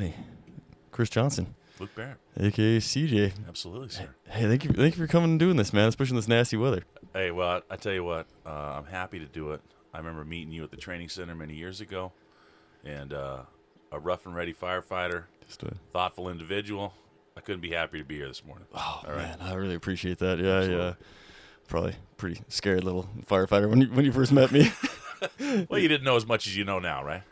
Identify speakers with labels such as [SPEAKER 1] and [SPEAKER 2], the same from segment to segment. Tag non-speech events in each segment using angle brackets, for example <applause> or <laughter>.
[SPEAKER 1] Alrighty. Chris Johnson,
[SPEAKER 2] Luke Barrett.
[SPEAKER 1] aka CJ.
[SPEAKER 2] Absolutely, sir.
[SPEAKER 1] Hey, thank you, thank you for coming and doing this, man, especially in this nasty weather.
[SPEAKER 2] Hey, well, I tell you what, uh, I'm happy to do it. I remember meeting you at the training center many years ago, and uh, a rough and ready firefighter,
[SPEAKER 1] Just a,
[SPEAKER 2] thoughtful individual. I couldn't be happier to be here this morning.
[SPEAKER 1] oh
[SPEAKER 2] All right.
[SPEAKER 1] man, I really appreciate that. Yeah,
[SPEAKER 2] Absolutely.
[SPEAKER 1] yeah. Probably pretty scared little firefighter when you when you first met me. <laughs>
[SPEAKER 2] Well, you didn't know as much as you know now, right?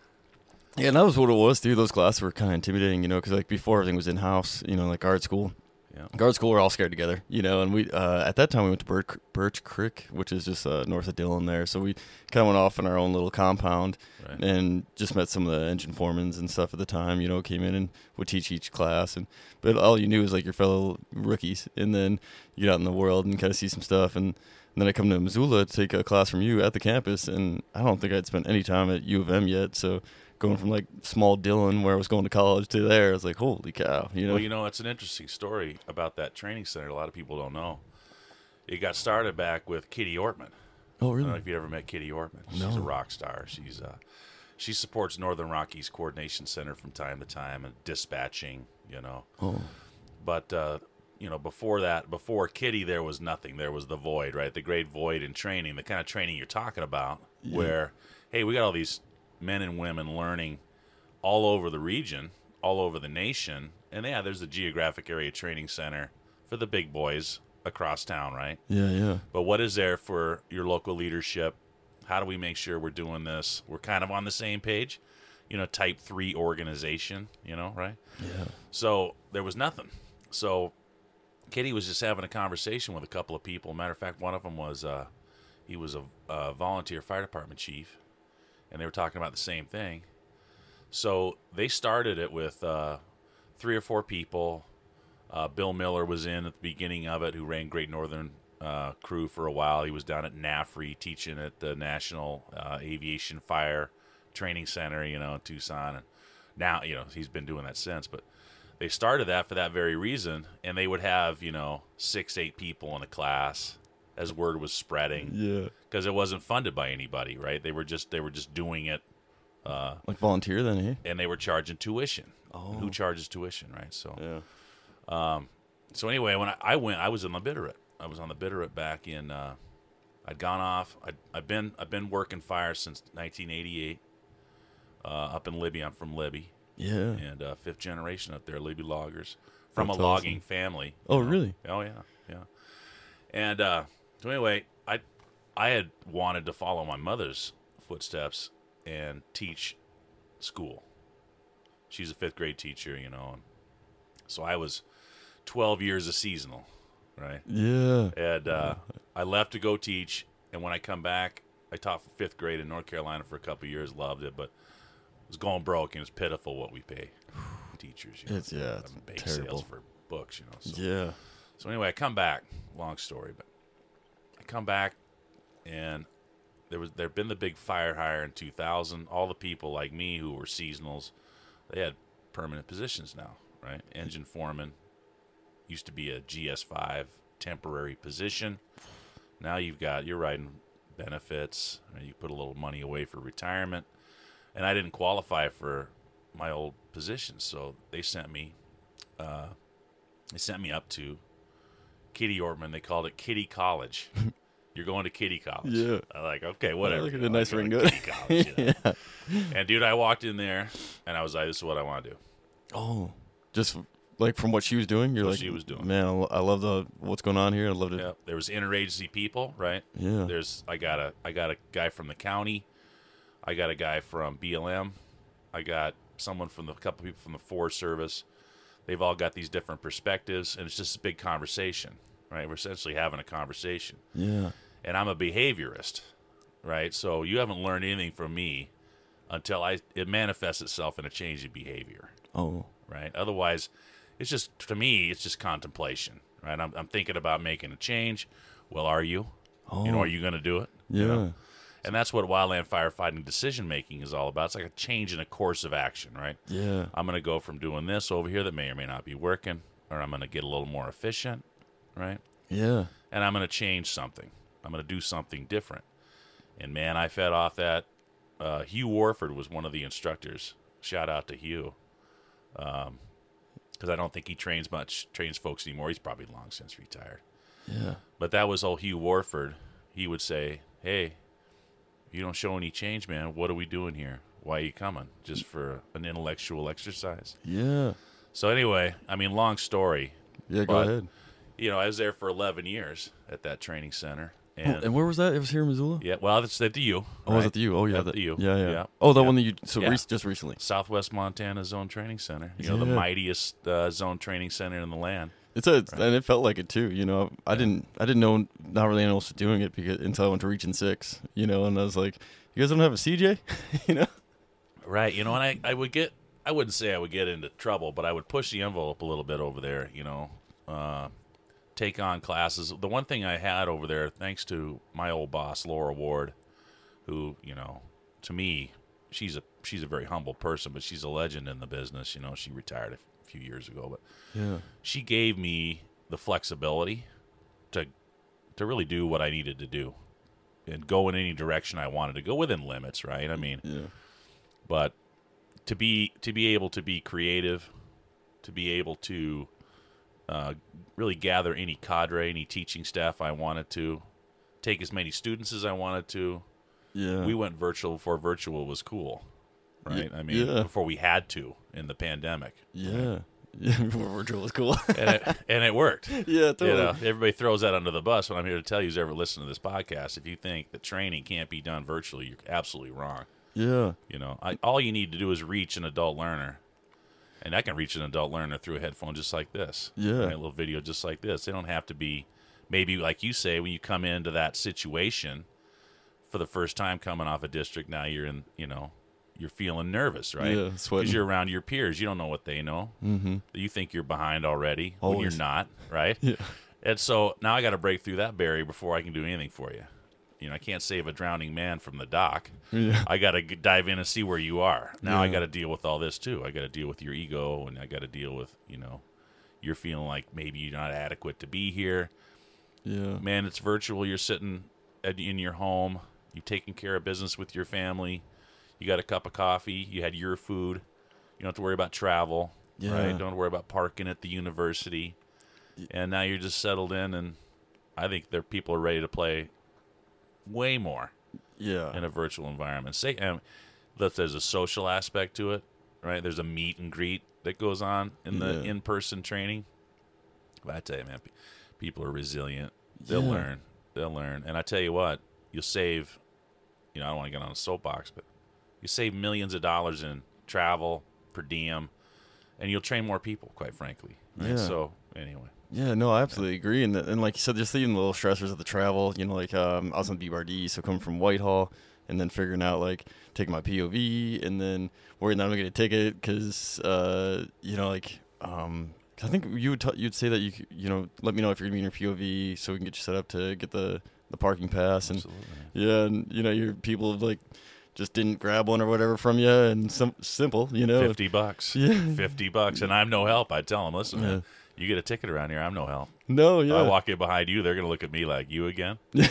[SPEAKER 1] Yeah, and that was what it was, dude. Those classes were kind of intimidating, you know, because like before everything was in house, you know, like guard school.
[SPEAKER 2] Yeah.
[SPEAKER 1] Guard school, we're all scared together, you know. And we uh, at that time we went to Birch, Birch Creek, which is just uh, north of Dillon there. So we kind of went off in our own little compound
[SPEAKER 2] Right.
[SPEAKER 1] and just met some of the engine foremans and stuff at the time. You know, came in and would teach each class, and but all you knew was like your fellow rookies. And then you get out in the world and kind of see some stuff. And, and then I come to Missoula to take a class from you at the campus, and I don't think I'd spent any time at U of M yet. So going from like small Dillon, where I was going to college, to there, I was like, holy cow, you know.
[SPEAKER 2] Well, you know, it's an interesting story about that training center. A lot of people don't know. It got started back with Kitty Ortman.
[SPEAKER 1] oh
[SPEAKER 2] I don't know
[SPEAKER 1] really?
[SPEAKER 2] if you ever met Kitty Ortman. She's
[SPEAKER 1] No.
[SPEAKER 2] a rock star. She's uh, she supports Northern Rockies Coordination Center from time to time and dispatching. You know,
[SPEAKER 1] Oh,
[SPEAKER 2] but uh, you know, before that, before Kitty, there was nothing. There was the void, right? The great void in training, the kind of training you're talking about, where hey, we got all these men and women learning all over the region, all over the nation, and yeah, there's the geographic area training center for the big boys across town, right?
[SPEAKER 1] yeah, yeah.
[SPEAKER 2] But what is there for your local leadership? How do we make sure we're doing this? We're kind of on the same page, you know, type three organization, you know, right?
[SPEAKER 1] Yeah.
[SPEAKER 2] So there was nothing. So Kitty was just having a conversation with a couple of people. Matter of fact, one of them was uh, he was a, a volunteer fire department chief, and they were talking about the same thing. So they started it with uh, three or four people. Uh, Bill Miller was in at the beginning of it, who ran Great Northern uh, Crew for a while. He was down at NAFRI teaching at the National uh, Aviation Fire Training Center, you know, in Tucson. And now, you know, he's been doing that since. But they started that for that very reason, and they would have, you know, six, eight people in a class as word was spreading
[SPEAKER 1] Yeah.
[SPEAKER 2] because it wasn't funded by anybody, right? They were just they were just doing it, uh,
[SPEAKER 1] Like volunteer then, eh?
[SPEAKER 2] and they were charging tuition.
[SPEAKER 1] Oh.
[SPEAKER 2] Who charges tuition, right? So.
[SPEAKER 1] Yeah.
[SPEAKER 2] Um, So anyway, when I, I went, I was in the Bitterroot. I was on the Bitterroot back in. Uh, I'd gone off. I'd, I've been I've been working fire since 1988. Uh, up in Libby, I'm from Libby,
[SPEAKER 1] Yeah.
[SPEAKER 2] and uh, fifth generation up there, Libby loggers, from
[SPEAKER 1] That's
[SPEAKER 2] a logging family.
[SPEAKER 1] Oh,
[SPEAKER 2] know.
[SPEAKER 1] really?
[SPEAKER 2] Oh yeah, yeah. And uh, so anyway, I I had wanted to follow my mother's footsteps and teach school. She's a fifth grade teacher, you know, and so I was 12 years a seasonal, right?
[SPEAKER 1] Yeah.
[SPEAKER 2] And uh, I left to go teach, and when I come back, I taught fifth grade in North Carolina for a couple of years, loved it, but it was going broke, and it's pitiful what we pay <sighs> teachers. You know,
[SPEAKER 1] It's- yeah, it's terrible.
[SPEAKER 2] sales for books, you know. So.
[SPEAKER 1] Yeah.
[SPEAKER 2] So anyway, I come back. Long story, but come back, and there was there'd been the big fire hire in 2000. All the people like me who were seasonals, they had permanent positions now, right? Engine foreman used to be a GS5 temporary position. Now you've got you're riding benefits. and You put a little money away for retirement, and I didn't qualify for my old position, so they sent me. Uh, they sent me up to Kitty Ortman. They called it Kitty College. <laughs> You're going to Kitty College.
[SPEAKER 1] Yeah.
[SPEAKER 2] I'm like, okay, whatever.
[SPEAKER 1] look at the nice ring
[SPEAKER 2] going to. Kitty College, you <laughs> know. And dude, I walked in there, and I was like, this is what I want to do.
[SPEAKER 1] Oh, just like from what she was doing, you're
[SPEAKER 2] What
[SPEAKER 1] like,
[SPEAKER 2] she was doing.
[SPEAKER 1] Man, I I love the what's going on here. I love it.
[SPEAKER 2] Yeah, there was interagency people, right?
[SPEAKER 1] Yeah.
[SPEAKER 2] There's I got a I got a guy from the county, I got a guy from BLM, I got someone from the couple people from the Forest Service. They've all got these different perspectives, and it's just a big conversation, right? We're essentially having a conversation,
[SPEAKER 1] Yeah.
[SPEAKER 2] and I'm a behaviorist, right? So you haven't learned anything from me until I it manifests itself in a change of behavior
[SPEAKER 1] Oh.
[SPEAKER 2] right? Otherwise, it's just to me, it's just contemplation, right? I'm, I'm thinking about making a change. Well, are you?
[SPEAKER 1] Oh.
[SPEAKER 2] You know, oh. are you going to do it?
[SPEAKER 1] Yeah.
[SPEAKER 2] You know? And that's what wildland firefighting decision making is all about. It's like a change in a course of action, right?
[SPEAKER 1] Yeah.
[SPEAKER 2] I'm going to go from doing this over here that may or may not be working, or I'm going to get a little more efficient, right?
[SPEAKER 1] Yeah.
[SPEAKER 2] And I'm going to change something. I'm going to do something different. And man, I fed off that. Uh, Hugh Warford was one of the instructors. Shout out to Hugh. Um because I don't think he trains much, trains folks anymore. He's probably long since retired.
[SPEAKER 1] Yeah.
[SPEAKER 2] But that was old Hugh Warford. He would say, "Hey, you don't show any change, man. What are we doing here? Why are you coming? Just for an intellectual exercise?"
[SPEAKER 1] Yeah.
[SPEAKER 2] So anyway, I mean, long story.
[SPEAKER 1] Yeah. Go ahead.
[SPEAKER 2] You know, I was there for 11 years at that training center,
[SPEAKER 1] Oh,
[SPEAKER 2] and,
[SPEAKER 1] and where was that? It was here in Missoula.
[SPEAKER 2] yeah, well, that's at the U.
[SPEAKER 1] Oh, was
[SPEAKER 2] right?
[SPEAKER 1] it the U? Oh, yeah.
[SPEAKER 2] At
[SPEAKER 1] that-
[SPEAKER 2] the U.
[SPEAKER 1] Yeah, yeah.
[SPEAKER 2] Yeah.
[SPEAKER 1] Oh, the
[SPEAKER 2] Yeah.
[SPEAKER 1] one that you so
[SPEAKER 2] Yeah.
[SPEAKER 1] rec- just recently.
[SPEAKER 2] Southwest Montana Zone Training Center. You know, the mightiest uh, zone training center in the land.
[SPEAKER 1] It's a, and it felt like it too. You know, I didn't, I didn't know, not really anyone else was doing it because until I went to Region Six. You know, and I was like, you guys don't have a CJ, <laughs> you know?
[SPEAKER 2] Right. You know, and I, I would get, I wouldn't say I would get into trouble, but I would push the envelope a little bit over there, you know, uh, take on classes. The one thing I had over there, thanks to my old boss, Laura Ward, who, you know, to me, she's a, she's a very humble person, but she's a legend in the business. You know, she retired a few years ago, but
[SPEAKER 1] Yeah.
[SPEAKER 2] she gave me the flexibility to to really do what I needed to do and go in any direction I wanted to go within limits, right? I mean,
[SPEAKER 1] Yeah.
[SPEAKER 2] but to be to be able to be creative, to be able to uh, really gather any cadre, any teaching staff I wanted to, take as many students as I wanted to.
[SPEAKER 1] Yeah.
[SPEAKER 2] We went virtual before virtual was cool, right? I mean,
[SPEAKER 1] yeah.
[SPEAKER 2] before we had to in the pandemic,
[SPEAKER 1] yeah. <laughs> Yeah. before Virtual was cool.
[SPEAKER 2] and it, <laughs> and it worked.
[SPEAKER 1] yeah. Totally.
[SPEAKER 2] You know, everybody throws that under the bus. What I'm here to tell you is, ever listen to this podcast, if you think that training can't be done virtually, you're absolutely wrong.
[SPEAKER 1] Yeah.
[SPEAKER 2] You know, I, all you need to do is reach an adult learner, and I can reach an adult learner through a headphone just like this.
[SPEAKER 1] Yeah.
[SPEAKER 2] a little video just like this. They don't have to be, maybe like you say, when you come into that situation for the first time coming off a district. Now you're in, you know, you're feeling nervous, right?
[SPEAKER 1] Yeah.
[SPEAKER 2] Because you're around your peers. You don't know what they know.
[SPEAKER 1] Mm-hmm.
[SPEAKER 2] You think you're behind already when you're not, right? <laughs>
[SPEAKER 1] Yeah.
[SPEAKER 2] And so now I got to break through that barrier before I can do anything for you. You know, I can't save a drowning man from the dock.
[SPEAKER 1] Yeah.
[SPEAKER 2] I got to dive in and see where you are. Now I got to deal with all this too. I got to deal with your ego, and I got to deal with you know, you're feeling like maybe you're not adequate to be here.
[SPEAKER 1] Yeah.
[SPEAKER 2] Man, it's virtual. You're sitting at, in your home. You've taken care of business with your family. You got a cup of coffee. You had your food. You don't have to worry about travel.
[SPEAKER 1] Yeah.
[SPEAKER 2] Right? Don't worry about parking at the university. And now you're just settled in, and I think there people are ready to play way more
[SPEAKER 1] Yeah.
[SPEAKER 2] in a virtual environment. Say, um, that there's a social aspect to it, right? There's a meet and greet that goes on in the
[SPEAKER 1] Yeah.
[SPEAKER 2] in-person training. But I tell you, man, people are resilient. They'll
[SPEAKER 1] Yeah.
[SPEAKER 2] learn. They'll learn. And I tell you what, you'll save. You know, I don't want to get on a soapbox, but you save millions of dollars in travel, per diem, and you'll train more people. Quite frankly. Right?
[SPEAKER 1] Yeah.
[SPEAKER 2] So anyway,
[SPEAKER 1] Yeah, no, I absolutely agree. And and like you said, just even the little stressors of the travel. You know, like um, I was on BRD, so coming from Whitehall, and then figuring out like taking my POV, and then worrying that I'm gonna get a ticket because uh, you know, like um, I think you would t- you'd say that you you know let me know if you're gonna be in your POV so we can get you set up to get the the parking pass and
[SPEAKER 2] absolutely.
[SPEAKER 1] yeah, and you know your people have like just didn't grab one or whatever from you, and some simple, you know.
[SPEAKER 2] Fifty bucks.
[SPEAKER 1] Yeah.
[SPEAKER 2] Fifty bucks, and I'm no help. I tell them, listen, man,
[SPEAKER 1] Yeah.
[SPEAKER 2] You get a ticket around here, I'm no help.
[SPEAKER 1] No, yeah.
[SPEAKER 2] I walk in behind you, they're gonna look at me like you again. <laughs>
[SPEAKER 1] yeah,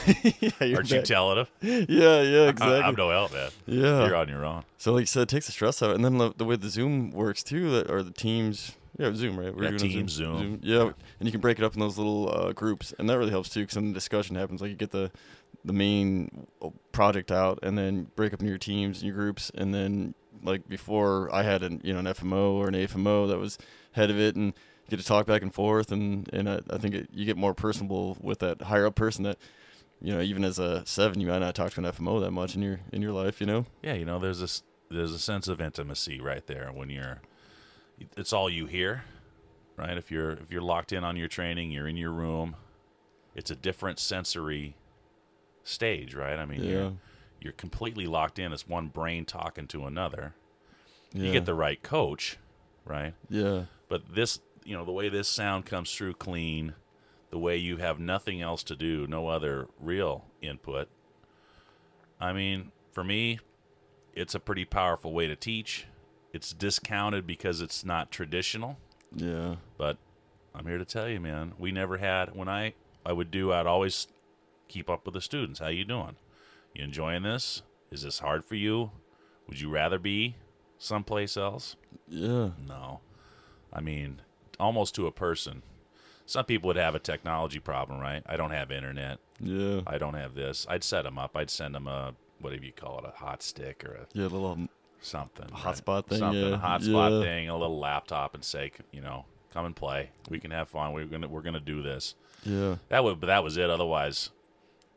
[SPEAKER 2] Aren't you
[SPEAKER 1] back.
[SPEAKER 2] telling them? <laughs>
[SPEAKER 1] Yeah, yeah, exactly.
[SPEAKER 2] I, am no help, man.
[SPEAKER 1] yeah.
[SPEAKER 2] You're on your own.
[SPEAKER 1] So like you said, it takes the stress out, and then the, the way the Zoom works too, that or the Teams, yeah, Zoom, right? We're
[SPEAKER 2] Yeah,
[SPEAKER 1] doing it on
[SPEAKER 2] Teams, Zoom.
[SPEAKER 1] yeah, and you can break it up in those little uh, groups, and that really helps too, because then the discussion happens. Like you get the the main uh, project out, and then break up in your teams and your groups, and then like before, I had an you know an FMO or an AFMO that was head of it, and you get to talk back and forth, and and I, I think it, you get more personable with that higher up person that. You know, even as a seven, you might not talk to an FMO that much in your in your life. You know,
[SPEAKER 2] Yeah, you know, there's this there's a sense of intimacy right there when you're it's all you hear, right? If you're if you're locked in on your training, you're in your room. It's a different sensory stage, right? I mean,
[SPEAKER 1] Yeah.
[SPEAKER 2] you're you're completely locked in. It's one brain talking to another.
[SPEAKER 1] yeah.
[SPEAKER 2] You get the right coach, right?
[SPEAKER 1] yeah.
[SPEAKER 2] But this, you know, the way this sound comes through clean, the way you have nothing else to do, no other real input. I mean, for me, it's a pretty powerful way to teach. It's discounted because it's not traditional,
[SPEAKER 1] Yeah.
[SPEAKER 2] but I'm here to tell you, man, we never had when I I would do I'd always keep up with the students. How you doing? You enjoying this? Is this hard for you? Would you rather be someplace else?
[SPEAKER 1] Yeah.
[SPEAKER 2] No. I mean, almost to a person. Some people would have a technology problem, right? I don't have internet.
[SPEAKER 1] Yeah.
[SPEAKER 2] I don't have this. I'd set them up. I'd send them a whatever you call it, a hot stick or a
[SPEAKER 1] Yeah, a little um,
[SPEAKER 2] something,
[SPEAKER 1] A
[SPEAKER 2] right?
[SPEAKER 1] hotspot thing,
[SPEAKER 2] something,
[SPEAKER 1] yeah.
[SPEAKER 2] a hotspot
[SPEAKER 1] Yeah.
[SPEAKER 2] thing, a little laptop, and say, you know, come and play. We can have fun. We're gonna we're gonna do this.
[SPEAKER 1] yeah.
[SPEAKER 2] That would, but that was it. Otherwise,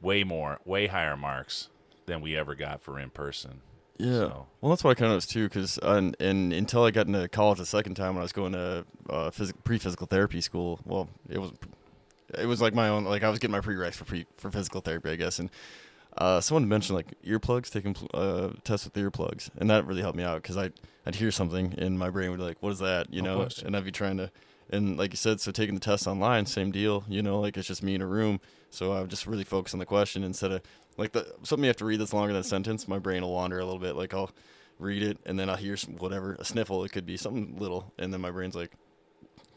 [SPEAKER 2] way more, way higher marks than we ever got for in person.
[SPEAKER 1] Yeah.
[SPEAKER 2] So-
[SPEAKER 1] Well, that's what I kind of was too, because and, and until I got into college the second time when I was going to uh, phys- pre-physical therapy school, well, it was it was like my own like I was getting my prereqs for pre for physical therapy, I guess, and uh, someone mentioned like earplugs, taking uh, tests with earplugs, and that really helped me out because I I'd hear something and my brain would be like, what is that, you
[SPEAKER 2] No
[SPEAKER 1] know,
[SPEAKER 2] question.
[SPEAKER 1] and I'd be trying to. And like you said, so taking the test online, same deal. You know, like it's just me in a room. So I would just really focus on the question instead of like the something you have to read that's longer than a sentence. My brain will wander a little bit. Like I'll read it and then I'll hear some, whatever a sniffle. It could be something little, and then my brain's like,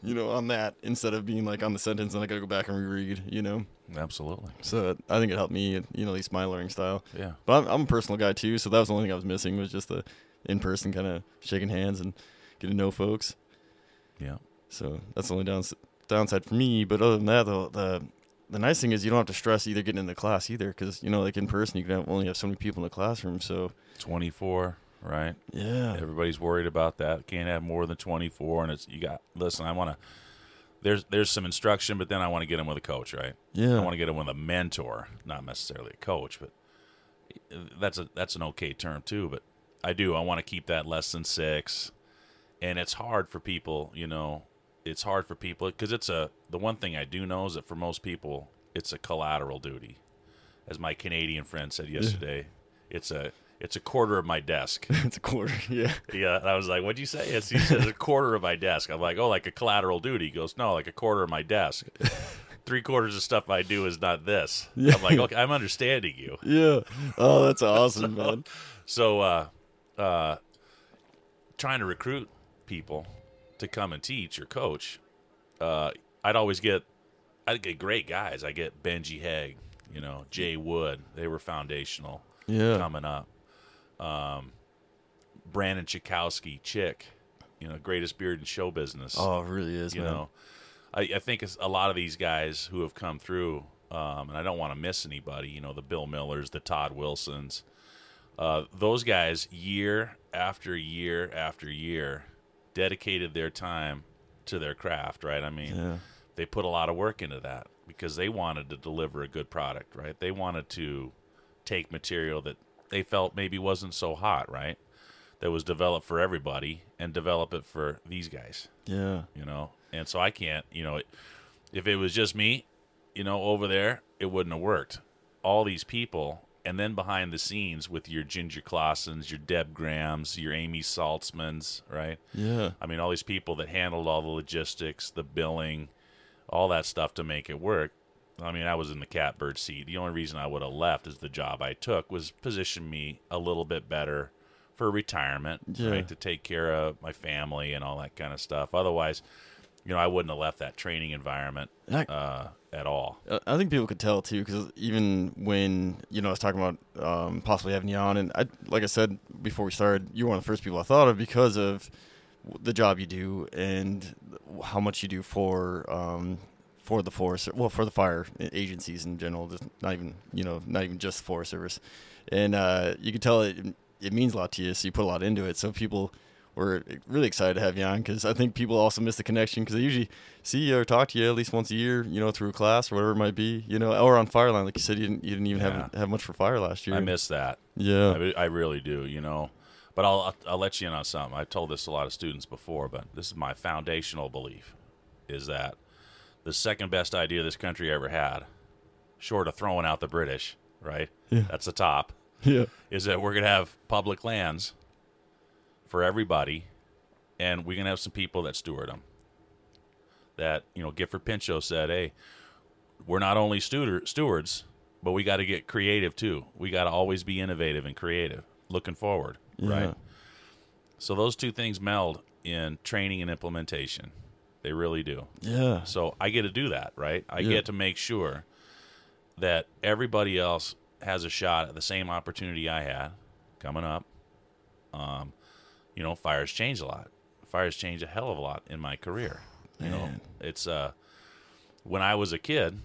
[SPEAKER 1] you know, on that instead of being like on the sentence, and I gotta go back and reread. You know,
[SPEAKER 2] Absolutely.
[SPEAKER 1] so I think it helped me. You know, at least my learning style.
[SPEAKER 2] Yeah.
[SPEAKER 1] But I'm, I'm a personal guy too, so that was the only thing I was missing was just the in person kind of shaking hands and getting to know folks.
[SPEAKER 2] Yeah.
[SPEAKER 1] So that's the only downs- downside for me. But other than that, though, the the nice thing is you don't have to stress either getting in the class either, because you know, like in person, you can have, only have so many people in the classroom. So
[SPEAKER 2] 24, right?
[SPEAKER 1] yeah,
[SPEAKER 2] Everybody's worried about that. Can't have more than 24 and it's you got listen, I want to there's there's some instruction, but then I want to get them with a coach, right?
[SPEAKER 1] yeah,
[SPEAKER 2] I want to get them with a mentor, not necessarily a coach, but eh, that's a that's an okay term too, but I do. I want to keep that less than 6. And it's hard for people, you know, it's hard for people cuz it's a the one thing I do know is that for most people it's a collateral duty. As my Canadian friend said yesterday, it's a it's a quarter of my desk. <laughs>
[SPEAKER 1] it's a quarter. <laughs> Yeah,
[SPEAKER 2] Yeah, and I was like, "What'd you say?" Yes, he says a quarter of my desk. I'm like, "Oh, like a collateral duty." He goes, "No, like a quarter of my desk. <laughs> Three quarters of stuff I do is not this."
[SPEAKER 1] Yeah.
[SPEAKER 2] I'm like, "Okay, I'm understanding you."
[SPEAKER 1] yeah. Oh, that's awesome, man.
[SPEAKER 2] So, uh, uh, trying to recruit people to come and teach or coach, uh, I'd always get, I'd get great guys. I get Benji Hegg, you know, Jay Wood. They were foundational
[SPEAKER 1] Yeah,
[SPEAKER 2] coming up. Um, Brandon Chakowski, Chick, you know, greatest beard in show business.
[SPEAKER 1] oh, it really is,
[SPEAKER 2] you
[SPEAKER 1] man.
[SPEAKER 2] know, I, I think it's a lot of these guys who have come through, um, and I don't want to miss anybody. You know, the Bill Millers, the Todd Wilsons, uh, those guys, year after year after year, dedicated their time to their craft. Right? I mean,
[SPEAKER 1] Yeah,
[SPEAKER 2] they put a lot of work into that because they wanted to deliver a good product, right? They wanted to take material that they felt maybe wasn't so hot, right? That was developed for everybody and develop it for these guys,
[SPEAKER 1] yeah,
[SPEAKER 2] you know? And so I can't, you know, if it was just me, you know, over there, it wouldn't have worked. All these people, and then behind the scenes with your Ginger Clausens, your Deb Grahams, your Amy Saltzmans, right?
[SPEAKER 1] yeah,
[SPEAKER 2] I mean, all these people that handled all the logistics, the billing, all that stuff to make it work. I mean, I was in the catbird seat. The only reason I would have left is the job I took was position me a little bit better for retirement,
[SPEAKER 1] Yeah.
[SPEAKER 2] right? To take care of my family and all that kind of stuff. Otherwise, you know, I wouldn't have left that training environment
[SPEAKER 1] I-
[SPEAKER 2] uh, at all.
[SPEAKER 1] I- think people could tell too, because even when you know I was talking about um, possibly having you on, and I, like I said before we started, you were one of the first people I thought of because of the job you do and how much you do for um, for the forest, well, for the fire agencies in general, just not even you know not even just Forest Service, and uh, you could tell it it means a lot to you, so you put a lot into it. So people were really excited to have you on because I think people also miss the connection because they usually see you or talk to you at least once a year, you know, through a class or whatever it might be, you know, or on Fireline, like you said, you didn't you didn't even have
[SPEAKER 2] Yeah.
[SPEAKER 1] have much for fire last year.
[SPEAKER 2] I miss that.
[SPEAKER 1] yeah,
[SPEAKER 2] I, I really do, you know. But I'll, I'll I'll let you in on something. I've told this to a lot of students before, but this is my foundational belief: is that the second best idea this country ever had, short of throwing out the British, right?
[SPEAKER 1] Yeah.
[SPEAKER 2] That's the top. <laughs>
[SPEAKER 1] yeah,
[SPEAKER 2] Is that we're gonna have public lands for everybody, and we're gonna have some people that steward them. That you know, Gifford Pinchot said, "Hey, we're not only steward, stewards, but we got to get creative too. We got to always be innovative and creative, looking forward,
[SPEAKER 1] yeah,
[SPEAKER 2] right? So those two things meld in training and implementation. They really do.
[SPEAKER 1] yeah,
[SPEAKER 2] So I get to do that, right? I
[SPEAKER 1] Yeah.
[SPEAKER 2] get to make sure that everybody else has a shot at the same opportunity I had coming up. Um, you know, fires change a lot. Fire's change a hell of a lot in my career. You know, it's uh, when I was a kid,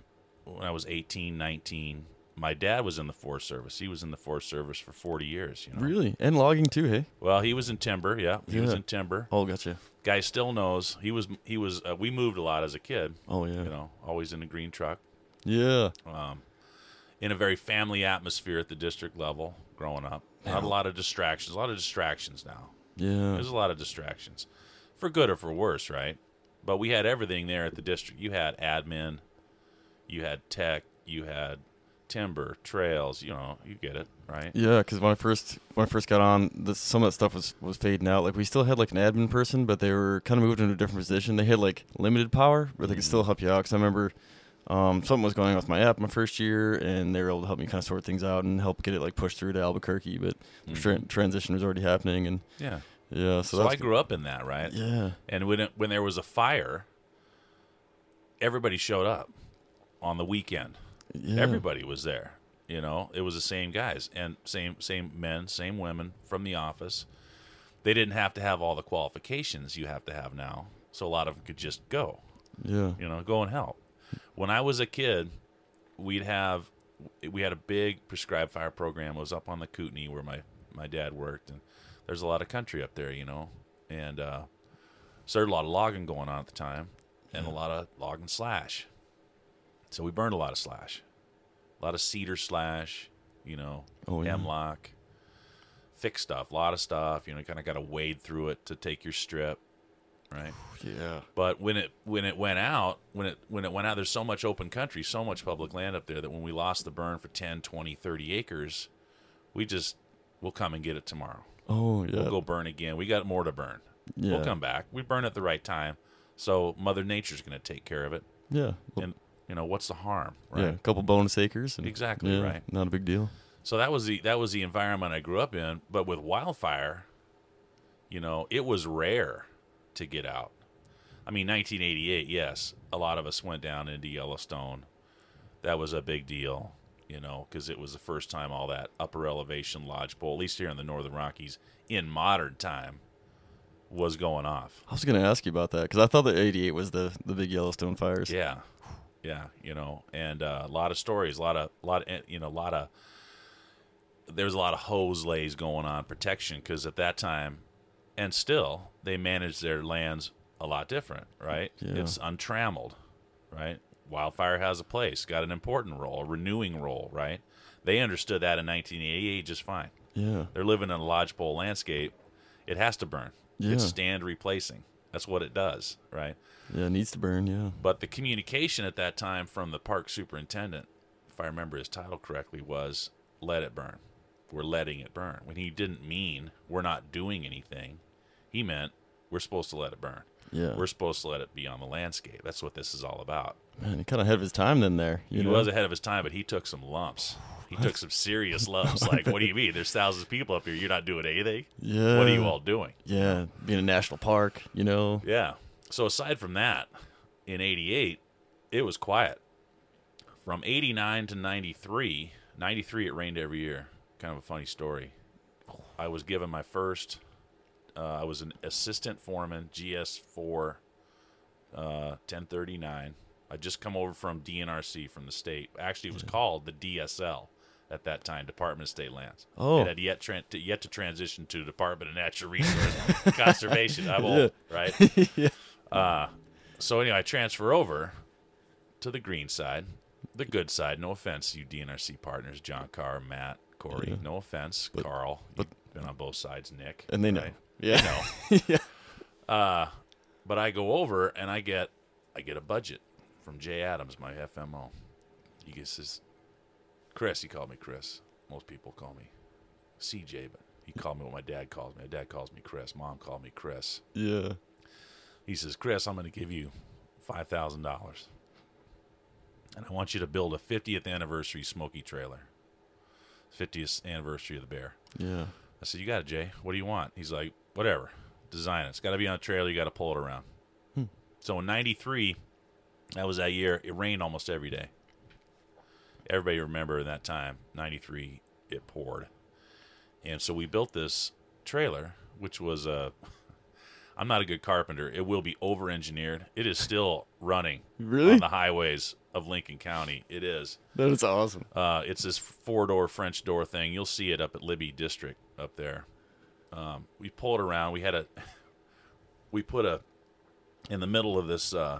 [SPEAKER 2] when I was 18, 19, my dad was in the Forest Service. He was in the Forest Service for 40 years. You know,
[SPEAKER 1] Really? And logging too, hey?
[SPEAKER 2] well, he was in timber. Yeah, he was in timber.
[SPEAKER 1] Oh, gotcha.
[SPEAKER 2] Guy still knows he was. He was. Uh, we moved a lot as a kid.
[SPEAKER 1] Oh, yeah.
[SPEAKER 2] You know, always in a green truck.
[SPEAKER 1] Yeah.
[SPEAKER 2] Um, in a very family atmosphere at the district level growing up. Not a lot of distractions. A lot of distractions now.
[SPEAKER 1] Yeah.
[SPEAKER 2] There's a lot of distractions, for good or for worse, right? But we had everything there at the district. You had admin, you had tech, you had timber, trails. You know, you get it, right?
[SPEAKER 1] Yeah, because when I first when I first got on, the, some of that stuff was was fading out. Like we still had like an admin person, but they were kind of moved into a different position. They had like limited power, but they could mm-hmm. still help you out. Because I remember um, something was going on with my app my first year, and they were able to help me kind of sort things out and help get it like pushed through to Albuquerque. But the tra- transition was already happening, and
[SPEAKER 2] Yeah.
[SPEAKER 1] yeah, so,
[SPEAKER 2] So, I grew up in that, right?
[SPEAKER 1] yeah,
[SPEAKER 2] And when it, when there was a fire, everybody showed up on the weekend.
[SPEAKER 1] yeah,
[SPEAKER 2] Everybody was there. You know, it was the same guys and same same men, same women from the office. They didn't have to have all the qualifications you have to have now, so a lot of them could just go.
[SPEAKER 1] yeah,
[SPEAKER 2] You know, go and help. When I was a kid, we'd have we had a big prescribed fire program. It was up on the Kootenai where my my dad worked, and there's a lot of country up there, you know, and uh, so there's a lot of logging going on at the time, and a lot of logging slash. So we burned a lot of slash, a lot of cedar slash, you know,
[SPEAKER 1] Oh, yeah.
[SPEAKER 2] hemlock, thick stuff, a lot of stuff. You know, you kind of got to wade through it to take your strip, right?
[SPEAKER 1] yeah,
[SPEAKER 2] But when it when it went out, when it when it went out, there's so much open country, so much public land up there that when we lost the burn for 10, 20, 30 acres, we just we'll come and get it tomorrow.
[SPEAKER 1] oh yeah,
[SPEAKER 2] We'll go burn again. We got more to burn.
[SPEAKER 1] yeah,
[SPEAKER 2] We'll come back. We burn at the right time. So Mother Nature's going to take care of it.
[SPEAKER 1] yeah,
[SPEAKER 2] And you know, what's the harm, right?
[SPEAKER 1] yeah, a couple bonus acres, and,
[SPEAKER 2] Exactly,
[SPEAKER 1] yeah,
[SPEAKER 2] right.
[SPEAKER 1] Not a big deal.
[SPEAKER 2] So that was the that was the environment I grew up in. But with wildfire, you know, it was rare to get out. I mean, 1988, yes, a lot of us went down into Yellowstone. That was a big deal, you know, because it was the first time all that upper elevation lodgepole, at least here in the Northern Rockies, in modern time, was going off.
[SPEAKER 1] I was gonna ask you about that because I thought that '88 was the the big Yellowstone fires.
[SPEAKER 2] Yeah, yeah, you know, and uh, a lot of stories, a lot of, a lot, of, you know, a lot of. There's a lot of hose lays going on protection because at that time, and still, they manage their lands a lot different, right?
[SPEAKER 1] Yeah.
[SPEAKER 2] It's untrammeled, right? Wildfire has a place, got an important role, a renewing role, right? They understood that in 1988 just fine.
[SPEAKER 1] yeah,
[SPEAKER 2] They're living in a lodgepole landscape. It has to burn.
[SPEAKER 1] Yeah.
[SPEAKER 2] It's stand replacing. That's what it does, right?
[SPEAKER 1] yeah. It needs to burn. Yeah,
[SPEAKER 2] But the communication at that time from the park superintendent, if I remember his title correctly, was let it burn. We're letting it burn. When he didn't mean we're not doing anything, he meant we're supposed to let it burn.
[SPEAKER 1] yeah.
[SPEAKER 2] We're supposed to let it be on the landscape. That's what this is all about.
[SPEAKER 1] Man, he kind of ahead of his time then there.
[SPEAKER 2] He
[SPEAKER 1] know?
[SPEAKER 2] was ahead of his time, but he took some lumps. He took some serious lumps. Like, what do you mean? There's thousands of people up here. You're not doing anything?
[SPEAKER 1] Yeah.
[SPEAKER 2] What are you all doing?
[SPEAKER 1] Yeah, being a national park, you know.
[SPEAKER 2] Yeah. So aside from that, in 88, it was quiet. From 89 to 93, 93 it rained every year. Kind of a funny story. I was given my first uh, I was an assistant foreman, GS4 uh, 1039. I just come over from DNRC from the state. Actually, it was called the DSL at that time, Department of State Lands.
[SPEAKER 1] Oh.
[SPEAKER 2] It had yet, tran to, yet to transition to Department of Natural Resources <laughs> Conservation. I'm old, right? <laughs>
[SPEAKER 1] yeah.
[SPEAKER 2] Uh, so anyway, I transfer over to the green side, the good side. No offense, you DNRC partners, John Carr, Matt, Corey.
[SPEAKER 1] Yeah.
[SPEAKER 2] No offense,
[SPEAKER 1] But-
[SPEAKER 2] Carl.
[SPEAKER 1] but-
[SPEAKER 2] You've been on both sides, Nick.
[SPEAKER 1] And they know.
[SPEAKER 2] right?
[SPEAKER 1] Yeah.
[SPEAKER 2] They know. <laughs>
[SPEAKER 1] yeah.
[SPEAKER 2] Uh, but I go over and I get I get a budget from Jay Adams, my FMO. He gets this Chris, he called me Chris. Most people call me CJ, but he called me what my dad calls me. My dad calls me Chris. Mom called me Chris.
[SPEAKER 1] Yeah.
[SPEAKER 2] He says, Chris, I'm going to give you five thousand dollars, and I want you to build a 50th anniversary Smoky trailer. 50th anniversary of the Bear.
[SPEAKER 1] Yeah.
[SPEAKER 2] I said, "You got it, Jay. What do you want?" He's like, "Whatever. Design it. It's got to be on a trailer. You got to pull it around." So in '93, that was that year. It rained almost every day. Everybody remember that time, '93, it poured, and so we built this trailer, which was a. <laughs> I'm not a good carpenter. It will be over engineered. It is still running
[SPEAKER 1] Really?
[SPEAKER 2] on the highways of Lincoln County. It is.
[SPEAKER 1] That is awesome.
[SPEAKER 2] Uh, it's this four door French door thing. You'll see it up at Libby District up there. Um, we pulled around. We had a, <laughs> we put a, in the middle of this uh,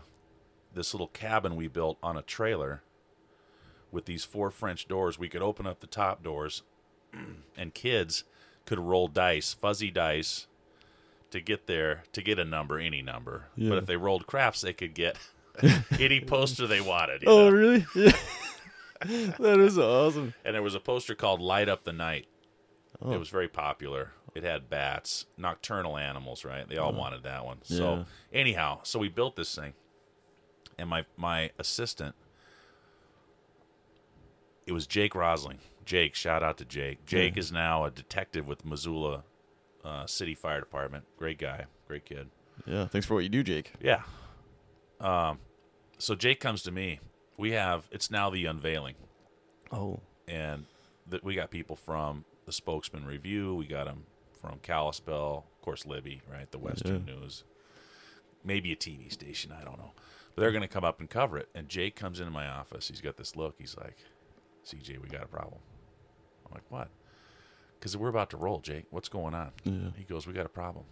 [SPEAKER 2] this little cabin we built on a trailer. With these four French doors, we could open up the top doors, <clears throat> and kids could roll dice, fuzzy dice, to get there to get a number, any number.
[SPEAKER 1] Yeah.
[SPEAKER 2] But if they rolled craps, they could get <laughs> any poster they wanted.
[SPEAKER 1] Oh,
[SPEAKER 2] know?
[SPEAKER 1] really? <laughs> Yeah. that is awesome.
[SPEAKER 2] And there was a poster called "Light Up the Night."
[SPEAKER 1] Oh.
[SPEAKER 2] It was very popular. It had bats, nocturnal animals, right? They all wanted that one. So anyhow, so we built this thing, and my my assistant, it was Jake Rosling. Jake, shout out to Jake. Jake is now a detective with Missoula uh, City Fire Department. Great guy, great kid.
[SPEAKER 1] Yeah. Thanks for what you do, Jake.
[SPEAKER 2] Yeah. Um, so Jake comes to me. We have it's now the unveiling
[SPEAKER 1] Oh.
[SPEAKER 2] and that we got people from the Spokesman Review. We got them from Kalispell, of course, Libby, right? The Western News, maybe a TV station. I don't know, but they're going to come up and cover it. And Jake comes into my office. He's got this look. He's like, "CJ, we got a problem." I'm like, "What?" Because we're about to roll, Jake. What's going on?
[SPEAKER 1] Yeah.
[SPEAKER 2] He goes, "We got a problem.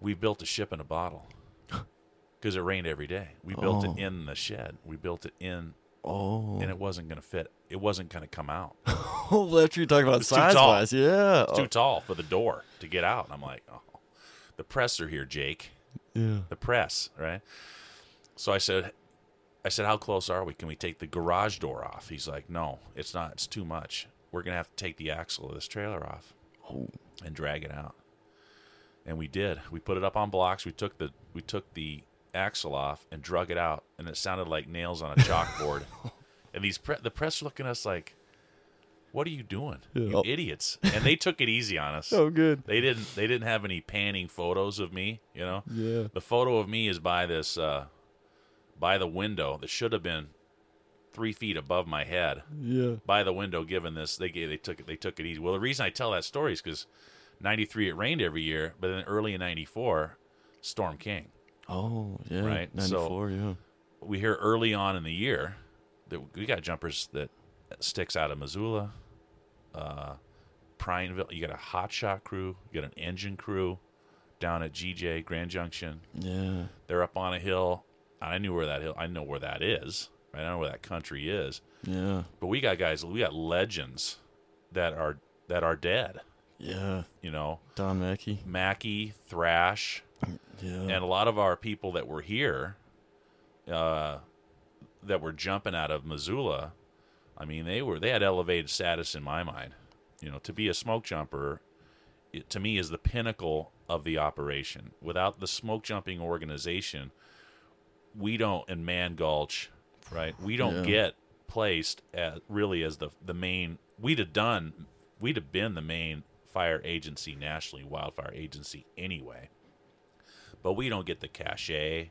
[SPEAKER 2] We built a ship in a bottle." <laughs> Because it rained every day. We built
[SPEAKER 1] Oh.
[SPEAKER 2] it in the shed. We built it in,
[SPEAKER 1] Oh.
[SPEAKER 2] and it wasn't going to fit. It wasn't going to come out. <laughs>
[SPEAKER 1] Oh, that's you're talking about size
[SPEAKER 2] tall.
[SPEAKER 1] wise. Yeah.
[SPEAKER 2] It's too tall for the door to get out. And I'm like, oh, the press are here, Jake.
[SPEAKER 1] yeah.
[SPEAKER 2] The press, right? So I said, I said, how close are we? Can we take the garage door off? He's like, no, it's not. It's too much. We're gonna have to take the axle of this trailer off
[SPEAKER 1] Oh.
[SPEAKER 2] and drag it out. And we did. We put it up on blocks. We took the we took the axle off and drug it out, and it sounded like nails on a chalkboard. <laughs> and these pre- the press looking at us like, "What are you doing, you idiots?" And they took it easy on us. <laughs>
[SPEAKER 1] Oh, good.
[SPEAKER 2] They didn't. They didn't have any panning photos of me. You know,
[SPEAKER 1] Yeah.
[SPEAKER 2] the photo of me is by this, uh, by the window that should have been three feet above my head.
[SPEAKER 1] Yeah.
[SPEAKER 2] By the window, given this, they gave, they took it. They took it easy. Well, the reason I tell that story is because '93 it rained every year, but then early in '94, Storm King.
[SPEAKER 1] Oh, yeah.
[SPEAKER 2] Right, so-
[SPEAKER 1] 94, yeah.
[SPEAKER 2] We hear early on in the year that we got jumpers that sticks out of Missoula, uh, Prineville. You got a hot shot crew. You got an engine crew down at GJ Grand Junction.
[SPEAKER 1] Yeah.
[SPEAKER 2] They're up on a hill. I knew where that hill. I know where that is. Right? I know where that country is.
[SPEAKER 1] Yeah.
[SPEAKER 2] But we got guys. We got legends that are that are dead.
[SPEAKER 1] Yeah.
[SPEAKER 2] You know,
[SPEAKER 1] Don Mackey.
[SPEAKER 2] Mackey, Thrash,
[SPEAKER 1] Yeah.
[SPEAKER 2] and a lot of our people that were here, uh, that were jumping out of Missoula. I mean, they were they had elevated status in my mind. You know, to be a smoke jumper, it, to me is the pinnacle of the operation. Without the smoke jumping organization, we don't in Mann Gulch, right? We don't
[SPEAKER 1] Yeah.
[SPEAKER 2] get placed at really as the the main. We'd have done, we'd have been the main fire agency nationally, wildfire agency anyway. But we don't get the cachet.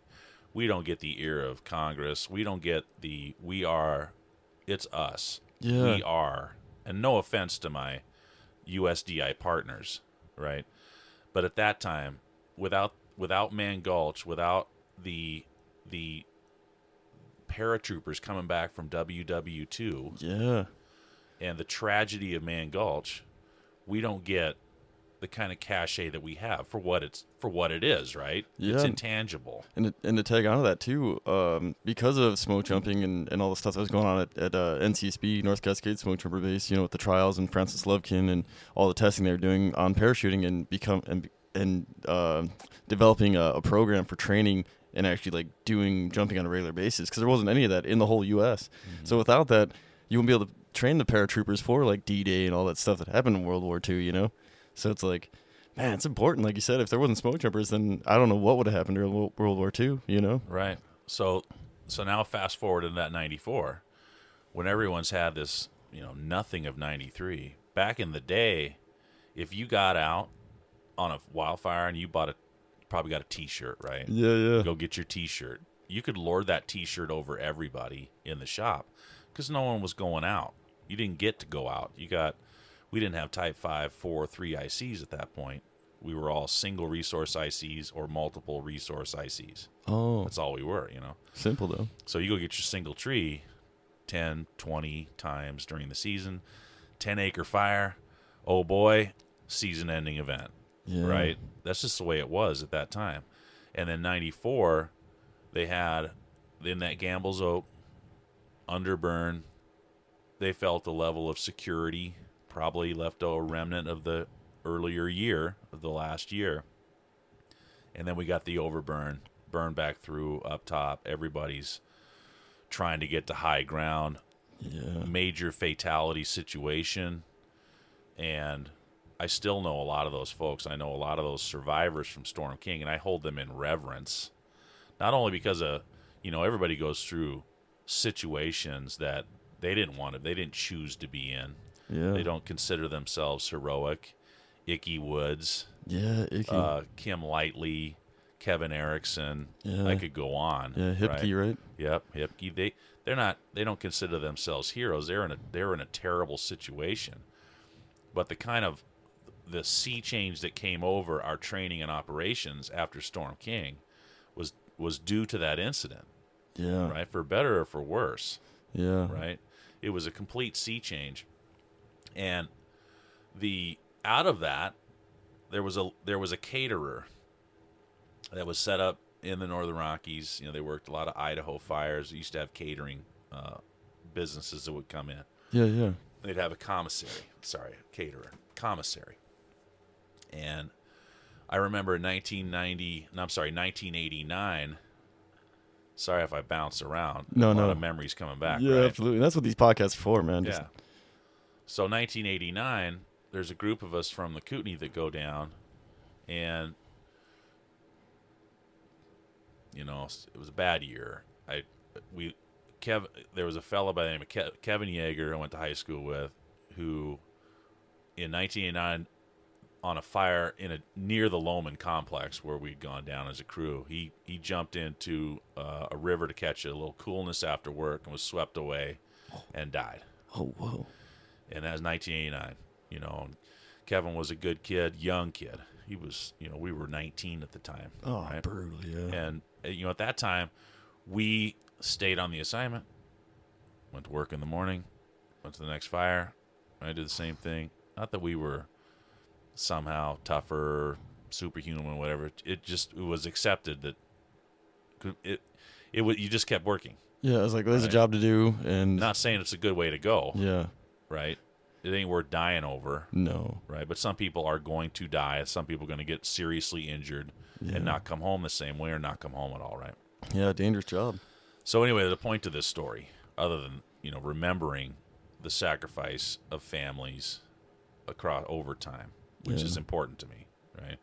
[SPEAKER 2] We don't get the ear of Congress. We don't get the we are. It's us.
[SPEAKER 1] Yeah.
[SPEAKER 2] We are. And no offense to my USDI partners, right? But at that time, without without Mann Gulch, without the the paratroopers coming back from WW2
[SPEAKER 1] Yeah.
[SPEAKER 2] and the tragedy of Mann Gulch, we don't get the kind of cachet that we have for what it's for what it is, right? It's intangible.
[SPEAKER 1] And to, and to tag onto that too, um, because of smoke jumping and, and all the stuff that was going on at, at uh, NCSB North Cascade Smoke Jumper Base, you know, with the trials and Francis Lufkin and all the testing they were doing on parachuting and become and and uh, developing a, a program for training and actually like doing jumping on a regular basis because there wasn't any of that in the whole U.S. So without that, you wouldn't be able to train the paratroopers for like D-Day and all that stuff that happened in World War II. You know, so it's like. Man, it's important. Like you said, if there wasn't smoke jumpers, then I don't know what would have happened during World War II. You know?
[SPEAKER 2] Right. So so now fast forward to that 94 when everyone's had this, you know, nothing of 93. Back in the day, if you got out on a wildfire and you bought a probably got a t-shirt, right?
[SPEAKER 1] Yeah, yeah.
[SPEAKER 2] Go get your t-shirt. You could lord that t-shirt over everybody in the shop cuz no one was going out. You didn't get to go out. You got we didn't have type 5 4 3 ICs at that point. we were all single resource ICs or multiple resource ICs.
[SPEAKER 1] Oh,
[SPEAKER 2] That's all we were, you know.
[SPEAKER 1] simple though.
[SPEAKER 2] So you go get your single tree 10, 20 times during the season. 10 acre fire. Oh boy, season ending event,
[SPEAKER 1] Yeah.
[SPEAKER 2] right? That's just the way it was at that time. And then 94, they had in that Gambel's Oak underburn, they felt a level of security, probably left a remnant of the earlier year, of the last year. And then we got the overburn, burn back through up top. Everybody's trying to get to high ground,
[SPEAKER 1] Yeah.
[SPEAKER 2] major fatality situation. And I still know a lot of those folks. I know a lot of those survivors from Storm King, and I hold them in reverence. Not only because of, you know, everybody goes through situations that they didn't want to, they didn't choose to be in.
[SPEAKER 1] Yeah.
[SPEAKER 2] They don't consider themselves heroic. Icky Woods,
[SPEAKER 1] Yeah. Icky.
[SPEAKER 2] uh, Kim Lightly, Kevin Erickson.
[SPEAKER 1] Yeah.
[SPEAKER 2] I could go on.
[SPEAKER 1] yeah. Hipke, right?
[SPEAKER 2] Yep, Hipke. They they're not they don't consider themselves heroes. They're in a they're in a terrible situation. But the kind of the sea change that came over our training and operations after Storm King was was due to that incident,
[SPEAKER 1] Yeah.
[SPEAKER 2] right? For better or for worse,
[SPEAKER 1] Yeah.
[SPEAKER 2] right? It was a complete sea change. And the out of that there was a there was a caterer that was set up in the Northern Rockies. You know, they worked a lot of Idaho fires. They used to have catering uh, businesses that would come in.
[SPEAKER 1] Yeah. Yeah.
[SPEAKER 2] They'd have a commissary. Sorry, caterer, commissary. And I remember in 1990. No, I'm sorry, 1989. Sorry if I bounce around.
[SPEAKER 1] No,
[SPEAKER 2] a lot
[SPEAKER 1] no.
[SPEAKER 2] of memories coming back.
[SPEAKER 1] yeah.
[SPEAKER 2] right?
[SPEAKER 1] Absolutely. That's what these podcasts are for, man. Just,
[SPEAKER 2] Yeah. So 1989, there's a group of us from the Kootenai that go down, and you know it was a bad year. I we Kev there was a fellow by the name of Ke- Kevin Yeager I went to high school with, who in 1989 on a fire in a near the Lowman complex where we'd gone down as a crew. He he jumped into uh, a river to catch a little coolness after work and was swept away and died
[SPEAKER 1] Oh, whoa.
[SPEAKER 2] And that was 1989. You know, Kevin was a good kid, young kid. He was, you know, we were 19 at the time.
[SPEAKER 1] Oh,
[SPEAKER 2] right?
[SPEAKER 1] brutal. Yeah.
[SPEAKER 2] And uh, you know, at that time, we stayed on the assignment. Went to work in the morning. Went to the next fire. I did the same thing. Not that we were somehow tougher, superhuman, whatever. It just it was accepted that it it was you just kept working.
[SPEAKER 1] Yeah. I was like, there's
[SPEAKER 2] Right.
[SPEAKER 1] a job to do, and
[SPEAKER 2] Not saying it's a good way to go,
[SPEAKER 1] yeah.
[SPEAKER 2] Right? It ain't worth dying over.
[SPEAKER 1] No.
[SPEAKER 2] right? But some people are going to die. Some people are going to get seriously injured and not come home the same way or not come home at all, right?
[SPEAKER 1] Yeah. Dangerous job.
[SPEAKER 2] So anyway, the point to this story, other than you know remembering the sacrifice of families across over time, which
[SPEAKER 1] Yeah.
[SPEAKER 2] is important to me, right?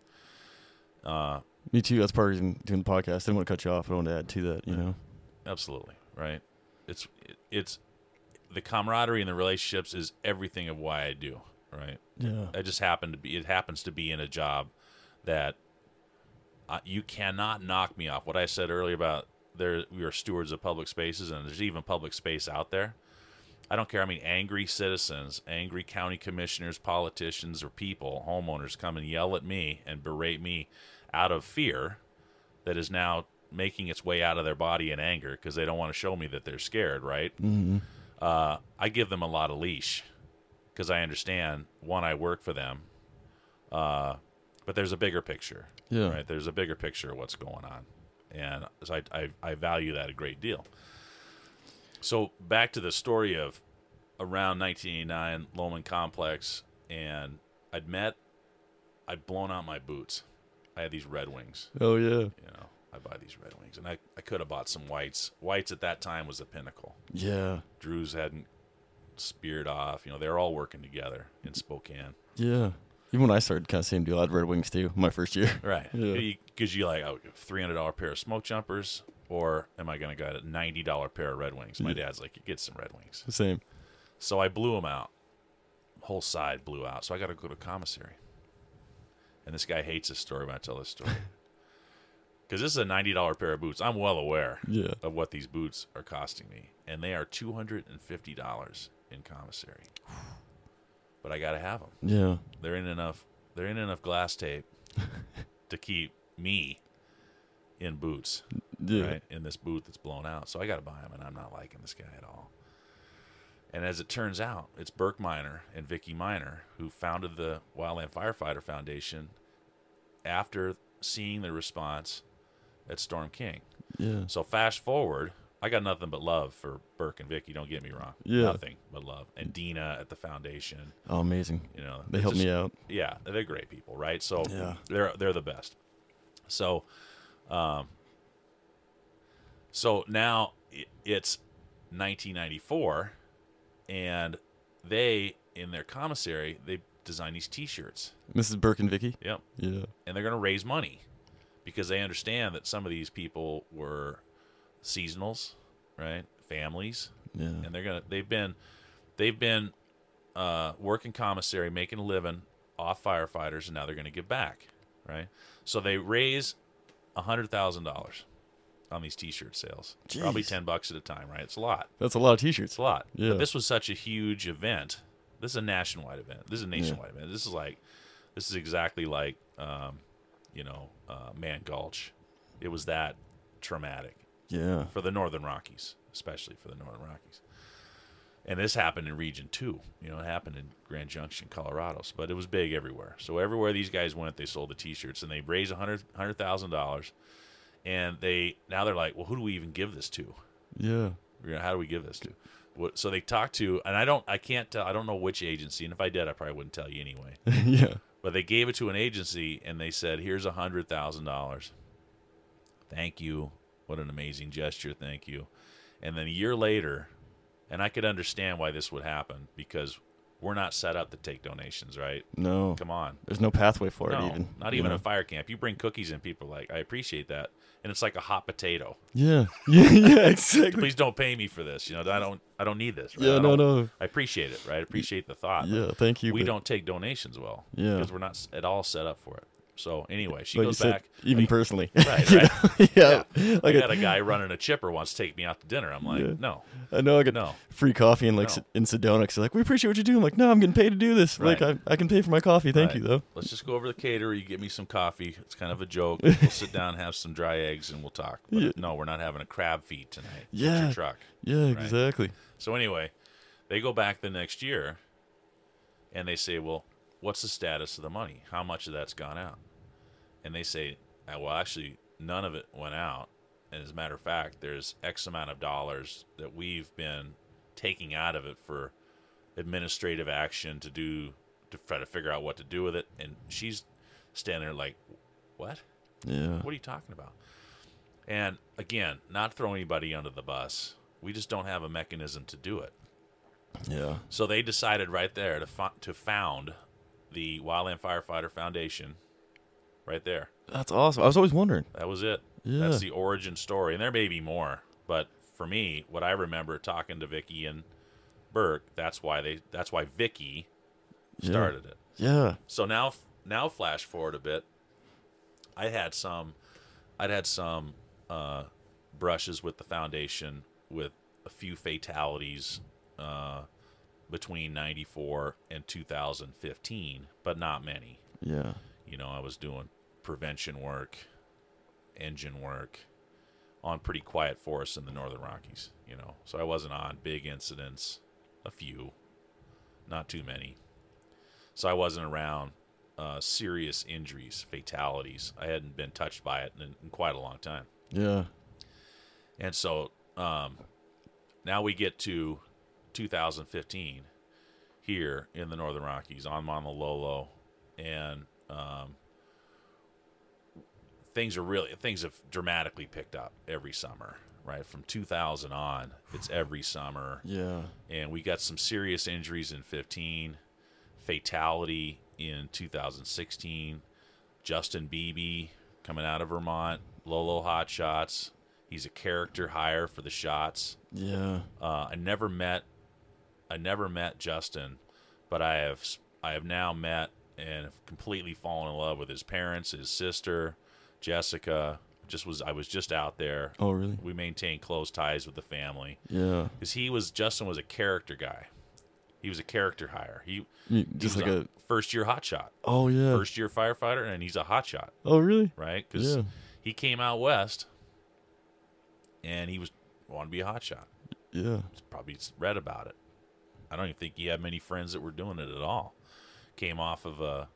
[SPEAKER 1] Uh, Me too. That's part of doing the podcast. I didn't want to cut you off. I wanted to add to that. You know.
[SPEAKER 2] Absolutely, right? It's it, it's the camaraderie and the relationships is everything of why I do, right?
[SPEAKER 1] Yeah.
[SPEAKER 2] I just happen to be. It happens to be in a job that uh, you cannot knock me off. What I said earlier about there, we are stewards of public spaces, and there's even public space out there. I don't care. I mean, angry citizens, angry county commissioners, politicians, or people, homeowners, come and yell at me and berate me out of fear that is now making its way out of their body in anger because they don't want to show me that they're scared. Right?
[SPEAKER 1] Mm-hmm.
[SPEAKER 2] Uh, I give them a lot of leash because I understand one, I work for them, uh, but there's a bigger picture,
[SPEAKER 1] Yeah.
[SPEAKER 2] right? There's a bigger picture of what's going on, and so I, I I value that a great deal. So back to the story of around 1989 Lowman Complex, and I'd met, I'd blown out my boots. I had these Red Wings,
[SPEAKER 1] Oh yeah.
[SPEAKER 2] you know. I buy these Red Wings, and I, I could have bought some whites. Whites at that time was the pinnacle.
[SPEAKER 1] Yeah.
[SPEAKER 2] Drews hadn't speared off. You know, they're all working together in Spokane.
[SPEAKER 1] Yeah. Even when I started, kind of same deal. I had Red Wings too. My first year.
[SPEAKER 2] Right. <laughs>
[SPEAKER 1] Yeah.
[SPEAKER 2] Because you, like, a $300 pair of smoke jumpers, or am I going to get a $90 pair of Red Wings? My dad's like, get some Red Wings.
[SPEAKER 1] Same.
[SPEAKER 2] So I blew them out. Whole side blew out. So I got to go to commissary. And this guy hates this story when I tell this story. <laughs> Because this is a $90 pair of boots. I'm well aware
[SPEAKER 1] Yeah.
[SPEAKER 2] of what these boots are costing me. And they are $250 in commissary. <sighs> But I got to have them.
[SPEAKER 1] Yeah.
[SPEAKER 2] They're in enough. They're in enough glass tape <laughs> to keep me in boots,
[SPEAKER 1] Yeah.
[SPEAKER 2] right? In this booth that's blown out. So I got to buy him, and I'm not liking this guy at all. And as it turns out, it's Burk Minor and Vicki Minor who founded the Wildland Firefighter Foundation after seeing the response at Storm King.
[SPEAKER 1] Yeah.
[SPEAKER 2] So fast forward, I got nothing but love for Burk and Vicki. Don't get me wrong.
[SPEAKER 1] Yeah.
[SPEAKER 2] Nothing but love. And Dina at the foundation,
[SPEAKER 1] Oh, amazing.
[SPEAKER 2] you know,
[SPEAKER 1] They helped
[SPEAKER 2] just-
[SPEAKER 1] me out.
[SPEAKER 2] Yeah, they're great people, right? So
[SPEAKER 1] Yeah.
[SPEAKER 2] they're they're the best. So, um, so now it's 1994, and they in their commissary they design these T-shirts.
[SPEAKER 1] Mrs. Burk and Vicki.
[SPEAKER 2] Yep
[SPEAKER 1] Yeah.
[SPEAKER 2] and they're going to raise money because they understand that some of these people were seasonals, right? Families,
[SPEAKER 1] Yeah.
[SPEAKER 2] and they're gonna they've been they've been uh, working commissary, making a living off firefighters, and now they're going to give back, right? So they raise a hundred thousand dollars on these T-shirt sales, probably ten bucks at a time, right? It's a lot.
[SPEAKER 1] That's a lot of T-shirts.
[SPEAKER 2] a lot.
[SPEAKER 1] Yeah.
[SPEAKER 2] But this was such a huge event. This is a nationwide event. This is a nationwide event. This is like, this is exactly like, um, you know, uh, Mann Gulch. It was that traumatic
[SPEAKER 1] Yeah.
[SPEAKER 2] for the Northern Rockies, especially for the Northern Rockies. And this happened in Region Two. You know, it happened in Grand Junction, Colorado. So- But it was big everywhere. So everywhere these guys went, they sold the T-shirts, and they raised a hundred hundred thousand dollars. And they now they're like, well, who do we even give this to?
[SPEAKER 1] Yeah.
[SPEAKER 2] We're gonna- how do we give this to? What, so they talked to, and I don't, I can't tell, I don't know which agency, and if I did, I probably wouldn't tell you anyway. <laughs>
[SPEAKER 1] yeah.
[SPEAKER 2] But they gave it to an agency, and they said, "Here's a hundred thousand dollars. Thank you. What an amazing gesture. Thank you." And then a year later, and I could understand why this would happen because we're not set up to take donations, right?
[SPEAKER 1] No.
[SPEAKER 2] Come on.
[SPEAKER 1] There's no pathway for
[SPEAKER 2] No,
[SPEAKER 1] it even.
[SPEAKER 2] not even
[SPEAKER 1] know?
[SPEAKER 2] a fire camp. You bring cookies and people are like, I appreciate that, and it's like a hot potato.
[SPEAKER 1] Yeah. <laughs> Yeah. Yeah. <laughs> Exactly.
[SPEAKER 2] Please don't pay me for this. You know, I don't, I don't need this. Right?
[SPEAKER 1] Yeah. No. No.
[SPEAKER 2] I appreciate it, right? I appreciate the thought.
[SPEAKER 1] Yeah. Thank you.
[SPEAKER 2] we
[SPEAKER 1] but-
[SPEAKER 2] don't take donations well.
[SPEAKER 1] Yeah.
[SPEAKER 2] Because we're not at all set up for it. So anyway, she
[SPEAKER 1] like
[SPEAKER 2] goes
[SPEAKER 1] said,
[SPEAKER 2] back.
[SPEAKER 1] even
[SPEAKER 2] like,
[SPEAKER 1] personally. <laughs>
[SPEAKER 2] Right, <laughs>
[SPEAKER 1] You
[SPEAKER 2] right. <laughs>
[SPEAKER 1] yeah.
[SPEAKER 2] I
[SPEAKER 1] Like
[SPEAKER 2] got
[SPEAKER 1] a-
[SPEAKER 2] a guy running a chipper wants to take me out to dinner. I'm like,
[SPEAKER 1] Yeah.
[SPEAKER 2] no,
[SPEAKER 1] I know I got
[SPEAKER 2] no.
[SPEAKER 1] free coffee in like
[SPEAKER 2] No.
[SPEAKER 1] In Sedona. they're like, we appreciate what you're doing. I'm like, no, I'm getting paid to do this. Like, I, I can pay for my coffee. Thank
[SPEAKER 2] Right.
[SPEAKER 1] you, though.
[SPEAKER 2] Let's just go over to the caterer. You get me some coffee. It's kind of a joke. We'll sit down, have some dry eggs, and we'll talk. But
[SPEAKER 1] Yeah.
[SPEAKER 2] no, we're not having a crab feed tonight.
[SPEAKER 1] Yeah.
[SPEAKER 2] truck.
[SPEAKER 1] Yeah, exactly.
[SPEAKER 2] So anyway, they go back the next year, and they say, well, what's the status of the money? How much of that's gone out? And they say, uh, well, actually, none of it went out. And as a matter of fact, there's X amount of dollars that we've been taking out of it for administrative action to do to try to figure out what to do with it. And she's standing there like, what?
[SPEAKER 1] Yeah.
[SPEAKER 2] What are you talking about? And again, not throw anybody under the bus. We just don't have a mechanism to do it.
[SPEAKER 1] Yeah.
[SPEAKER 2] So they decided right there to fo- to found the Wildland Firefighter Foundation. Right there.
[SPEAKER 1] That's awesome. I was always wondering.
[SPEAKER 2] That was it.
[SPEAKER 1] Yeah.
[SPEAKER 2] That's the origin story, and there may be more, but for me, what I remember talking to Vicki and Burk, that's why they that's why Vicki
[SPEAKER 1] Yeah.
[SPEAKER 2] started it.
[SPEAKER 1] Yeah.
[SPEAKER 2] So now, now flash forward a bit. I had some, I'd had some uh, brushes with the foundation with a few fatalities uh, between '94 and 2015, but not many.
[SPEAKER 1] Yeah.
[SPEAKER 2] You know, I was doing prevention work, engine work on pretty quiet forests in the Northern Rockies. You know, so I wasn't on big incidents, a few, not too many. So I wasn't around uh, serious injuries, fatalities. I hadn't been touched by it in, in quite a long time.
[SPEAKER 1] Yeah.
[SPEAKER 2] And so um, now we get to 2015 here in the Northern Rockies on Lolo, and um, things are really things have dramatically picked up every summer. Right from 2000 on, it's every summer,
[SPEAKER 1] Yeah.
[SPEAKER 2] and we got some serious injuries in 15, fatality in 2016. Justin Beebe coming out of Vermont, Lolo Hot Shots. He's a character hire for the shots.
[SPEAKER 1] Yeah.
[SPEAKER 2] Uh, I never met, I never met Justin, but I have I have now met and have completely fallen in love with his parents, his sister, Jessica. Just was I was just out there.
[SPEAKER 1] Oh, really?
[SPEAKER 2] We maintained close ties with the family
[SPEAKER 1] Yeah.
[SPEAKER 2] because he was Justin was a character guy. He was a character hire. He,
[SPEAKER 1] You-
[SPEAKER 2] he
[SPEAKER 1] just like
[SPEAKER 2] a,
[SPEAKER 1] a.
[SPEAKER 2] first year hotshot,
[SPEAKER 1] Oh yeah.
[SPEAKER 2] first year firefighter, and he's a hotshot,
[SPEAKER 1] Oh really?
[SPEAKER 2] right? Because
[SPEAKER 1] Yeah.
[SPEAKER 2] he came out west, and he was wanted to be a hotshot.
[SPEAKER 1] Yeah.
[SPEAKER 2] Probably read about it. I don't even think he had many friends that were doing it at all. Came off of a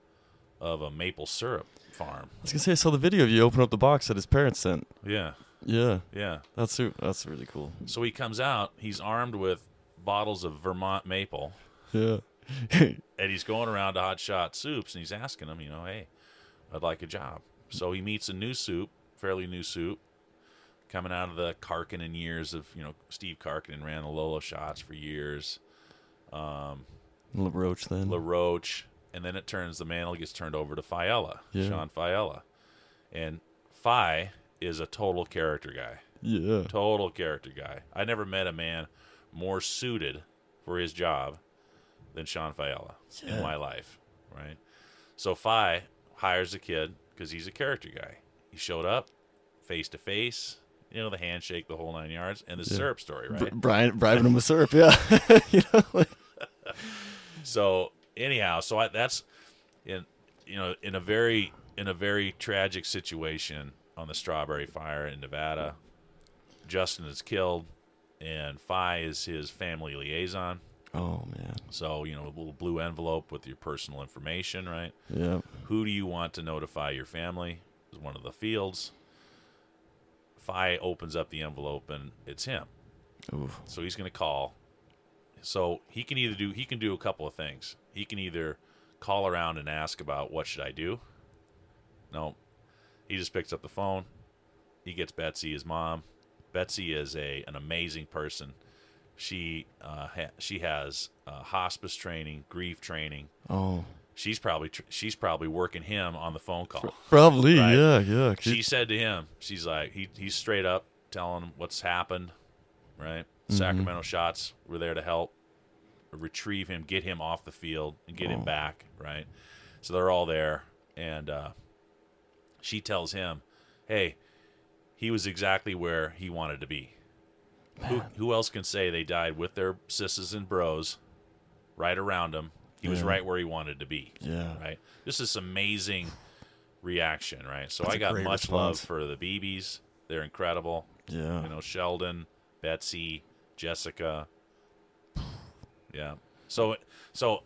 [SPEAKER 2] of a maple syrup farm.
[SPEAKER 1] I was gonna say I saw the video of you open up the box that his parents sent.
[SPEAKER 2] Yeah,
[SPEAKER 1] Yeah.
[SPEAKER 2] yeah.
[SPEAKER 1] That's su- that's really cool.
[SPEAKER 2] So he comes out. He's armed with bottles of Vermont maple,
[SPEAKER 1] Yeah. <laughs>
[SPEAKER 2] and he's going around to Hot Shot Soups, and he's asking them, you know, hey, I'd like a job. So he meets a new soup, fairly new soup, coming out of the Karkanen years of, you know, Steve Karkanen ran the Lolo shots for years.
[SPEAKER 1] Um, LaRoche then.
[SPEAKER 2] LaRoche, and then it turns the mantle gets turned over to Fiella,
[SPEAKER 1] Yeah.
[SPEAKER 2] Sean Fiella, and Fi is a total character guy,
[SPEAKER 1] yeah.
[SPEAKER 2] total character guy. I never met a man more suited for his job than Sean Fiella in my life, right? So Fi hires a kid because he's a character guy. He showed up face to face, you know, the handshake, the whole nine yards, and the
[SPEAKER 1] Yeah.
[SPEAKER 2] syrup story, right?
[SPEAKER 1] Br- Brian bribing him with syrup. Yeah. <laughs> you know. Like,
[SPEAKER 2] so anyhow so I, that's in you know in a very in a very tragic situation on the strawberry fire in nevada justin is killed and Fi is his family liaison
[SPEAKER 1] oh man.
[SPEAKER 2] so you know a little blue envelope with your personal information right
[SPEAKER 1] Yeah.
[SPEAKER 2] who do you want to notify your family is one of the fields Fi opens up the envelope and it's him
[SPEAKER 1] Oof.
[SPEAKER 2] so he's going to call. So he can either do he can do a couple of things. He can either call around and ask about what should I do. No, he just picks up the phone. He gets Betsy, his mom. Betsy is a an amazing person. She uh, ha- she has uh, hospice training, grief training.
[SPEAKER 1] Oh.
[SPEAKER 2] She's probably tr- she's probably working him on the phone call.
[SPEAKER 1] Probably.
[SPEAKER 2] Right.
[SPEAKER 1] Yeah. Yeah.
[SPEAKER 2] She said to him, she's like, he, he's straight up telling him what's happened, right? Sacramento shots were there to help retrieve him, get him off the field, and get him
[SPEAKER 1] Oh.
[SPEAKER 2] back, right? So they're all there, and uh, she tells him, hey, he was exactly where he wanted to be. Who, who else can say they died with their sisters and bros right around him? He was right where he wanted to be
[SPEAKER 1] Yeah.
[SPEAKER 2] right? Just this amazing reaction, right? So
[SPEAKER 1] That's
[SPEAKER 2] I got much love for the Beebes. They're incredible.
[SPEAKER 1] Yeah.
[SPEAKER 2] You know, Sheldon, Betsy, Jessica. Yeah. So so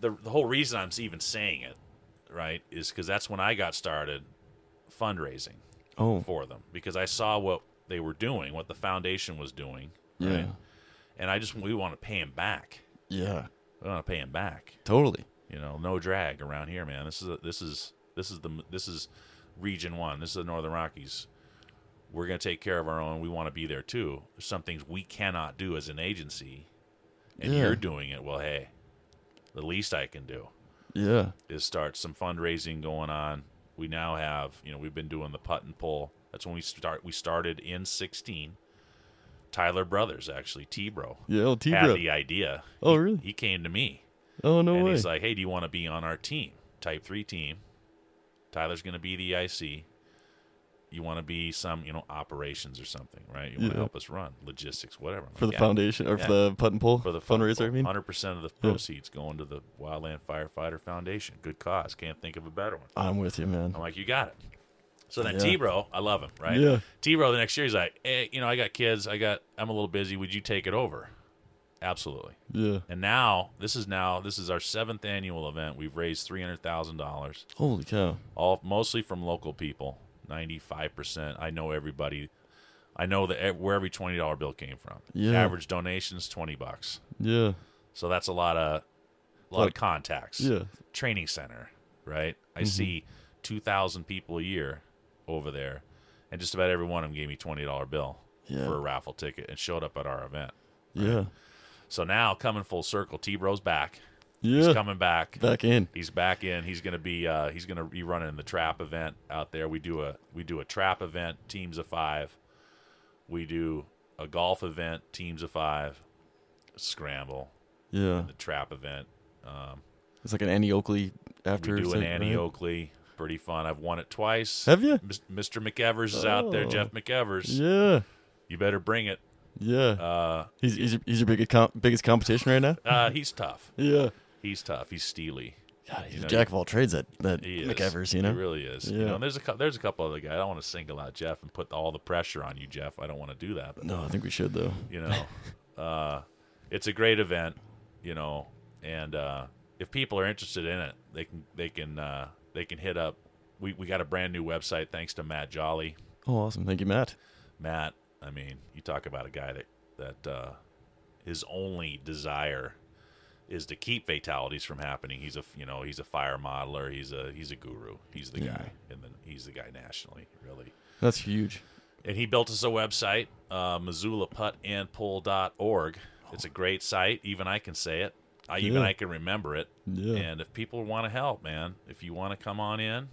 [SPEAKER 2] the the whole reason I'm even saying it, right, is because that's when I got started fundraising
[SPEAKER 1] Oh.
[SPEAKER 2] for them because I saw what they were doing, what the foundation was doing,
[SPEAKER 1] Yeah.
[SPEAKER 2] right? And I just we want to pay him back.
[SPEAKER 1] Yeah.
[SPEAKER 2] We want to pay him back.
[SPEAKER 1] Totally.
[SPEAKER 2] You know, no drag around here, man. This is a, this is this is the this is Region One. This is the Northern Rockies. We're gonna take care of our own. We want to be there too. There's some things we cannot do as an agency, and
[SPEAKER 1] Yeah.
[SPEAKER 2] you're doing it. Well, hey, the least I can do
[SPEAKER 1] Yeah.
[SPEAKER 2] is start some fundraising going on. We now have, you know, we've been doing the putt and pull. That's when we start. We started in 16. Tyler Brothers, actually, T Bro,
[SPEAKER 1] Yeah. Oh, T
[SPEAKER 2] had
[SPEAKER 1] bro.
[SPEAKER 2] the idea.
[SPEAKER 1] Oh,
[SPEAKER 2] He-
[SPEAKER 1] really?
[SPEAKER 2] He came to me
[SPEAKER 1] Oh no
[SPEAKER 2] and
[SPEAKER 1] way.
[SPEAKER 2] he's like, "Hey, do you want to be on our team, Type Three team? Tyler's going to be the IC. You want to be some, you know, operations or something, right? You want
[SPEAKER 1] Yeah.
[SPEAKER 2] to help us run logistics, whatever." I'm
[SPEAKER 1] for the
[SPEAKER 2] "Yeah."
[SPEAKER 1] foundation or
[SPEAKER 2] Yeah.
[SPEAKER 1] for the putt and pull
[SPEAKER 2] for the
[SPEAKER 1] fundraiser. I mean.
[SPEAKER 2] hundred percent of the
[SPEAKER 1] Yeah.
[SPEAKER 2] proceeds going to the Wildland Firefighter Foundation. Good cause. Can't think of a better one.
[SPEAKER 1] I'm with you, man.
[SPEAKER 2] I'm like, you got it. So then
[SPEAKER 1] Yeah.
[SPEAKER 2] T Bro, I love him, right?
[SPEAKER 1] Yeah.
[SPEAKER 2] T Bro the next year he's like, hey, you know, I got kids, I got I'm a little busy, would you take it over? Absolutely.
[SPEAKER 1] Yeah.
[SPEAKER 2] And now this is now this is our seventh annual event. We've raised three hundred thousand dollars,
[SPEAKER 1] Holy cow.
[SPEAKER 2] all mostly from local people. Ninety five percent. I know everybody. I know that where every twenty dollar bill came from.
[SPEAKER 1] Yeah.
[SPEAKER 2] Average donations twenty bucks.
[SPEAKER 1] Yeah.
[SPEAKER 2] So that's a lot of a lot
[SPEAKER 1] Lot-
[SPEAKER 2] of contacts.
[SPEAKER 1] Yeah.
[SPEAKER 2] Training center, right? I
[SPEAKER 1] Mhm.
[SPEAKER 2] see two thousand people a year over there, and just about every one of them gave me twenty dollar bill
[SPEAKER 1] Yeah.
[SPEAKER 2] for a raffle ticket and showed up at our event.
[SPEAKER 1] Yeah.
[SPEAKER 2] So now coming full circle, T Bro's back. He's coming back.
[SPEAKER 1] Back in.
[SPEAKER 2] He's back in. He's gonna be uh, he's gonna be running the trap event out there. We do a we do a trap event, teams of five. We do a golf event, teams of five. Scramble,
[SPEAKER 1] Yeah.
[SPEAKER 2] the trap event. Um,
[SPEAKER 1] It's like an Annie Oakley after.
[SPEAKER 2] we do an Annie
[SPEAKER 1] right?
[SPEAKER 2] Oakley. Pretty fun. I've won it twice.
[SPEAKER 1] Have you?
[SPEAKER 2] Mr. McEvers is out there.
[SPEAKER 1] Oh.
[SPEAKER 2] Jeff McEvers.
[SPEAKER 1] Yeah.
[SPEAKER 2] You better bring it.
[SPEAKER 1] Yeah.
[SPEAKER 2] Uh,
[SPEAKER 1] he's he's your, he's your biggest com- biggest competition right now.
[SPEAKER 2] uh, he's tough.
[SPEAKER 1] Yeah.
[SPEAKER 2] He's tough. He's steely.
[SPEAKER 1] God, he's
[SPEAKER 2] You
[SPEAKER 1] a jack of all trades. That that. McEvers, you know.
[SPEAKER 2] He really is. You know, and there's a there's a couple other guys. I don't want to single out Jeff and put all the pressure on you, Jeff. I don't want to do that. But
[SPEAKER 1] no, I think we should though.
[SPEAKER 2] you know, <laughs> uh, it's a great event. You know, and uh, if people are interested in it, they can they can uh, they can hit up. We we got a brand new website thanks to Matt Jolly.
[SPEAKER 1] Oh, awesome! Thank you, Matt.
[SPEAKER 2] Matt, I mean, you talk about a guy that that uh, his only desire is to keep fatalities from happening. He's a you know he's a fire modeler. He's a he's a guru. He's the
[SPEAKER 1] Yeah.
[SPEAKER 2] guy, and then he's the guy nationally, really.
[SPEAKER 1] That's huge.
[SPEAKER 2] And he built us a website, uh, MissoulaPuttAndPull.org. It's a great site. Even I can say it. I even I can remember it.
[SPEAKER 1] Yeah.
[SPEAKER 2] And if people want to help, man, if you want to come on in,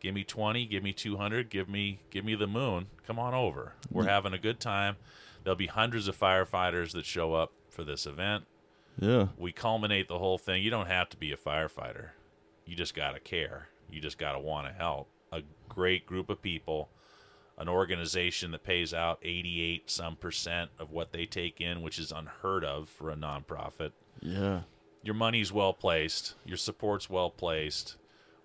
[SPEAKER 2] give me 20, give me 200, give me give me the moon. Come on over. We're having a good time. There'll be hundreds of firefighters that show up for this event.
[SPEAKER 1] Yeah.
[SPEAKER 2] We culminate the whole thing. You don't have to be a firefighter. You just got to care. You just got to want to help. A great group of people, an organization that pays out 88 some percent of what they take in, which is unheard of for a nonprofit
[SPEAKER 1] Yeah.
[SPEAKER 2] your money's well placed, your support's well placed.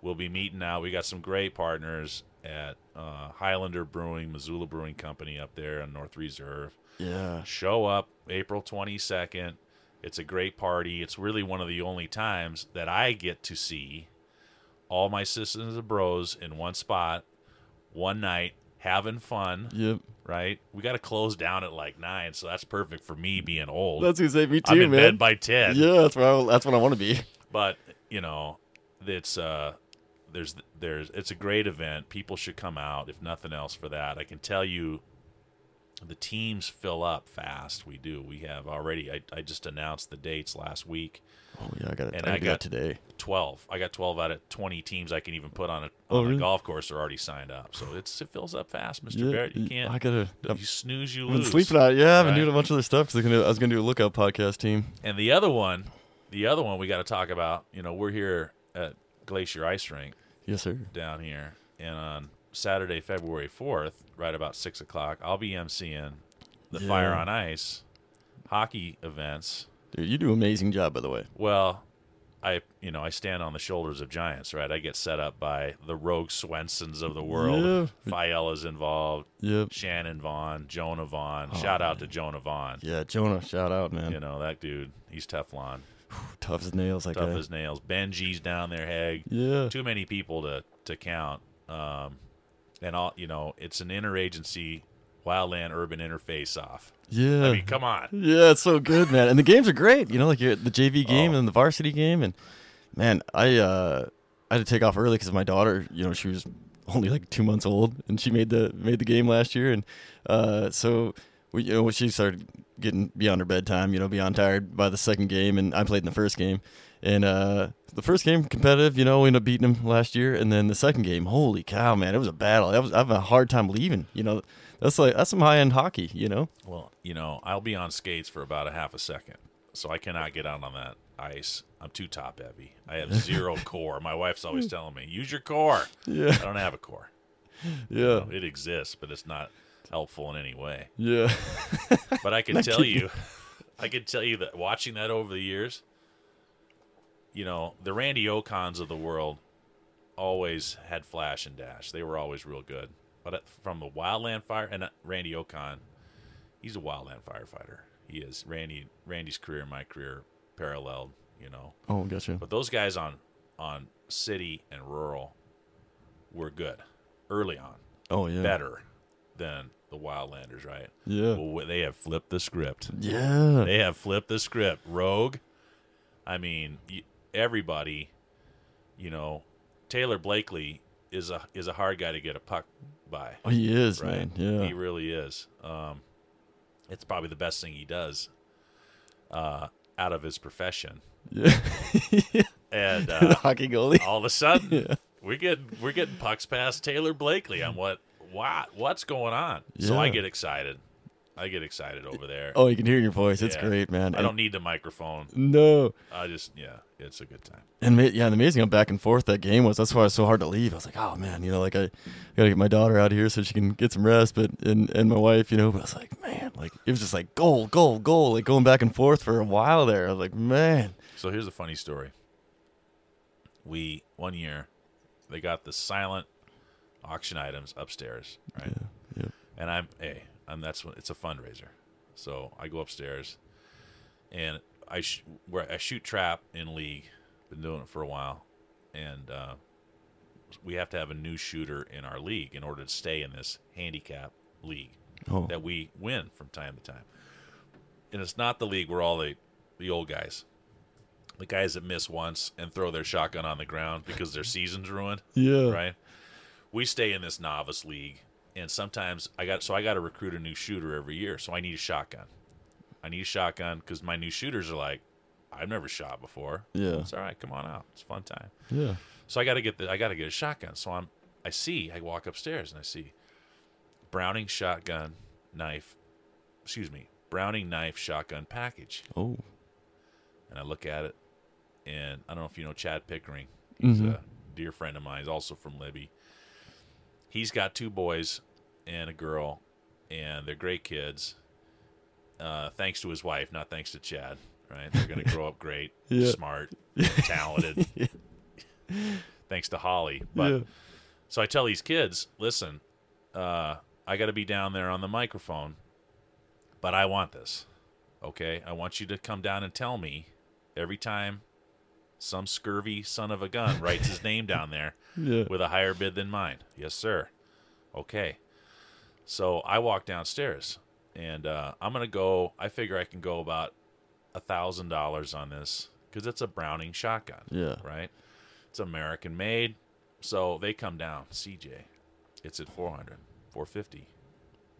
[SPEAKER 2] We'll be meeting now. We got some great partners at uh, Highlander Brewing, Missoula Brewing Company up there on North Reserve.
[SPEAKER 1] Yeah.
[SPEAKER 2] Show up April 22nd. It's a great party. It's really one of the only times that I get to see all my sisters and bros in one spot, one night, having fun,
[SPEAKER 1] Yep.
[SPEAKER 2] right? We got to close down at like 9, so that's perfect for me being old.
[SPEAKER 1] That's say me too,
[SPEAKER 2] I'm in
[SPEAKER 1] man.
[SPEAKER 2] bed by 10
[SPEAKER 1] yeah, that's where I, that's what I want to be.
[SPEAKER 2] but you know it's uh there's there's it's a great event people should come out if nothing else for that i can tell you the teams fill up fast we do we have already i, I just announced the dates last week
[SPEAKER 1] Oh yeah, I got it.
[SPEAKER 2] And
[SPEAKER 1] I,
[SPEAKER 2] I
[SPEAKER 1] got today.
[SPEAKER 2] 12 i got 12 out of 20 teams i can even put on a,
[SPEAKER 1] Oh,
[SPEAKER 2] on a golf course are already signed up so it's it fills up fast mr
[SPEAKER 1] Yeah,
[SPEAKER 2] barrett you can't
[SPEAKER 1] I gotta. I'm,
[SPEAKER 2] you snooze you
[SPEAKER 1] I've been
[SPEAKER 2] lose
[SPEAKER 1] sleeping out. Yeah, I've been
[SPEAKER 2] Right.
[SPEAKER 1] doing a bunch of other stuff because I was gonna do a lookout podcast team.
[SPEAKER 2] And the other one, the other one we got to talk about. You know, we're here at Glacier Ice Rink
[SPEAKER 1] Yes, sir.
[SPEAKER 2] down here, and on Saturday, February fourth, right about six o'clock, I'll be emceeing the
[SPEAKER 1] Yeah.
[SPEAKER 2] Fire on Ice hockey events.
[SPEAKER 1] Dude, you do an amazing job, by the way.
[SPEAKER 2] Well, I you know I stand on the shoulders of giants, right? I get set up by the Rogue Swensons of the world.
[SPEAKER 1] Yeah.
[SPEAKER 2] Fiella's involved,
[SPEAKER 1] Yep.
[SPEAKER 2] Shannon Vaughn, Jonah Vaughn.
[SPEAKER 1] Oh,
[SPEAKER 2] Shout out to Jonah Vaughn.
[SPEAKER 1] Yeah, Jonah, shout out, man.
[SPEAKER 2] You know that dude. He's Teflon,
[SPEAKER 1] Tough as nails, like
[SPEAKER 2] tough
[SPEAKER 1] that.
[SPEAKER 2] as nails. Benji's down there, Hag.
[SPEAKER 1] Yeah.
[SPEAKER 2] too many people to to count. Um, and all you know, it's an interagency wildland urban interface off.
[SPEAKER 1] Yeah.
[SPEAKER 2] I mean, come on.
[SPEAKER 1] Yeah, it's so good, man. And the games are great. You know, like you're- the JV game
[SPEAKER 2] Oh.
[SPEAKER 1] and the varsity game. And man, I uh, I had to take off early because my daughter, you know, she was only like two months old, and she made the made the game last year. And uh, so we, you know, she started getting beyond her bedtime, you know, beyond tired by the second game, and I played in the first game. And uh, the first game competitive, you know, we ended up beating them last year, and then the second game, holy cow, man, it was a battle. I was I have a hard time leaving. You know, that's like that's some high end hockey. You know.
[SPEAKER 2] Well, you know, I'll be on skates for about a half a second, so I cannot get out on that ice. I'm too top heavy. I have <laughs> zero core. My wife's always telling me, "Use your core."
[SPEAKER 1] Yeah.
[SPEAKER 2] I don't have a core. <laughs>
[SPEAKER 1] Yeah.
[SPEAKER 2] It exists, but it's not helpful in any way.
[SPEAKER 1] Yeah.
[SPEAKER 2] But I <laughs> can tell
[SPEAKER 1] kidding.
[SPEAKER 2] you, I can tell you that watching that over the years, you know, the Randy Ocons of the world always had flash and dash. They were always real good. But from the wildland fire and uh, Randy Ocon, he's a wildland firefighter. He is. Randy Randy's career and my career paralleled, you know.
[SPEAKER 1] Oh, gotcha.
[SPEAKER 2] But those guys on on city and rural were good early on,
[SPEAKER 1] Oh yeah.
[SPEAKER 2] better than the wildlanders, right?
[SPEAKER 1] Yeah.
[SPEAKER 2] Well, they have flipped the script.
[SPEAKER 1] Yeah.
[SPEAKER 2] They have flipped the script. Rogue. I mean, everybody. You know, Taylor Blakely is a is a hard guy to get a puck by.
[SPEAKER 1] Oh, he is,
[SPEAKER 2] Right?
[SPEAKER 1] man. Yeah.
[SPEAKER 2] He really is. Um, it's probably the best thing he does uh, out of his profession.
[SPEAKER 1] yeah. <laughs>
[SPEAKER 2] And <laughs> uh,
[SPEAKER 1] Hockey goalie.
[SPEAKER 2] all of a sudden, <laughs>
[SPEAKER 1] Yeah.
[SPEAKER 2] we get we're getting pucks past Taylor Blakely. I'm what what what's going on? So I get excited. I get excited over there.
[SPEAKER 1] Oh, you can hear your voice. It's
[SPEAKER 2] Yeah.
[SPEAKER 1] great, man.
[SPEAKER 2] I don't need the microphone.
[SPEAKER 1] No.
[SPEAKER 2] I just yeah, it's a good time.
[SPEAKER 1] And yeah, the amazing how back and forth that game was. That's why it was so hard to leave. I was like, oh man, you know, like I gotta get my daughter out of here so she can get some rest, but and and my wife, you know. But I was like, man, like it was just like goal, goal, goal, like going back and forth for a while there. I was like, man,
[SPEAKER 2] So here's a funny story. We one year they got the silent auction items upstairs, right?
[SPEAKER 1] yeah,
[SPEAKER 2] And I'm hey, and that's what it's a fundraiser. So I go upstairs, and I sh- where I shoot trap in league. Been doing it for a while, and uh, we have to have a new shooter in our league in order to stay in this handicap league
[SPEAKER 1] oh,
[SPEAKER 2] that we win from time to time. And it's not the league where all the the old guys, the guys that miss once and throw their shotgun on the ground because their <laughs> season's ruined
[SPEAKER 1] yeah,
[SPEAKER 2] right? We stay in this novice league, and sometimes I got so I got to recruit a new shooter every year. So I need a shotgun. I need a shotgun because my new shooters are like, I've never shot before.
[SPEAKER 1] yeah,
[SPEAKER 2] It's all right, come on out. It's a fun time.
[SPEAKER 1] yeah.
[SPEAKER 2] So I got to get the I got to get a shotgun. So I'm I see I walk upstairs and I see Browning shotgun knife, excuse me, Browning knife shotgun package,
[SPEAKER 1] Oh,
[SPEAKER 2] and I look at it, and I don't know if you know Chad Pickering. He's
[SPEAKER 1] Mhm.
[SPEAKER 2] a dear friend of mine. He's also from Libby. He's got two boys and a girl, and they're great kids. Uh, thanks to his wife, not thanks to Chad. Right? They're going to grow up great, <laughs>
[SPEAKER 1] Yeah.
[SPEAKER 2] smart, talented. <laughs> thanks to Holly. But
[SPEAKER 1] yeah,
[SPEAKER 2] so I tell these kids, listen, uh, I got to be down there on the microphone, but I want this. Okay? I want you to come down and tell me every time some scurvy son of a gun writes his name down there <laughs>
[SPEAKER 1] yeah.
[SPEAKER 2] with a higher bid than mine. Yes, sir. Okay. So I walk downstairs and uh, I'm going to go, I figure I can go about a $1,000 on this because it's a Browning shotgun
[SPEAKER 1] yeah.
[SPEAKER 2] right? It's American made. So they come down. CJ, it's at 400, 450.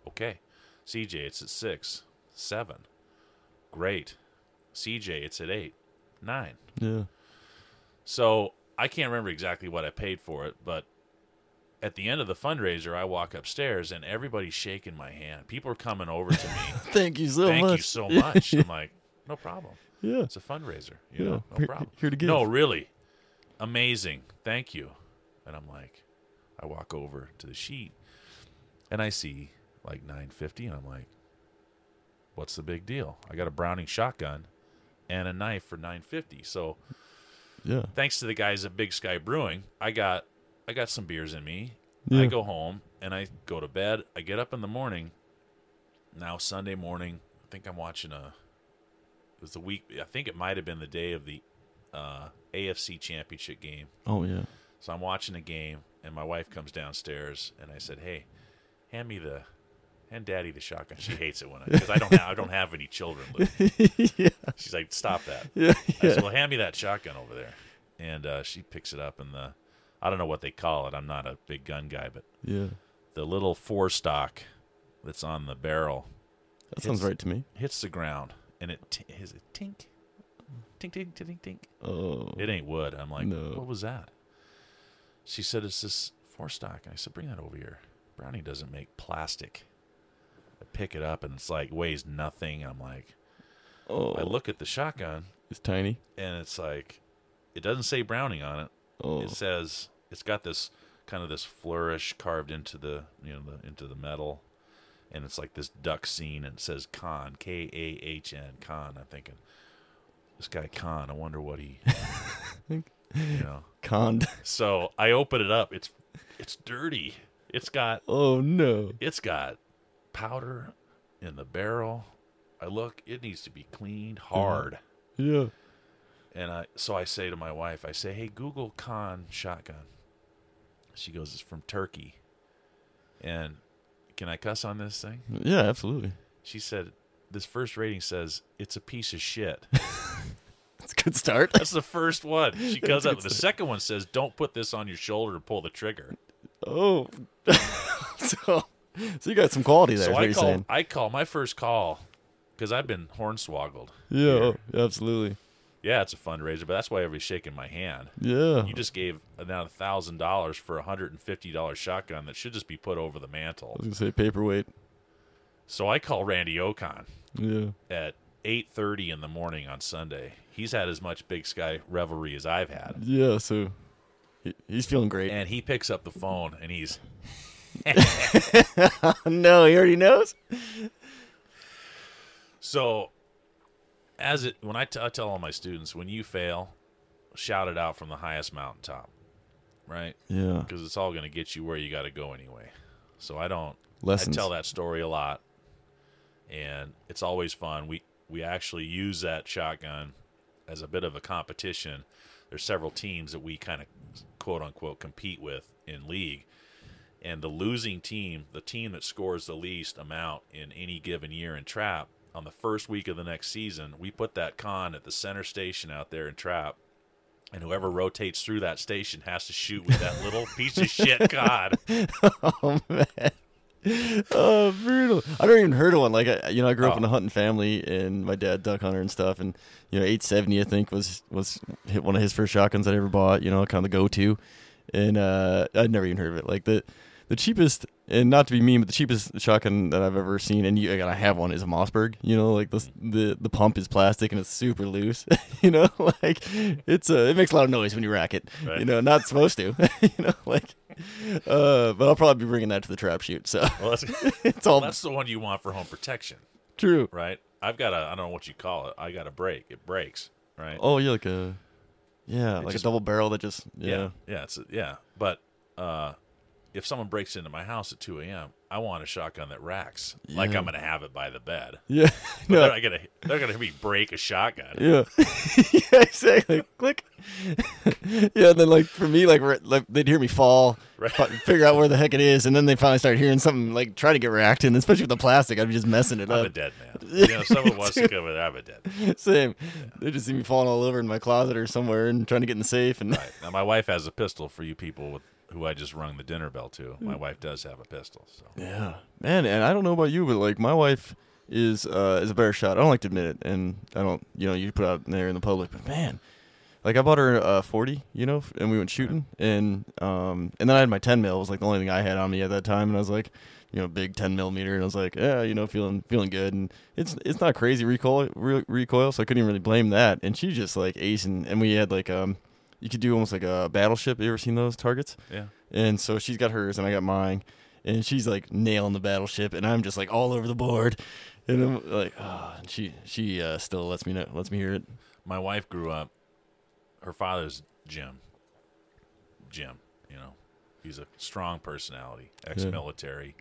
[SPEAKER 2] Okay. CJ, it's at 6, 7. Great. CJ, it's at 8, 9.
[SPEAKER 1] Yeah.
[SPEAKER 2] So I can't remember exactly what I paid for it, but at the end of the fundraiser, I walk upstairs and everybody's shaking my hand. People are coming over to me. <laughs>
[SPEAKER 1] Thank you so
[SPEAKER 2] Thank
[SPEAKER 1] much.
[SPEAKER 2] you so much. I'm like, no problem.
[SPEAKER 1] Yeah.
[SPEAKER 2] It's a fundraiser. You
[SPEAKER 1] Yeah.
[SPEAKER 2] know, no
[SPEAKER 1] Here-
[SPEAKER 2] problem.
[SPEAKER 1] here to give.
[SPEAKER 2] No, really. Amazing. Thank you. And I'm like, I walk over to the sheet and I see like 950 and I'm like, what's the big deal? I got a Browning shotgun and a knife for 950. So
[SPEAKER 1] Yeah.
[SPEAKER 2] thanks to the guys at Big Sky Brewing, I got I got some beers in me.
[SPEAKER 1] Yeah.
[SPEAKER 2] I go home and I go to bed. I get up in the morning. Now Sunday morning, I think I'm watching a. It was the week. I think it might have been the day of the uh, AFC Championship game.
[SPEAKER 1] Oh yeah.
[SPEAKER 2] So I'm watching a game, and my wife comes downstairs, and I said, "Hey, hand me the, hand Daddy the shotgun." She hates it when I because I don't have I don't have any children. <laughs>
[SPEAKER 1] Yeah.
[SPEAKER 2] She's like, "Stop that."
[SPEAKER 1] Yeah.
[SPEAKER 2] I said, "Well, hand me that shotgun over there," and uh, she picks it up, and the, I don't know what they call it. I'm not a big gun guy, but
[SPEAKER 1] Yeah.
[SPEAKER 2] the little forestock that's on the barrel
[SPEAKER 1] That sounds right to me.
[SPEAKER 2] hits the ground, and it t- is it tink, tink, tink, tink, tink.
[SPEAKER 1] Oh.
[SPEAKER 2] It ain't wood. I'm like,
[SPEAKER 1] No.
[SPEAKER 2] what was that? She said it's this forestock. I said, bring that over here. Brownie doesn't make plastic. I pick it up, and it's like weighs nothing. I'm like,
[SPEAKER 1] Oh.
[SPEAKER 2] I look at the shotgun,
[SPEAKER 1] It's tiny.
[SPEAKER 2] and it's like, it doesn't say Browning on it.
[SPEAKER 1] Oh.
[SPEAKER 2] It says it's got this kind of this flourish carved into the you know the into the metal, and it's like this duck scene, and it says Khan K A H N Khan. I'm thinking, this guy Khan. I wonder what he, <laughs> you know.
[SPEAKER 1] Conned.
[SPEAKER 2] So I open it up. It's it's dirty. It's got
[SPEAKER 1] Oh no.
[SPEAKER 2] it's got powder in the barrel. I look. It needs to be cleaned uh-huh. hard.
[SPEAKER 1] Yeah.
[SPEAKER 2] And I so I say to my wife, I say, "Hey, Google Khan shotgun." She goes, "It's from Turkey." And can I cuss on this thing?
[SPEAKER 1] Yeah. Absolutely.
[SPEAKER 2] She said, "This first rating says it's a piece of shit." <laughs>
[SPEAKER 1] That's a good start.
[SPEAKER 2] That's the first one. She <laughs> goes up. The second one says, "Don't put this on your shoulder to pull the trigger."
[SPEAKER 1] oh. <laughs> so, so you got some quality there.
[SPEAKER 2] so
[SPEAKER 1] what
[SPEAKER 2] I
[SPEAKER 1] you're
[SPEAKER 2] call.
[SPEAKER 1] saying.
[SPEAKER 2] I call my first call because I've been hornswoggled.
[SPEAKER 1] Yeah. Oh, yeah, absolutely.
[SPEAKER 2] Yeah, it's a fundraiser, but that's why everybody's shaking my hand.
[SPEAKER 1] Yeah.
[SPEAKER 2] You just gave now a thousand dollars for a hundred and fifty dollar shotgun that should just be put over the mantle.
[SPEAKER 1] I was gonna say paperweight.
[SPEAKER 2] So I call Randy Ocon
[SPEAKER 1] Yeah.
[SPEAKER 2] at 8:30 in the morning on Sunday. He's had as much Big Sky revelry as I've had.
[SPEAKER 1] Yeah. So he, he's feeling great.
[SPEAKER 2] And he picks up the phone and he's <laughs>
[SPEAKER 1] no, he already knows.
[SPEAKER 2] so as it when I, t- I tell all my students when you fail, shout it out from the highest mountaintop, right?
[SPEAKER 1] Yeah.
[SPEAKER 2] Because it's all going to get you where you got to go anyway. So I don't.
[SPEAKER 1] Lessons.
[SPEAKER 2] I tell that story a lot, and it's always fun. We we actually use that shotgun as a bit of a competition. There's several teams that we kind of quote unquote compete with in league, and the losing team, the team that scores the least amount in any given year in trap, on the first week of the next season, we put that con at the center station out there in trap. And whoever rotates through that station has to shoot with that little <laughs> piece of shit cod. <laughs>
[SPEAKER 1] oh man. Oh, brutal! I never even heard of one. Like, I, you know, I grew up
[SPEAKER 2] Oh.
[SPEAKER 1] in a hunting family, and my dad duck hunter and stuff. And you know, 870, I think was was hit one of his first shotguns I ever bought. You know, kind of the go to. And uh, I'd never even heard of it. Like the the cheapest, and not to be mean, but the cheapest shotgun that I've ever seen, and you, I have one, is a Mossberg. You know, like the the the pump is plastic and it's super loose. <laughs> you know, <laughs> like it's uh, it makes a lot of noise when you rack it.
[SPEAKER 2] Right.
[SPEAKER 1] You know, not supposed to. <laughs> you know, like. Uh, but I'll probably be bringing that to the trap shoot. So
[SPEAKER 2] Well, that's,
[SPEAKER 1] it's all
[SPEAKER 2] that's the one you want for home protection,
[SPEAKER 1] true.
[SPEAKER 2] right? I've got a, I don't know what you call it. I got a break. It breaks, right?
[SPEAKER 1] Oh, yeah, like a yeah, like
[SPEAKER 2] just-
[SPEAKER 1] a double barrel that just yeah.
[SPEAKER 2] yeah, yeah, it's yeah. But uh, if someone breaks into my house at 2 a.m., I want a shotgun that racks, like I'm going to have it by the bed. <laughs>
[SPEAKER 1] Yeah.
[SPEAKER 2] But
[SPEAKER 1] no.
[SPEAKER 2] they're not gonna, they're gonna hear me break a shotgun.
[SPEAKER 1] Yeah. <laughs> yeah, exactly. Click. <laughs> yeah, and then like for me, like, like they'd hear me fall,
[SPEAKER 2] Right.
[SPEAKER 1] fi- figure out where the heck it is, and then they finally start hearing something like try to get racked, and especially with the plastic, I'd be just messing it up.
[SPEAKER 2] I'm a dead man. You know, someone wants to come in, I'm a dead. Man.
[SPEAKER 1] Same. They just see me falling all over in my closet or somewhere and trying to get in the safe, and
[SPEAKER 2] Right. Now, my wife has a pistol for you people with who I just rung the dinner bell to. My wife does have a pistol. So
[SPEAKER 1] Yeah, man, and I don't know about you, but like my wife is uh, is a better shot. I don't like to admit it, and I don't, you know, you put out there in the public, but man, like I bought her a forty, you know, and we went shooting, and um, and then I had my ten mil it was like the only thing I had on me at that time, and I was like, you know, big ten millimeter, and I was like, yeah, you know, feeling feeling good, and it's it's not crazy recoil re- recoil, so I couldn't even really blame that, and she just like acing, and we had like um, you could do almost like a battleship. You ever seen those targets?
[SPEAKER 2] yeah,
[SPEAKER 1] And so she's got hers and I got mine. And she's like nailing the battleship and I'm just like all over the board. And I'm like, oh, and she she uh, still lets me know lets me hear it.
[SPEAKER 2] my wife grew up. Her father's Jim. Jim, you know, he's a strong personality, ex-military,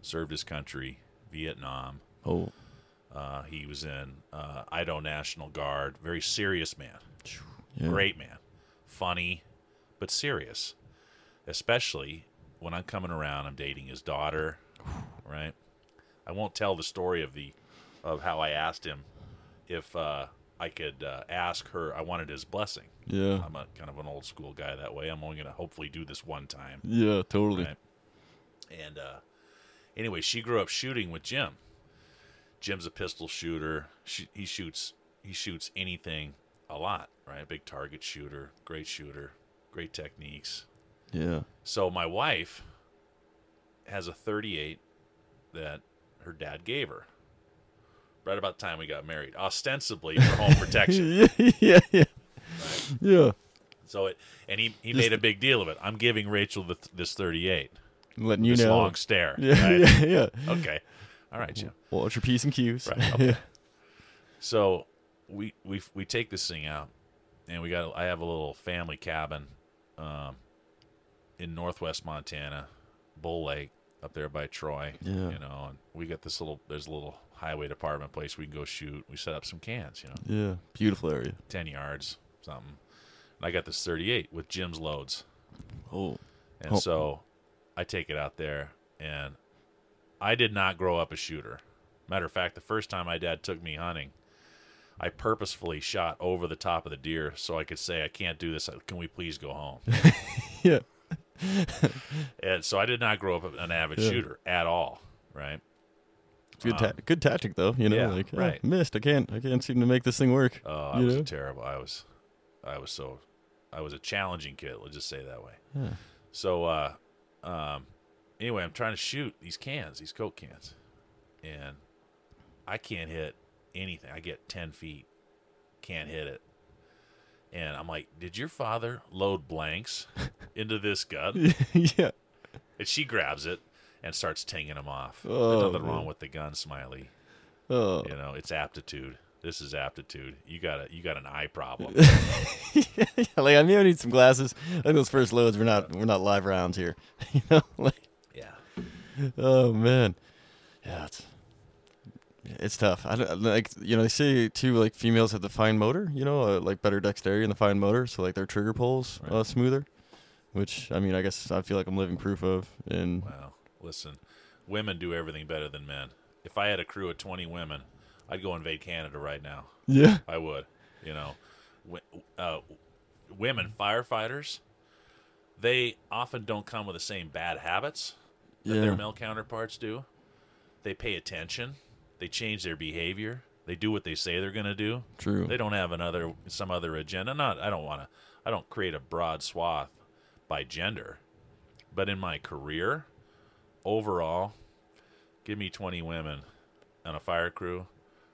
[SPEAKER 2] served his country, Vietnam.
[SPEAKER 1] Oh,
[SPEAKER 2] Uh, he was in uh, Idaho National Guard. Very serious man.
[SPEAKER 1] yeah.
[SPEAKER 2] Great man. Funny, but serious. Especially when I'm coming around, I'm dating his daughter, right? I won't tell the story of the of how I asked him if uh, I could uh, ask her. I wanted his blessing.
[SPEAKER 1] Yeah.
[SPEAKER 2] I'm a kind of an old school guy that way. I'm only going to hopefully do this one time.
[SPEAKER 1] Yeah, totally.
[SPEAKER 2] Right. And uh, anyway, she grew up shooting with Jim. Jim's a pistol shooter. She, he shoots he shoots anything a lot, right? Big target shooter, great shooter, great techniques.
[SPEAKER 1] Yeah.
[SPEAKER 2] So my wife has a 38 that her dad gave her. Right about the time we got married, ostensibly for home <laughs> protection.
[SPEAKER 1] yeah, yeah, yeah. Yeah.
[SPEAKER 2] So it, and he, he
[SPEAKER 1] Just-
[SPEAKER 2] made a big deal of it. I'm giving Rachel the, this 38. this
[SPEAKER 1] Letting you know.
[SPEAKER 2] long stare.
[SPEAKER 1] yeah,
[SPEAKER 2] right? <laughs>
[SPEAKER 1] yeah, yeah.
[SPEAKER 2] Okay. All right, Jim.
[SPEAKER 1] Watch your P's and Q's.
[SPEAKER 2] Right, okay. <laughs> So we we we take this thing out, and we got. I have a little family cabin, um, in northwest Montana, Bull Lake, up there by Troy.
[SPEAKER 1] Yeah.
[SPEAKER 2] You know, and we got this little. There's a little highway department place we can go shoot. We set up some cans. You know,
[SPEAKER 1] yeah. Beautiful area.
[SPEAKER 2] ten yards, something. And I got this 38 with Jim's loads.
[SPEAKER 1] Oh.
[SPEAKER 2] And
[SPEAKER 1] Oh.
[SPEAKER 2] so I take it out there, and I did not grow up a shooter. Matter of fact, the first time my dad took me hunting, I purposefully shot over the top of the deer so I could say, I can't do this. Can we please go home? <laughs>
[SPEAKER 1] Yeah.
[SPEAKER 2] and so I did not grow up an avid
[SPEAKER 1] Yeah.
[SPEAKER 2] shooter at all, right?
[SPEAKER 1] Good ta- good tactic though, you know,
[SPEAKER 2] yeah,
[SPEAKER 1] like oh,
[SPEAKER 2] right.
[SPEAKER 1] missed. I can't I can't seem to make this thing work.
[SPEAKER 2] Oh, I was
[SPEAKER 1] know?
[SPEAKER 2] terrible. I was, I was so, I was a challenging kid. Let's just say it that way.
[SPEAKER 1] Yeah.
[SPEAKER 2] So, uh, um, anyway, I'm trying to shoot these cans, these Coke cans, and I can't hit anything. I get ten feet, can't hit it, and I'm like, "Did your father load blanks <laughs> into this gun?" <laughs>
[SPEAKER 1] yeah.
[SPEAKER 2] And she grabs it and starts tinging them off.
[SPEAKER 1] Oh,
[SPEAKER 2] There's nothing
[SPEAKER 1] man.
[SPEAKER 2] wong with the gun, Smiley.
[SPEAKER 1] Oh.
[SPEAKER 2] You know, it's aptitude. This is aptitude. You got a you got an eye problem. <laughs>
[SPEAKER 1] yeah, like I may need some glasses. Think those first loads we're not we're not live rounds here. you know, like
[SPEAKER 2] yeah.
[SPEAKER 1] oh man, yeah, it's it's tough. I don't like you know they say too like females have the fine motor. You know, uh, like better dexterity in the fine motor, so like their trigger pulls uh, smoother. Which I mean, I guess I feel like I'm living proof of. And
[SPEAKER 2] Well, listen, women do everything better than men. If I had a crew of 20 women, I'd go invade Canada right now.
[SPEAKER 1] yeah,
[SPEAKER 2] I would. You know, uh, women firefighters, they often don't come with the same bad habits that
[SPEAKER 1] Yeah.
[SPEAKER 2] their male counterparts do. They pay attention. They change their behavior. They do what they say they're going to do.
[SPEAKER 1] true.
[SPEAKER 2] They don't have another some other agenda. Not I don't want to I don't create a broad swath by gender. But in my career, overall, give me 20 women on a fire crew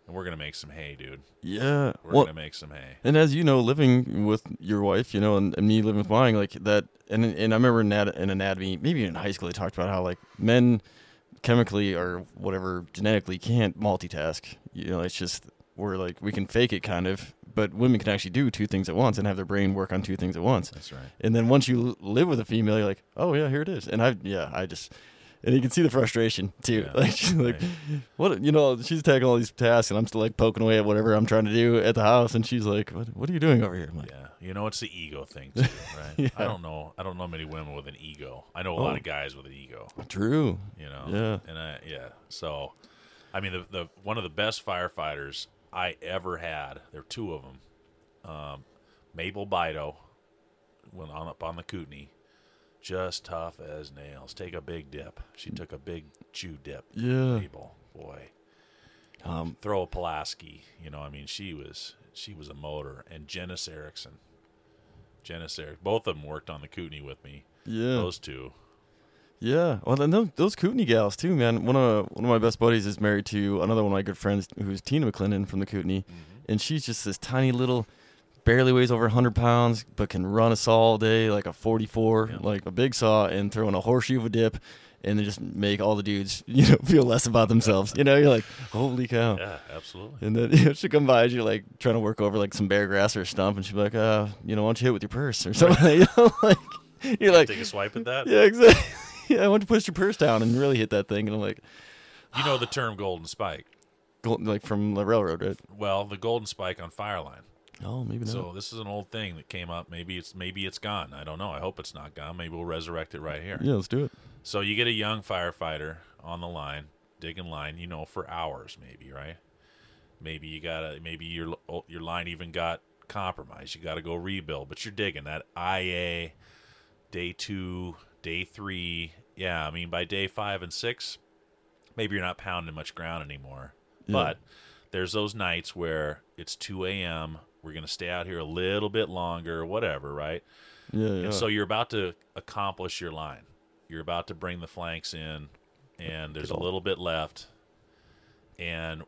[SPEAKER 2] and we're going to make some hay, dude.
[SPEAKER 1] yeah,
[SPEAKER 2] We're
[SPEAKER 1] well,
[SPEAKER 2] going to make some hay.
[SPEAKER 1] And as you know, living with your wife, you know, and, and me living with mine, like that, and and I remember in, in anatomy, maybe in high school, they talked about how like men chemically or whatever genetically can't multitask. You know, it's just we're like we can fake it kind of, but women can actually do two things at once and have their brain work on two things at once.
[SPEAKER 2] That's right.
[SPEAKER 1] And then once you l- live with a female, you're like, oh yeah, here it is. And I, yeah, I just, and you can see the frustration too.
[SPEAKER 2] Yeah, <laughs>
[SPEAKER 1] Like, she's like, what, you know, she's tackling all these tasks, and I'm still like poking away at whatever I'm trying to do at the house, and she's like, what, what are you doing over here? Like,
[SPEAKER 2] Yeah, you know it's the ego thing <laughs> too, right?
[SPEAKER 1] Yeah.
[SPEAKER 2] I don't know. I don't know many women with an ego. I know a lot
[SPEAKER 1] Oh.
[SPEAKER 2] of guys with an ego.
[SPEAKER 1] true.
[SPEAKER 2] You know.
[SPEAKER 1] Yeah.
[SPEAKER 2] And I yeah. So, I mean, the the one of the best firefighters I ever had. There were two of them. Um, Mabel Bido, went on up on the Kootenai, just tough as nails. Take a big dip. She took a big chew dip.
[SPEAKER 1] Yeah.
[SPEAKER 2] Mabel, boy.
[SPEAKER 1] Um,
[SPEAKER 2] Throw a Pulaski. You know, I mean, she was she was a motor. And Janice Erickson. Janice Eric. Both of them worked on the Kootenai with me.
[SPEAKER 1] yeah.
[SPEAKER 2] Those two.
[SPEAKER 1] Yeah, well, then those, those Kootenai gals too, man. One of one of my best buddies is married to another one of my good friends, who's Tina McClendon from the Kootenai, and she's just this tiny little, barely weighs over hundred pounds, but can run a saw all day like a forty-four,
[SPEAKER 2] Yeah.
[SPEAKER 1] like a big saw, and throw in a horseshoe of a dip, and then just make all the dudes, <laughs> you know, feel less about themselves. You know, you're like, holy cow.
[SPEAKER 2] Yeah, absolutely.
[SPEAKER 1] And then <laughs> you know, she'll come by as you're like trying to work over like some bear grass or a stump, and she'll like, uh, you know, why don't you hit with your purse or something? <laughs> you know, like you're like,
[SPEAKER 2] Take a swipe at that.
[SPEAKER 1] yeah, exactly. Yeah, I want to push your purse down and really hit that thing. And I'm like,
[SPEAKER 2] You know the term golden spike. <sighs>
[SPEAKER 1] like from the railroad, right?
[SPEAKER 2] Well, the golden spike on Fireline.
[SPEAKER 1] Oh, maybe not.
[SPEAKER 2] So this is an old thing that came up. Maybe it's maybe it's gone. I don't know. I hope it's not gone. Maybe we'll resurrect it right here.
[SPEAKER 1] yeah, let's do it.
[SPEAKER 2] So you get a young firefighter on the line, digging line, you know, for hours maybe, right? Maybe you got to maybe your your line even got compromised. You got to go rebuild, but you're digging that IA day 2, day 3. Yeah, I mean by day 5 and 6, maybe you're not pounding much ground anymore.
[SPEAKER 1] Yeah.
[SPEAKER 2] But there's those nights where it's 2 a.m. We're going to stay out here a little bit longer, whatever, right?
[SPEAKER 1] Yeah, yeah.
[SPEAKER 2] And so you're about to accomplish your line. You're about to bring the flanks in, and there's a little bit left. And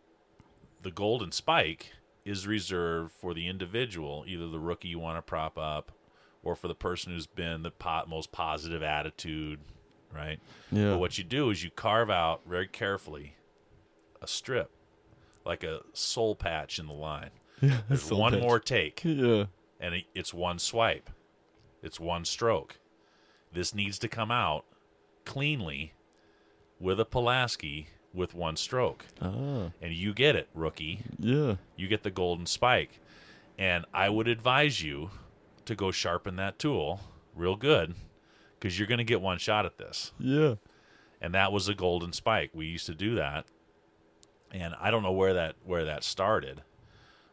[SPEAKER 2] the golden spike is reserved for the individual, either the rookie you want to prop up, or for the person who's been the po- most positive attitude, right?
[SPEAKER 1] yeah.
[SPEAKER 2] But what you do is you carve out very carefully a strip, like a soul patch in the line. <laughs>
[SPEAKER 1] yeah,
[SPEAKER 2] There's one
[SPEAKER 1] patch.
[SPEAKER 2] more take
[SPEAKER 1] Yeah.
[SPEAKER 2] and it- it's one swipe. It's one stroke. This needs to come out cleanly with a Pulaski with one stroke.
[SPEAKER 1] Ah,
[SPEAKER 2] And you get it, rookie.
[SPEAKER 1] yeah.
[SPEAKER 2] You get the golden spike. And I would advise you to go sharpen that tool real good because you're going to get one shot at this.
[SPEAKER 1] Yeah.
[SPEAKER 2] And that was a golden spike. We used to do that. And I don't know where that where that started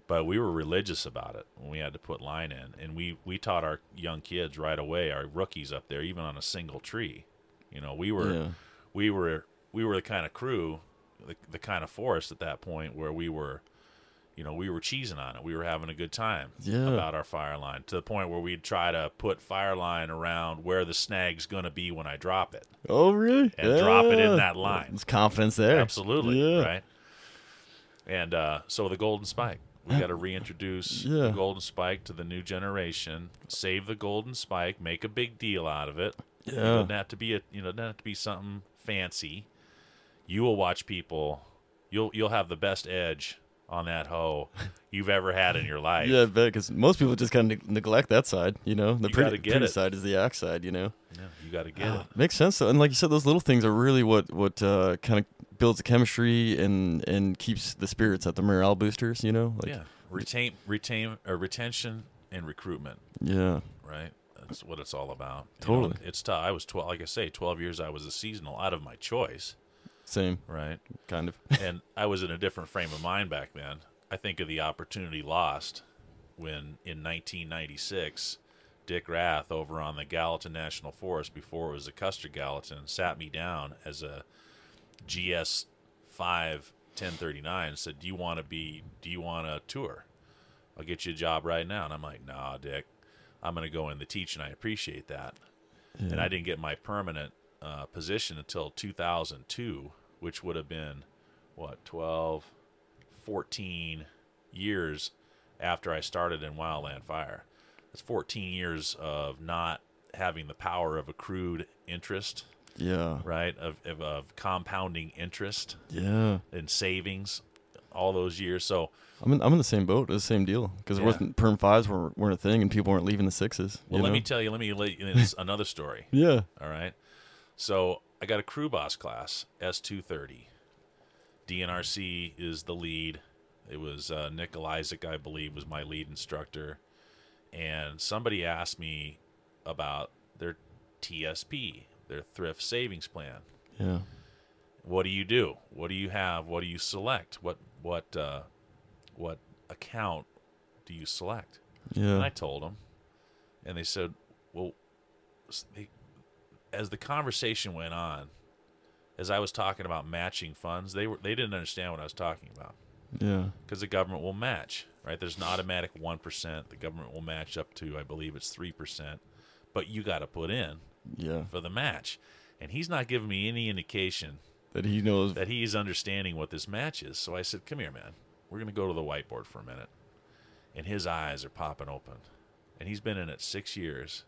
[SPEAKER 2] but we were religious about it when we had to put line in and we we taught our young kids right away our rookies up there even on a single tree you know we were
[SPEAKER 1] Yeah.
[SPEAKER 2] we were we were the kind of crew the, the kind of forest at that point where we were you know, we were cheesing on it. We were having a good time
[SPEAKER 1] Yeah.
[SPEAKER 2] about our fire line to the point where we'd try to put fire line around where the snag's going to be when I drop it.
[SPEAKER 1] Oh, really?
[SPEAKER 2] And drop it in that line.
[SPEAKER 1] There's confidence there.
[SPEAKER 2] Absolutely,
[SPEAKER 1] Yeah.
[SPEAKER 2] right? And uh, so the golden spike. We got to reintroduce the golden spike to the new generation. Save the golden spike. Make a big deal out of it. It doesn't have to be a you know doesn't have to be something fancy. You will watch people. You'll you'll have the best edge on that hoe you've ever had in your life.
[SPEAKER 1] Yeah, because most people just kind of neglect that side. You know, the
[SPEAKER 2] You
[SPEAKER 1] pretty,
[SPEAKER 2] get
[SPEAKER 1] pretty
[SPEAKER 2] it.
[SPEAKER 1] side is the axe side. You know,
[SPEAKER 2] Yeah, you got to get it.
[SPEAKER 1] makes sense. Though. And like you said, those little things are really what what uh, kind of builds the chemistry and and keeps the spirits at the morale boosters. You know, like
[SPEAKER 2] yeah, retain retain or retention and recruitment.
[SPEAKER 1] yeah,
[SPEAKER 2] right? That's what it's all about. You
[SPEAKER 1] Totally.
[SPEAKER 2] know, it's tough. I was twelve, like I say, twelve years. I was a seasonal out of my choice,
[SPEAKER 1] same
[SPEAKER 2] right?
[SPEAKER 1] kind of. <laughs>
[SPEAKER 2] and I was in a different frame of mind back then. I think of the opportunity lost when in 1996, Dick Rath over on the Gallatin National Forest before it was the Custer Gallatin sat me down as a GS 5 1039 and said, "Do you want to be? Do you want a tour? I'll get you a job right now." And I'm like, "Nah, Dick, I'm going to go in the teach, and I appreciate that." And I didn't get my permanent uh, position until 2002, which would have been what 12, 14 years after I started in Wildland Fire. That's 14 years of not having the power of accrued interest,
[SPEAKER 1] Yeah,
[SPEAKER 2] right? Of, of, of compounding interest
[SPEAKER 1] yeah.
[SPEAKER 2] and savings all those years. So,
[SPEAKER 1] I'm in, I'm in the same boat. It's the same deal because
[SPEAKER 2] Yeah.
[SPEAKER 1] it wasn't perm fives weren't, weren't a thing, and people weren't leaving the sixes.
[SPEAKER 2] well, let me tell you, let me let you, it's another story. <laughs>
[SPEAKER 1] Yeah,
[SPEAKER 2] All right. So I got a crew boss class, S230. DNRC is the lead. It was uh, Nickel Isaac, I believe, was my lead instructor. And somebody asked me about their TSP, their thrift savings plan.
[SPEAKER 1] yeah,
[SPEAKER 2] What do you do? What do you have? What do you select? What what uh, what account do you select? Yeah. And I told them, and they said, "Well, they, as the conversation went on, as I was talking about matching funds, they were they didn't understand what I was talking about
[SPEAKER 1] yeah,
[SPEAKER 2] because the government will match, right? There's an automatic one percent. The government will match up to, I believe it's three percent, but you got to put in
[SPEAKER 1] yeah.
[SPEAKER 2] for the match." And he's not giving me any indication
[SPEAKER 1] That he knows.
[SPEAKER 2] that he's understanding what this match is. So I said, "Come here, man. We're going to go to the whiteboard for a minute." And his eyes are popping open. And he's been in it 6 years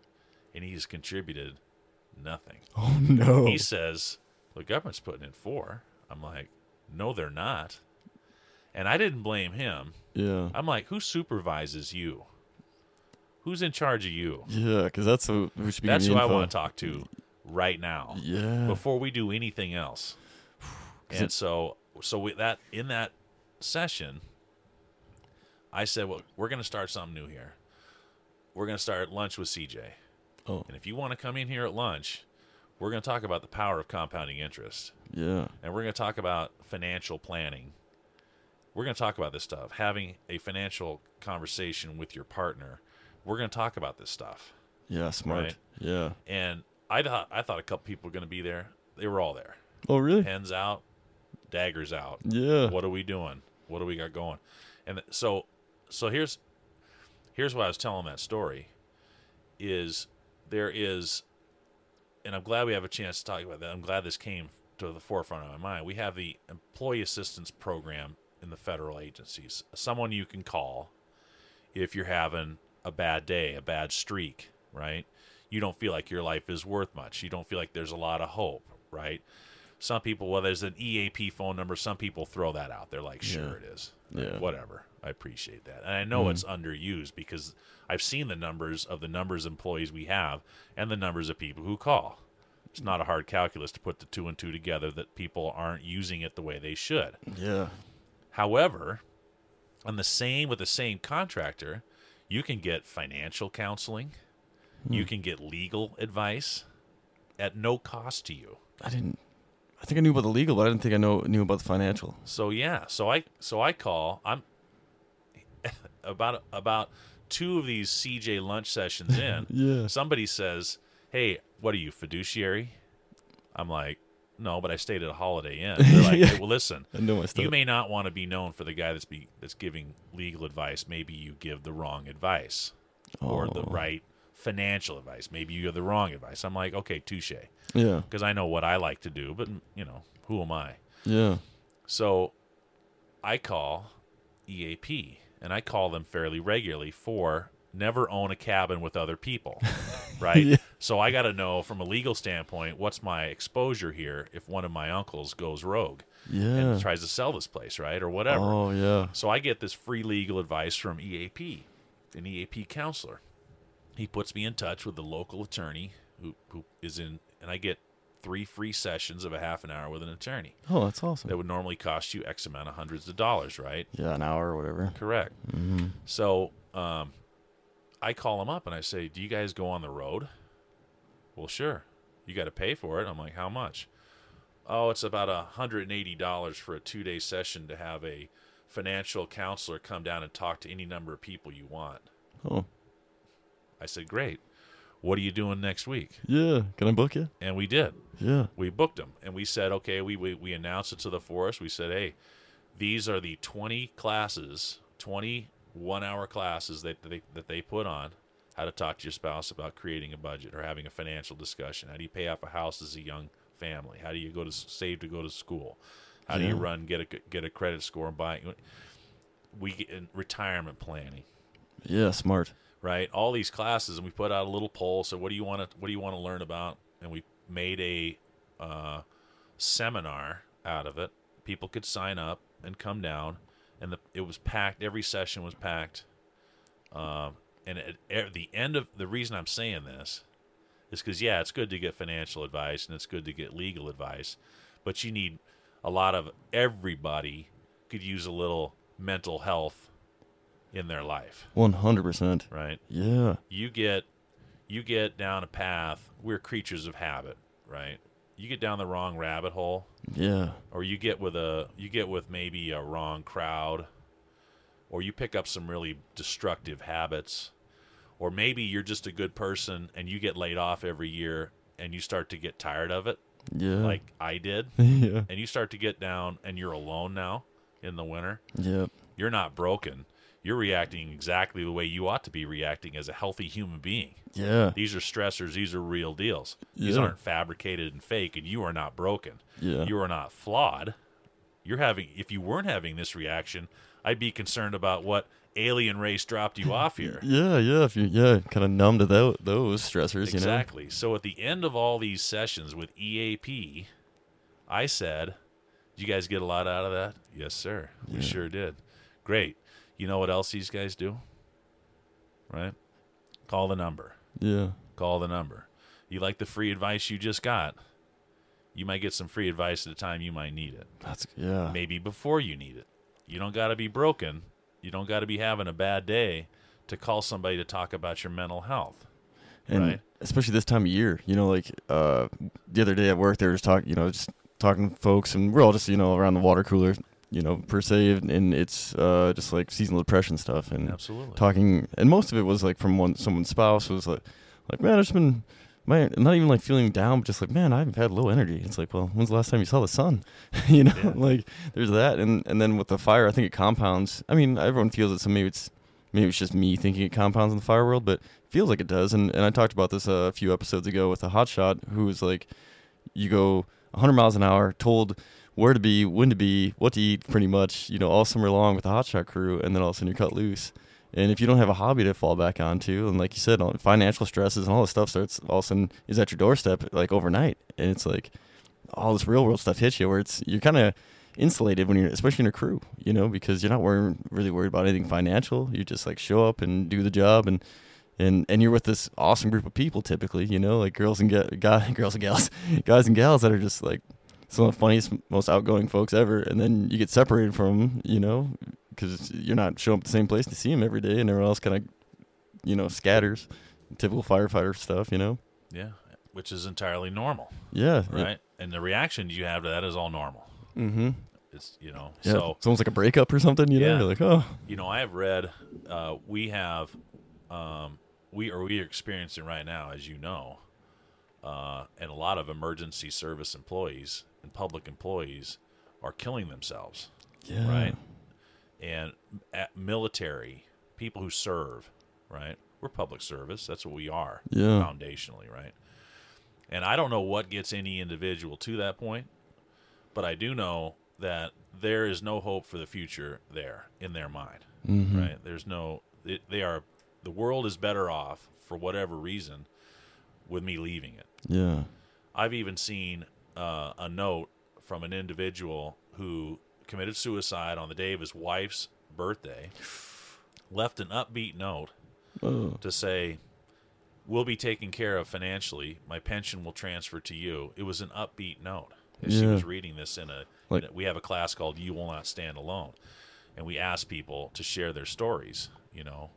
[SPEAKER 2] and he's contributed nothing. <laughs>
[SPEAKER 1] oh no.
[SPEAKER 2] He says, "The government's putting in 4." I'm like, "No, they're not." And I didn't blame him.
[SPEAKER 1] yeah,
[SPEAKER 2] I'm like, "Who supervises you? Who's in charge of you?"
[SPEAKER 1] yeah. Because that's who, should be.
[SPEAKER 2] That's who
[SPEAKER 1] giving
[SPEAKER 2] I want to talk to right now
[SPEAKER 1] Yeah.
[SPEAKER 2] before we do anything else. <sighs> And
[SPEAKER 1] it-
[SPEAKER 2] so, so with that in that session, I said, "Well, we're going to start something new here. We're going to start lunch with CJ,
[SPEAKER 1] Oh,
[SPEAKER 2] and if you want to come in here at lunch, we're going to talk about the power of compounding interest,
[SPEAKER 1] yeah,
[SPEAKER 2] and we're going to talk about financial planning. We're going to talk about this stuff, having a financial conversation with your partner. We're going to talk about this stuff."
[SPEAKER 1] yeah. Smart.
[SPEAKER 2] Right.
[SPEAKER 1] Yeah.
[SPEAKER 2] And I thought I thought a couple people were going to be there. They were all there.
[SPEAKER 1] Oh, really?
[SPEAKER 2] Pens out, daggers out.
[SPEAKER 1] Yeah.
[SPEAKER 2] What are we doing? What do we got going? And so, so here's here's why I was telling that story. Is there is, and I'm glad we have a chance to talk about that. I'm glad this came to the forefront of my mind. We have the employee assistance program in the federal agencies. Someone you can call if you're having a bad day, a bad streak, right? You don't feel like your life is worth much. You don't feel like there's a lot of hope, right? Some people, well, there's an EAP phone number. Some people throw that out. They're like, sure,
[SPEAKER 1] Yeah.
[SPEAKER 2] it is.
[SPEAKER 1] Yeah.
[SPEAKER 2] Whatever. I appreciate that. And I know mm-hmm. it's underused because I've seen the numbers of the numbers of employees we have and the numbers of people who call. It's not a hard calculus to put the two and two together that people aren't using it the way they should.
[SPEAKER 1] Yeah.
[SPEAKER 2] However, on the same with the same contractor, you can get financial counseling, hmm. you can get legal advice at no cost to you.
[SPEAKER 1] I didn't. I think I knew about the legal, but I didn't think I know knew about the financial.
[SPEAKER 2] So yeah, so I so I call I'm about about two of these CJ lunch sessions <laughs> in.
[SPEAKER 1] Yeah.
[SPEAKER 2] Somebody says, "Hey, what are you fiduciary?" I'm like, no, but I stayed at a Holiday Inn. <laughs> They're like, hey, well, listen,
[SPEAKER 1] I know my stuff.
[SPEAKER 2] you may not want to be known for the guy that's be that's giving legal advice. Maybe you give the wrong advice or the
[SPEAKER 1] Oh.
[SPEAKER 2] right financial advice. Maybe you give the wrong advice. I'm like, okay, touche,
[SPEAKER 1] Yeah.
[SPEAKER 2] because I know what I like to do, but you know, who am I?
[SPEAKER 1] Yeah.
[SPEAKER 2] So I call EAP and I call them fairly regularly for never own a cabin with other people. <laughs> Right?
[SPEAKER 1] Yeah.
[SPEAKER 2] So I got to know from a legal standpoint what's my exposure here if one of my uncles goes rogue
[SPEAKER 1] Yeah.
[SPEAKER 2] and tries to sell this place, right? Or whatever.
[SPEAKER 1] Oh yeah.
[SPEAKER 2] So I get this free legal advice from EAP, an EAP counselor. He puts me in touch with the local attorney who, who is in, and I get three free sessions of a half an hour with an attorney
[SPEAKER 1] Oh, that's awesome.
[SPEAKER 2] that would normally cost you X amount of hundreds of dollars, right?
[SPEAKER 1] Yeah, an hour or whatever.
[SPEAKER 2] Correct.
[SPEAKER 1] Mm-hmm.
[SPEAKER 2] So um, I call him up and I say, Do you guys go on the road? Well, sure. You got to pay for it. I'm like, How much? Oh, it's about $180 for a two day session to have a financial counselor come down and talk to any number of people you want.
[SPEAKER 1] Oh,
[SPEAKER 2] I said, Great. What are you doing next week?
[SPEAKER 1] yeah. Can I book you?
[SPEAKER 2] And we did.
[SPEAKER 1] Yeah.
[SPEAKER 2] we booked them and we said okay we, we we announced it to the forest we said hey these are the 20 classes twenty one-hour classes that they that they put on how to talk to your spouse about creating a budget or having a financial discussion how do you pay off a house as a young family how do you go to save to go to school how do you run get a get a credit score and buy we get retirement planning
[SPEAKER 1] Yeah. Smart.
[SPEAKER 2] Right? All these classes, and we put out a little poll. So, what do you want to what do you want to learn about? And we made a uh, seminar out of it. People could sign up and come down, and the, it was packed. Every session was packed. Um, and at, at the end of the reason I'm saying this is because yeah, it's good to get financial advice and it's good to get legal advice, but you need a lot of everybody could use a little mental health in their life,
[SPEAKER 1] One hundred percent.
[SPEAKER 2] right?
[SPEAKER 1] Yeah.
[SPEAKER 2] you get you get down a path we're creatures of habit right you get down the wrong rabbit hole
[SPEAKER 1] Yeah.
[SPEAKER 2] or you get with a you get with maybe a wrong crowd or you pick up some really destructive habits or maybe you're just a good person and you get laid off every year and you start to get tired of it
[SPEAKER 1] Yeah.
[SPEAKER 2] like I did <laughs>
[SPEAKER 1] yeah.
[SPEAKER 2] and you start to get down and you're alone now in the winter
[SPEAKER 1] Yep.
[SPEAKER 2] you're not broken you're reacting exactly the way you ought to be reacting as a healthy human being
[SPEAKER 1] Yeah.
[SPEAKER 2] these are stressors. These are real deals. These aren't fabricated and fake, and you are not broken.
[SPEAKER 1] Yeah.
[SPEAKER 2] You are not flawed. You're having, if you weren't having this reaction, I'd be concerned about what alien race dropped you off <laughs> here.
[SPEAKER 1] Yeah. Yeah. If you yeah, kind of numb to tho- those stressors, you know.
[SPEAKER 2] exactly. So at the end of all these sessions with EAP, I said, Did you guys get a lot out of that? Yes, sir. We
[SPEAKER 1] Yeah.
[SPEAKER 2] sure did. Great. You know what else these guys do? Right? Call the number.
[SPEAKER 1] Yeah.
[SPEAKER 2] call the number. You like the free advice you just got? You might get some free advice at a time you might need it.
[SPEAKER 1] That's yeah.
[SPEAKER 2] Maybe before you need it. You don't got to be broken. You don't got to be having a bad day to call somebody to talk about your mental health.
[SPEAKER 1] and
[SPEAKER 2] right.
[SPEAKER 1] especially this time of year, you know, like uh, the other day at work, they were just talking, you know, just talking to folks, and we're all just, you know, around the water cooler, you know, per se, and, it's uh, just like seasonal depression stuff, and
[SPEAKER 2] Absolutely.
[SPEAKER 1] talking, and most of it was like from one someone's spouse was like, like man, it's been, man, not even like feeling down, but just like, man, I've had low energy. It's like, well, when's the last time you saw the sun? <laughs> you know,
[SPEAKER 2] Yeah.
[SPEAKER 1] like there's that, and and then with the fire, I think it compounds. I mean, everyone feels it, so maybe it's maybe it's just me thinking it compounds in the fire world, but it feels like it does. And and I talked about this uh, a few episodes ago with a hotshot who was like, you go 100 miles an hour, told where to be, when to be, what to eat, pretty much, you know, all summer long with the hotshot crew, and then all of a sudden you're cut loose. And if you don't have a hobby to fall back onto, and like you said, financial stresses and all this stuff starts all of a sudden is at your doorstep like overnight, and it's like all this real world stuff hits you where it's you're kind of insulated when you're especially in a crew, you know, because you're not worried, really worried about anything financial. You just like show up and do the job and. And, and you're with this awesome group of people typically, you know, like girls and ga- guy, <laughs> girls and gals, guys and gals that are just like some of the funniest, most outgoing folks ever. And then you get separated from them, you know, because you're not showing up the same place to see them every day, and everyone else kind of, you know, scatters. Typical firefighter stuff, you know.
[SPEAKER 2] yeah, which is entirely normal,
[SPEAKER 1] Yeah.
[SPEAKER 2] right? And the reaction you have to that is all normal.
[SPEAKER 1] Mm-hmm.
[SPEAKER 2] It's you know,
[SPEAKER 1] Yeah.
[SPEAKER 2] so
[SPEAKER 1] it's almost like a breakup or something, you know.
[SPEAKER 2] Yeah.
[SPEAKER 1] You're like, oh,
[SPEAKER 2] you know, I have read, uh, we have, um, we or we are experiencing right now, as you know, uh, and a lot of emergency service employees and public employees are killing themselves,
[SPEAKER 1] Yeah.
[SPEAKER 2] right? And at military people who serve, right? We're public service. That's what we are,
[SPEAKER 1] Yeah.
[SPEAKER 2] foundationally, right? And I don't know what gets any individual to that point, but I do know that there is no hope for the future there in their mind,
[SPEAKER 1] Mhm.
[SPEAKER 2] right? There's no. It, they are. The world is better off for whatever reason with me leaving it.
[SPEAKER 1] Yeah.
[SPEAKER 2] I've even seen uh, a note from an individual who committed suicide on the day of his wife's birthday, left an upbeat note to say, We'll be taken care of financially. My pension will transfer to you. It was an upbeat note. As she was reading this in a,
[SPEAKER 1] Like-
[SPEAKER 2] in a- we have a class called You Will Not Stand Alone. And we ask people to share their stories. You know,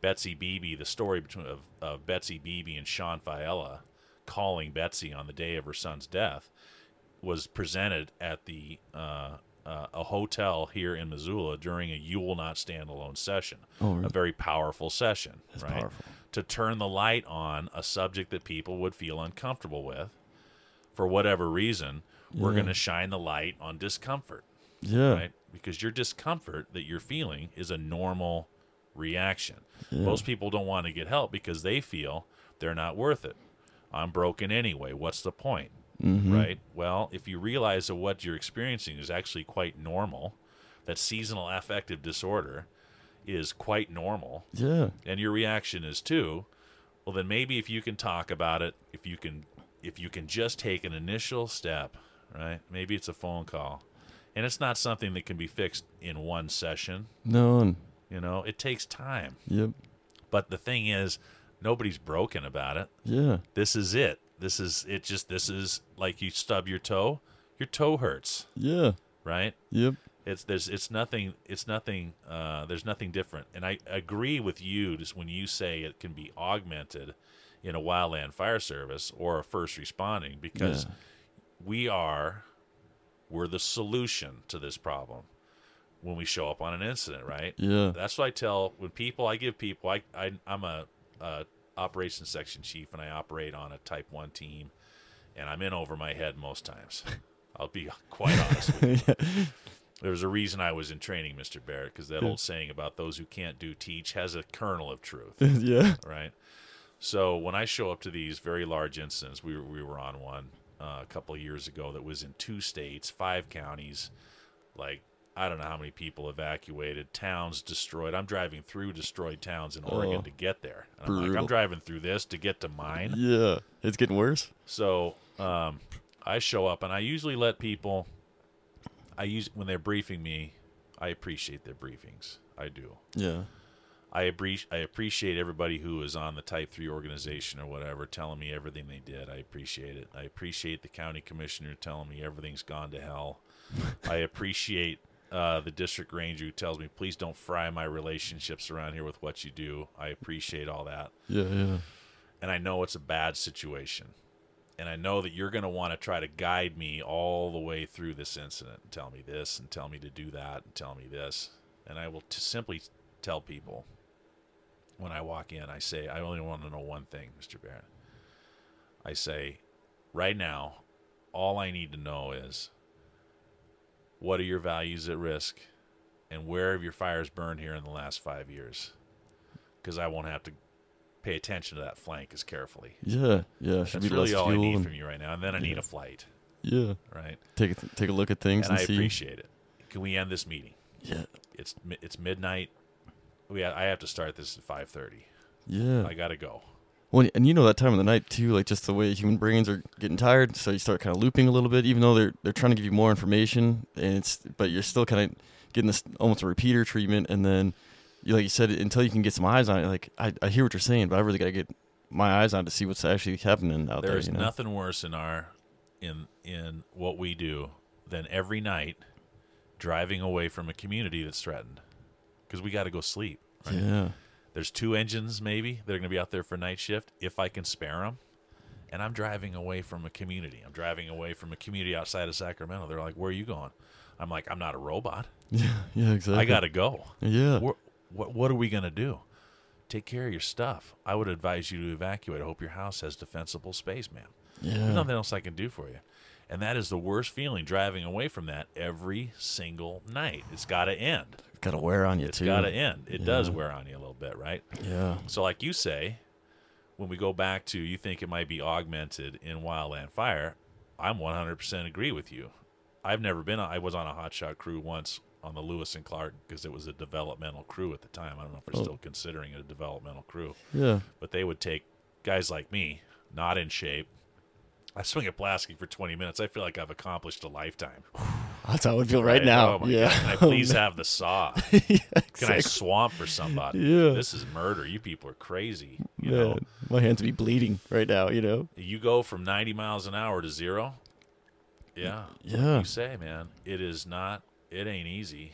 [SPEAKER 2] Betsy Beebe, the story between of, of Betsy Beebe and Sean Fiala calling Betsy on the day of her son's death was presented at the uh, uh, a hotel here in Missoula during a "You Will Not Stand Alone" session.
[SPEAKER 1] Oh, really?
[SPEAKER 2] A very powerful session,
[SPEAKER 1] That's
[SPEAKER 2] right?
[SPEAKER 1] powerful.
[SPEAKER 2] To turn the light on a subject that people would feel uncomfortable with, for whatever reason, we're going to shine the light on discomfort
[SPEAKER 1] Yeah.
[SPEAKER 2] right? Because your discomfort that you're feeling is a normal reaction.
[SPEAKER 1] Yeah.
[SPEAKER 2] Most people don't want to get help because they feel they're not worth it. I'm broken anyway. What's the point?
[SPEAKER 1] Mhm.
[SPEAKER 2] Right? Well, if you realize that what you're experiencing is actually quite normal, that seasonal affective disorder is quite normal,
[SPEAKER 1] Yeah.
[SPEAKER 2] and your reaction is too, well then maybe if you can talk about it, if you can if you can just take an initial step, right? Maybe it's a phone call. And it's not something that can be fixed in one session,
[SPEAKER 1] No.
[SPEAKER 2] you know. It takes time.
[SPEAKER 1] Yep.
[SPEAKER 2] But the thing is, nobody's broken about it.
[SPEAKER 1] Yeah.
[SPEAKER 2] This is it. This is it just this is like you stub your toe, your toe hurts,
[SPEAKER 1] Yeah.
[SPEAKER 2] right?
[SPEAKER 1] Yep.
[SPEAKER 2] It's there's it's nothing it's nothing uh, there's nothing different, and I agree with you just when you say it can be augmented in a wildland fire service or a first responding because
[SPEAKER 1] Yeah.
[SPEAKER 2] we are we're the solution to this problem when we show up on an incident, right?
[SPEAKER 1] Yeah.
[SPEAKER 2] That's what I tell when people I give people I, I I'm a, a operations section chief and I operate on a type one team, and I'm in over my head most times. <laughs> I'll be quite honest with you. <laughs>
[SPEAKER 1] yeah.
[SPEAKER 2] There was a reason I was in training, Mr. Barrett, because that old saying about those who can't do teach has a kernel of truth, <laughs>
[SPEAKER 1] yeah.
[SPEAKER 2] right? So when I show up to these very large incidents, we were, we were on one uh, a couple of years ago that was in two states, five counties, like I don't know how many people evacuated, towns destroyed. I'm driving through destroyed towns in Oregon
[SPEAKER 1] Oh,
[SPEAKER 2] to get there. And I'm like. I'm driving through this to get to mine.
[SPEAKER 1] Yeah. It's getting worse.
[SPEAKER 2] So um, I show up, and I usually let people. I use when they're briefing me. I appreciate their briefings. I do.
[SPEAKER 1] Yeah.
[SPEAKER 2] I appreciate I appreciate everybody who is on the Type Three organization or whatever telling me everything they did. I appreciate it. I appreciate the county commissioner telling me everything's gone to hell. <laughs> I appreciate uh, the district ranger who tells me please don't fry my relationships around here with what you do. I appreciate all that
[SPEAKER 1] Yeah. Yeah.
[SPEAKER 2] and I know it's a bad situation. And I know that you're going to want to try to guide me all the way through this incident and tell me this and tell me to do that and tell me this. And I will t- simply tell people when I walk in, I say, I only want to know one thing, Mr. Barrett. I say, right now, all I need to know is what are your values at risk and where have your fires burned here in the last five years? Because I won't have to pay attention to that flank as carefully.
[SPEAKER 1] Yeah. Yeah. Should
[SPEAKER 2] That's
[SPEAKER 1] be
[SPEAKER 2] really all I need
[SPEAKER 1] and-
[SPEAKER 2] from you right now. And then I need a flight,
[SPEAKER 1] Yeah.
[SPEAKER 2] right?
[SPEAKER 1] Take a take a look at things
[SPEAKER 2] And
[SPEAKER 1] and,
[SPEAKER 2] I
[SPEAKER 1] see.
[SPEAKER 2] appreciate it. Can we end this meeting?
[SPEAKER 1] Yeah.
[SPEAKER 2] It's it's midnight. We ha- I have to start this at five thirty.
[SPEAKER 1] Yeah.
[SPEAKER 2] I gotta go.
[SPEAKER 1] Well, and you know that time of the night too, like just the way human brains are getting tired, so you start kind of looping a little bit, even though they're they're trying to give you more information, and it's but you're still kind of getting this almost a repeater treatment, and then you like you said until you can get some eyes on it. Like I, I hear what you're saying, but I really got to get my eyes on it to see what's actually happening out there.
[SPEAKER 2] There's
[SPEAKER 1] you know?
[SPEAKER 2] nothing worse in our in in what we do than every night driving away from a community that's threatened because we got to go sleep. Right?
[SPEAKER 1] Yeah.
[SPEAKER 2] There's two engines maybe that are going to be out there for night shift if I can spare them. And I'm driving away from a community. I'm driving away from a community outside of Sacramento. They're like, "Where are you going?" I'm like, "I'm not a robot. <laughs>
[SPEAKER 1] Yeah. Yeah. Exactly.
[SPEAKER 2] I got to go.
[SPEAKER 1] Yeah.
[SPEAKER 2] What what what are we going to do? Take care of your stuff. I would advise you to evacuate. I hope your house has defensible space, ma'am.
[SPEAKER 1] Yeah.
[SPEAKER 2] There's nothing else I can do for you. And that is the worst feeling driving away from that every single night. It's got to end.
[SPEAKER 1] Got to wear on you
[SPEAKER 2] It's
[SPEAKER 1] too.
[SPEAKER 2] got to end. It does wear on you a little bit, right?
[SPEAKER 1] Yeah.
[SPEAKER 2] So, like you say, when we go back to you think it might be augmented in Wildland Fire, I'm 100% agree with you. I've never been. On, I was on a hotshot crew once on the Lewis and Clark because it was a developmental crew at the time. I don't know if they're
[SPEAKER 1] Oh.
[SPEAKER 2] still considering it a developmental crew,
[SPEAKER 1] Yeah.
[SPEAKER 2] but they would take guys like me, not in shape. I swing at Pulaski for 20 minutes. I feel like I've accomplished a lifetime.
[SPEAKER 1] That's how I would feel right, now.
[SPEAKER 2] Oh my
[SPEAKER 1] yeah.
[SPEAKER 2] God. Can I please <laughs> have the saw? <laughs>
[SPEAKER 1] yeah,
[SPEAKER 2] Can I
[SPEAKER 1] exactly.
[SPEAKER 2] swamp for somebody?
[SPEAKER 1] Yeah.
[SPEAKER 2] This is murder. You people are crazy. You know,
[SPEAKER 1] my hands be bleeding right now. You know.
[SPEAKER 2] you go from 90 miles an hour to zero. Yeah.
[SPEAKER 1] Yeah.
[SPEAKER 2] You say, man, it is not, it ain't easy.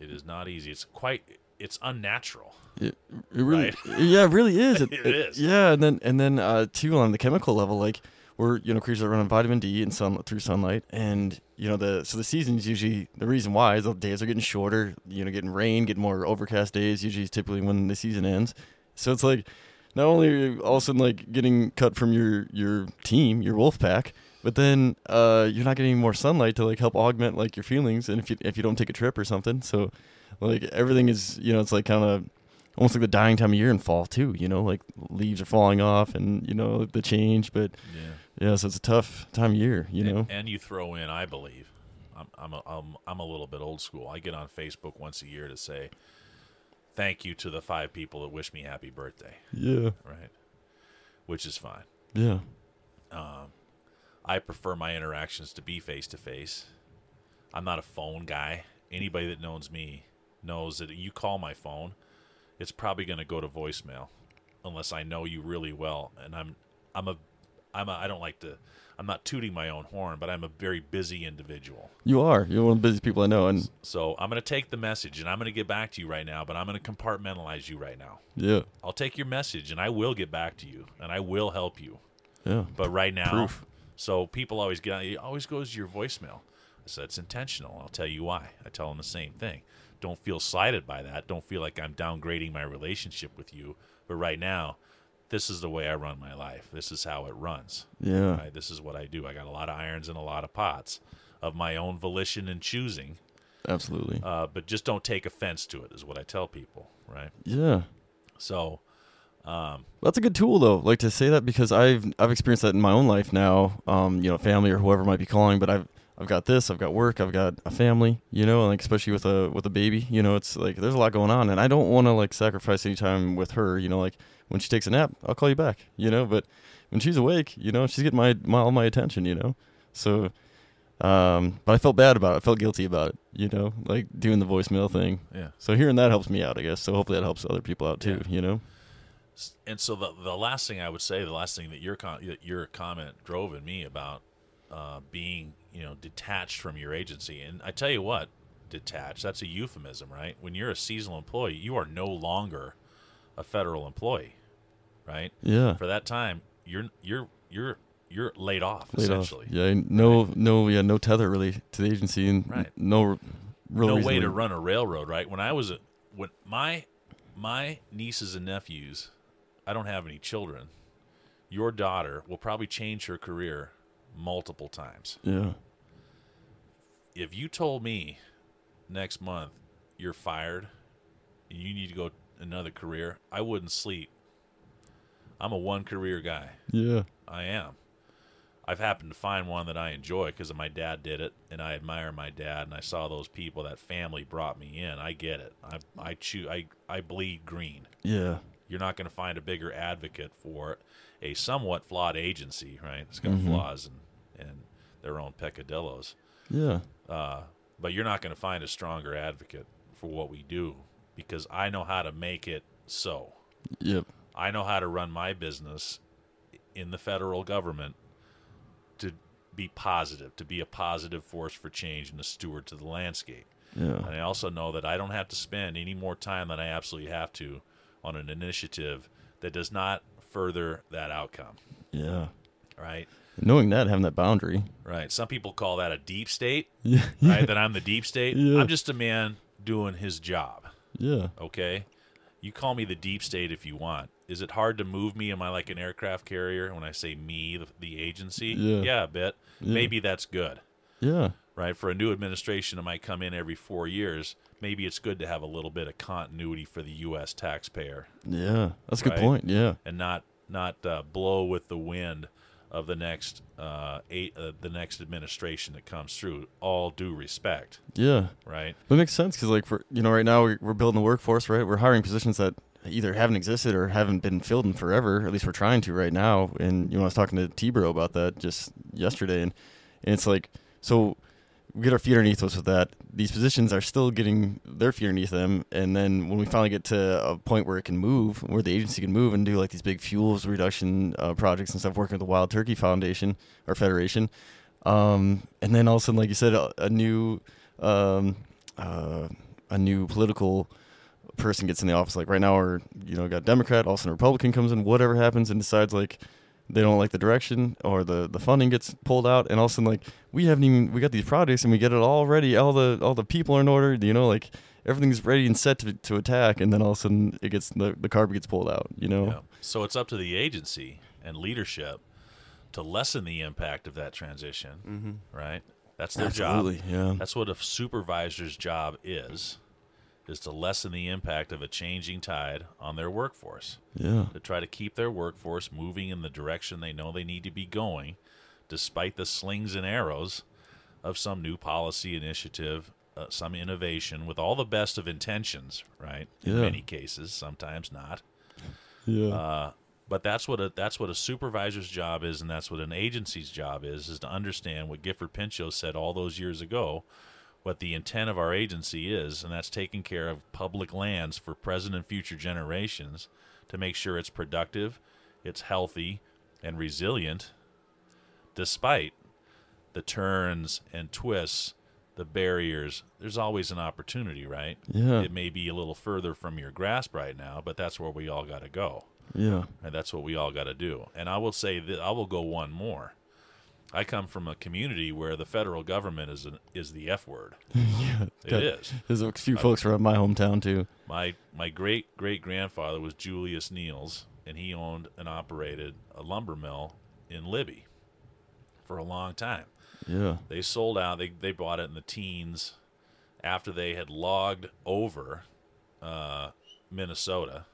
[SPEAKER 2] It is not easy. It's quite, it's unnatural.
[SPEAKER 1] It, it really,
[SPEAKER 2] Right.
[SPEAKER 1] yeah, it really is. <laughs> It,
[SPEAKER 2] It is.
[SPEAKER 1] Yeah, and then and then uh, too on the chemical level, like we're you know creatures that run on vitamin D and sun through sunlight, and you know the so the seasons usually the reason why is the days are getting shorter. You know, getting rain, getting more overcast days. Usually, is typically when the season ends. So it's like not only are you all of a sudden like getting cut from your your team, your wolf pack. But then uh, you're not getting more sunlight to like help augment like your feelings, and if you if you don't take a trip or something, so like everything is you know it's like kind of almost like the dying time of year in fall too. You know, like leaves are falling off, and you know the change. But
[SPEAKER 2] Yeah.
[SPEAKER 1] Yeah, so it's a tough time of year. You know,
[SPEAKER 2] And, and you throw in, I believe, I'm, I'm, a, I'm, I'm a little bit old school. I get on Facebook once a year to say, thank you to the five people that wish me happy birthday,
[SPEAKER 1] yeah,
[SPEAKER 2] right? Which is fine.
[SPEAKER 1] yeah, Um,
[SPEAKER 2] I prefer my interactions to be face to face. I'm not a phone guy. Anybody that knows me knows that you call my phone, it's probably going to go to voicemail unless I know you really well and I'm I'm a I'm a I don't like to I'm not tooting my own horn, but I'm a very busy individual.
[SPEAKER 1] you are. You're one of the busiest people I know, and
[SPEAKER 2] So I'm going to take the message and I'm going to get back to you right now, but I'm going to compartmentalize you right now.
[SPEAKER 1] yeah,
[SPEAKER 2] I'll take your message and I will get back to you and I will help you.
[SPEAKER 1] yeah,
[SPEAKER 2] But right now,
[SPEAKER 1] Proof.
[SPEAKER 2] so people always get it always goes to your voicemail. I said it's intentional. I'll tell you why. I tell them the same thing. Don't feel slighted by that. Don't feel like I'm downgrading my relationship with you. But right now, this is the way I run my life. This is how it runs.
[SPEAKER 1] yeah,
[SPEAKER 2] Right? This is what I do. I got a lot of irons and a lot of pots of my own volition and choosing.
[SPEAKER 1] absolutely,
[SPEAKER 2] Uh, but just don't take offense to it, is what I tell people. Right?
[SPEAKER 1] yeah.
[SPEAKER 2] So
[SPEAKER 1] That's a good tool though, like to say that because I've I've experienced that in my own life now. Um, you know, family or whoever might be calling, but I've I've got this, I've got work, I've got a family, you know, and like especially with a with a baby, you know, it's like there's a lot going on, and I don't want to like sacrifice any time with her, you know, like when she takes a nap, I'll call you back, you know, but when she's awake, you know, she's getting my, my all my attention, you know, so. Um, but I felt bad about it. I felt guilty about it, you know, like doing the voicemail thing.
[SPEAKER 2] yeah.
[SPEAKER 1] So hearing that helps me out, I guess. So hopefully that helps other people out too,
[SPEAKER 2] Yeah.
[SPEAKER 1] you know.
[SPEAKER 2] and so the the last thing I would say, the last thing that your con- that your comment drove in me about uh, being you know detached from your agency, and I tell you what, detached that's a euphemism, right? When you're a seasonal employee, you are no longer a federal employee, right?
[SPEAKER 1] Yeah.
[SPEAKER 2] For that time, you're you're you're you're laid off
[SPEAKER 1] laid off.
[SPEAKER 2] essentially.
[SPEAKER 1] Yeah, no, no, yeah, no tether really to the agency, and
[SPEAKER 2] Right.
[SPEAKER 1] no real
[SPEAKER 2] no way to run a railroad, right? When I was a, when my my nieces and nephews, I don't have any children. Your daughter will probably change her career multiple times.
[SPEAKER 1] Yeah,
[SPEAKER 2] If you told me next month you're fired and you need to go another career, I wouldn't sleep. I'm a one career guy.
[SPEAKER 1] yeah,
[SPEAKER 2] I am. I've happened to find one that I enjoy because my dad did it, and I admire my dad, and I saw those people, that family brought me in. I get it. I I chew. I I bleed green.
[SPEAKER 1] yeah,
[SPEAKER 2] You're not going to find a bigger advocate for a somewhat flawed agency, right? It's got
[SPEAKER 1] Mm-hmm.
[SPEAKER 2] flaws and and their own peccadillos,
[SPEAKER 1] yeah,
[SPEAKER 2] uh, but you're not going to find a stronger advocate for what we do because I know how to make it so.
[SPEAKER 1] yep,
[SPEAKER 2] I know how to run my business in the federal government to be positive, to be a positive force for change and a steward to the landscape.
[SPEAKER 1] yeah,
[SPEAKER 2] And I also know that I don't have to spend any more time than I absolutely have to on an initiative that does not further that outcome.
[SPEAKER 1] yeah.
[SPEAKER 2] Right?
[SPEAKER 1] Knowing that, having that boundary,
[SPEAKER 2] Right. Some people call that a deep state, <laughs>
[SPEAKER 1] yeah,
[SPEAKER 2] right? that I'm the deep state.
[SPEAKER 1] Yeah.
[SPEAKER 2] I'm just a man doing his job.
[SPEAKER 1] yeah,
[SPEAKER 2] okay? You call me the deep state if you want. is it hard to move me? Am I like an aircraft carrier? When I say me, the, the agency,
[SPEAKER 1] Yeah.
[SPEAKER 2] yeah a bit.
[SPEAKER 1] Yeah.
[SPEAKER 2] Maybe that's good,
[SPEAKER 1] Yeah.
[SPEAKER 2] right? For a new administration that might come in every four years, maybe it's good to have a little bit of continuity for the U.S. taxpayer
[SPEAKER 1] Yeah. That's a good point. Yeah.
[SPEAKER 2] and not not uh, blow with the wind of the next uh, eight, uh, the next administration that comes through. All due respect,
[SPEAKER 1] Yeah.
[SPEAKER 2] right?
[SPEAKER 1] That makes sense because, like, for you know, right now we're, we're building the workforce, right? We're hiring positions that either haven't existed or haven't been filled in forever. At least we're trying to right now. And you know, I was talking to T-Bro about that just yesterday, and, and it's like, so get our feet underneath us with that. These positions are still getting their feet underneath them, and then when we finally get to a point where it can move, where the agency can move and do like these big fuels reduction uh, projects and stuff, working with the Wild Turkey Foundation or Federation, um, and then all of a sudden, like you said, a, a new um, uh, a new political person gets in the office. Like right now, or you know, got Democrat, all of a sudden Republican comes in, whatever happens, and decides like they don't like the direction or the the funding gets pulled out, and all of a sudden like we haven't even we got these projects and we get it all ready, all the all the people are in order, you know, like everything's ready and set to to attack, and then all of a sudden it gets the the carpet gets pulled out, you know.
[SPEAKER 2] Yeah. So it's up to the agency and leadership to lessen the impact of that transition,
[SPEAKER 1] Mm-hmm.
[SPEAKER 2] right? That's their
[SPEAKER 1] Absolutely,
[SPEAKER 2] job.
[SPEAKER 1] yeah.
[SPEAKER 2] That's what a supervisor's job is, is to lessen the impact of a changing tide on their workforce,
[SPEAKER 1] Yeah.
[SPEAKER 2] to try to keep their workforce moving in the direction they know they need to be going, despite the slings and arrows of some new policy initiative, uh, some innovation, with all the best of intentions, right? In
[SPEAKER 1] Yeah.
[SPEAKER 2] many cases, sometimes not.
[SPEAKER 1] Yeah.
[SPEAKER 2] Uh, but that's what a that's what a supervisor's job is, and that's what an agency's job is, is to understand what Gifford Pinchot said all those years ago, what the intent of our agency is, and that's taking care of public lands for present and future generations to make sure it's productive, it's healthy, and resilient, despite the turns and twists, the barriers. There's always an opportunity, right?
[SPEAKER 1] Yeah.
[SPEAKER 2] It may be a little further from your grasp right now, but that's where we all got to go.
[SPEAKER 1] yeah.
[SPEAKER 2] And that's what we all got to do. And I will say that I will go one more. I come from a community where the federal government is an, is the F word. <laughs>
[SPEAKER 1] yeah.
[SPEAKER 2] It is.
[SPEAKER 1] There's a few folks from my hometown too.
[SPEAKER 2] My my great great grandfather was Julius Neils, and he owned and operated a lumber mill in Libby for a long time.
[SPEAKER 1] Yeah.
[SPEAKER 2] They sold out. They they bought it in the teens after they had logged over uh, Minnesota.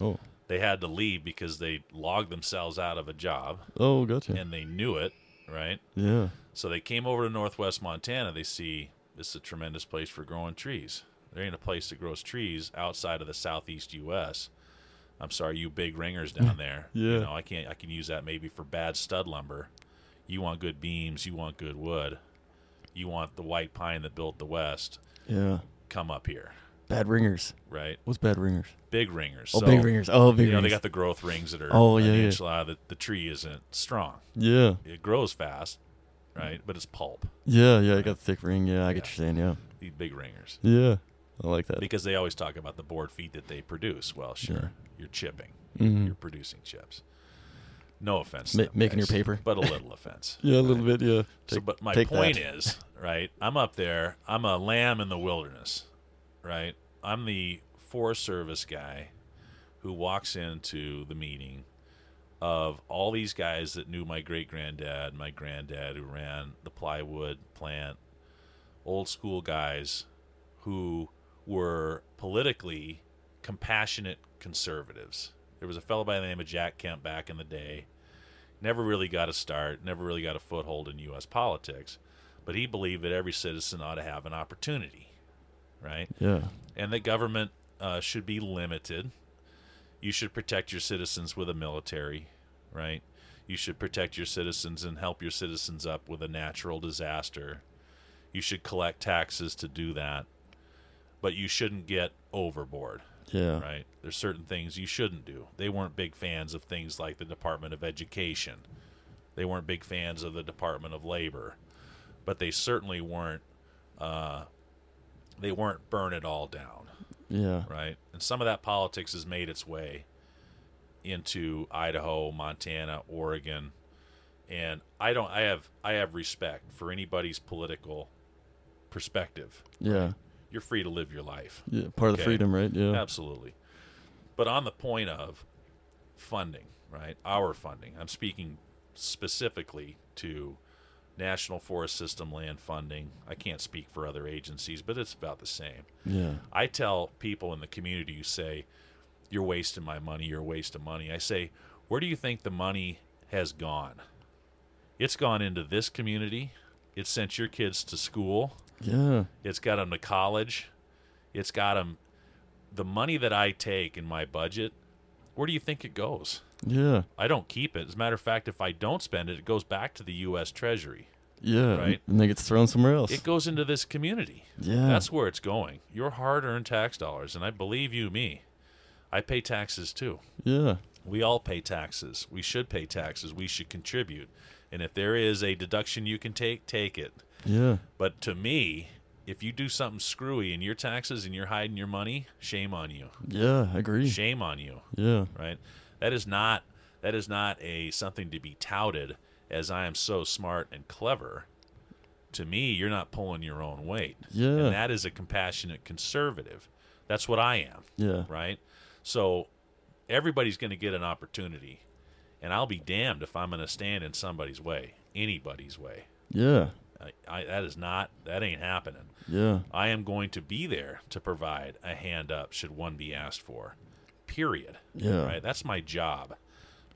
[SPEAKER 1] Oh.
[SPEAKER 2] They had to leave because they logged themselves out of a job,
[SPEAKER 1] Oh, gotcha.
[SPEAKER 2] and they knew it, right?
[SPEAKER 1] yeah.
[SPEAKER 2] So they came over to Northwest Montana. They see this is a tremendous place for growing trees. There ain't a place that grows trees outside of the southeast U.S. I'm sorry, you big ringers down <laughs> there.
[SPEAKER 1] Yeah.
[SPEAKER 2] You know, I can't. I can use that maybe for bad stud lumber. You want good beams. You want good wood. You want the white pine that built the West.
[SPEAKER 1] Yeah.
[SPEAKER 2] Come up here,
[SPEAKER 1] Bad ringers.
[SPEAKER 2] right?
[SPEAKER 1] What's bad ringers?
[SPEAKER 2] Big ringers.
[SPEAKER 1] Oh,
[SPEAKER 2] So,
[SPEAKER 1] big ringers. Oh, big
[SPEAKER 2] You know, they got the growth rings that are
[SPEAKER 1] Oh,
[SPEAKER 2] an
[SPEAKER 1] yeah, yeah.
[SPEAKER 2] inch long. The, the tree isn't strong.
[SPEAKER 1] yeah.
[SPEAKER 2] It grows fast, right? But it's pulp.
[SPEAKER 1] Yeah, yeah. I got the thick ring. Yeah, I get
[SPEAKER 2] Yeah.
[SPEAKER 1] what you're saying. Yeah.
[SPEAKER 2] These big ringers.
[SPEAKER 1] Yeah. I like that.
[SPEAKER 2] because they always talk about the board feet that they produce. Well, sure,
[SPEAKER 1] Yeah.
[SPEAKER 2] you're chipping,
[SPEAKER 1] Mhm.
[SPEAKER 2] you're producing chips. No offense,
[SPEAKER 1] Ma-
[SPEAKER 2] them
[SPEAKER 1] making your paper.
[SPEAKER 2] but a <laughs> little offense.
[SPEAKER 1] Yeah, a little bit. Yeah.
[SPEAKER 2] So, but my point
[SPEAKER 1] that.
[SPEAKER 2] is, right? I'm up there. I'm a lamb in the wilderness, right? I'm the Forest Service guy who walks into the meeting of all these guys that knew my great granddad, my granddad who ran the plywood plant, old school guys who were politically compassionate conservatives. There was a fellow by the name of Jack Kemp back in the day. Never really got a start, never really got a foothold in U.S. politics, but he believed that every citizen ought to have an opportunity, right?
[SPEAKER 1] Yeah.
[SPEAKER 2] and that government uh, should be limited. You should protect your citizens with a military, right? You should protect your citizens and help your citizens up with a natural disaster. You should collect taxes to do that, but you shouldn't get overboard,
[SPEAKER 1] Yeah.
[SPEAKER 2] right? There's certain things you shouldn't do. They weren't big fans of things like the Department of Education. They weren't big fans of the Department of Labor, but they certainly weren't. Uh, they weren't burn it all down
[SPEAKER 1] Yeah.
[SPEAKER 2] right? And some of that politics has made its way into Idaho, Montana, Oregon, and I don't. I have I have respect for anybody's political perspective.
[SPEAKER 1] Yeah.
[SPEAKER 2] You're free to live your life,
[SPEAKER 1] Yeah. Part of the freedom, right? Yeah.
[SPEAKER 2] absolutely. But on the point of funding, right? Our funding. I'm speaking specifically to National Forest System land funding. I can't speak for other agencies, but it's about the same.
[SPEAKER 1] Yeah.
[SPEAKER 2] I tell people in the community who say, You're wasting my money, you're a waste of money. I say, Where do you think the money has gone? It's gone into this community. It's sent your kids to school.
[SPEAKER 1] Yeah.
[SPEAKER 2] It's got them to college. It's got them. The money that I take in my budget, where do you think it goes?
[SPEAKER 1] Yeah.
[SPEAKER 2] I don't keep it. As a matter of fact, if I don't spend it, it goes back to the U.S. Treasury.
[SPEAKER 1] Yeah.
[SPEAKER 2] Right.
[SPEAKER 1] And then it gets thrown somewhere else.
[SPEAKER 2] It goes into this community.
[SPEAKER 1] yeah.
[SPEAKER 2] That's where it's going. Your hard earned tax dollars. And I believe you, me, I pay taxes too.
[SPEAKER 1] yeah.
[SPEAKER 2] We all pay taxes. We should pay taxes. We should contribute. And if there is a deduction you can take, take it.
[SPEAKER 1] Yeah.
[SPEAKER 2] But to me, if you do something screwy in your taxes and you're hiding your money, shame on you.
[SPEAKER 1] Yeah. I agree.
[SPEAKER 2] Shame on you,
[SPEAKER 1] Yeah.
[SPEAKER 2] right? That is not that is not a something to be touted as I am so smart and clever. To me, you're not pulling your own weight.
[SPEAKER 1] Yeah.
[SPEAKER 2] And that is a compassionate conservative. That's what I am,
[SPEAKER 1] Yeah.
[SPEAKER 2] right? So everybody's going to get an opportunity. And I'll be damned if I'm going to stand in somebody's way, anybody's way.
[SPEAKER 1] Yeah.
[SPEAKER 2] I, I, that is not, that ain't happening.
[SPEAKER 1] Yeah.
[SPEAKER 2] I am going to be there to provide a hand up should one be asked for. Period.
[SPEAKER 1] Yeah.
[SPEAKER 2] Right? That's my job.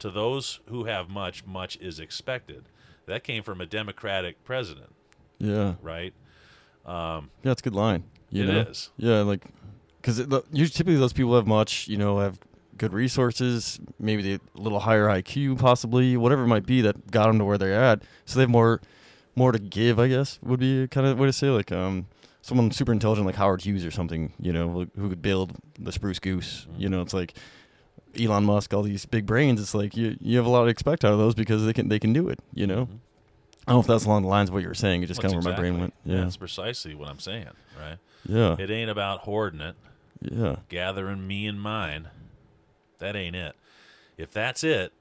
[SPEAKER 2] To those who have much, much is expected. That came from a Democratic president,
[SPEAKER 1] Yeah.
[SPEAKER 2] right?
[SPEAKER 1] Yeah. It's a good line. You
[SPEAKER 2] It
[SPEAKER 1] know?
[SPEAKER 2] is.
[SPEAKER 1] Yeah. Like, because usually typically those people have much, you know, have good resources, maybe they a little higher IQ, possibly whatever it might be that got them to where they're at. So they have more, more to give. I guess would be kind of way to say like um someone super intelligent like Howard Hughes or something. You know, who- could build the Spruce Goose. You know, it's like. Elon Musk, all these big brains. It's like you you have a lot to expect out of those because they can they can do it. You know,
[SPEAKER 2] Mhm.
[SPEAKER 1] I don't know if that's along the lines of what you were saying. It just
[SPEAKER 2] That's
[SPEAKER 1] kind of where my brain went. Yeah,
[SPEAKER 2] That's precisely what I'm saying, right?
[SPEAKER 1] yeah,
[SPEAKER 2] It ain't about hoarding it,
[SPEAKER 1] yeah,
[SPEAKER 2] gathering me and mine. That ain't it. If that's it,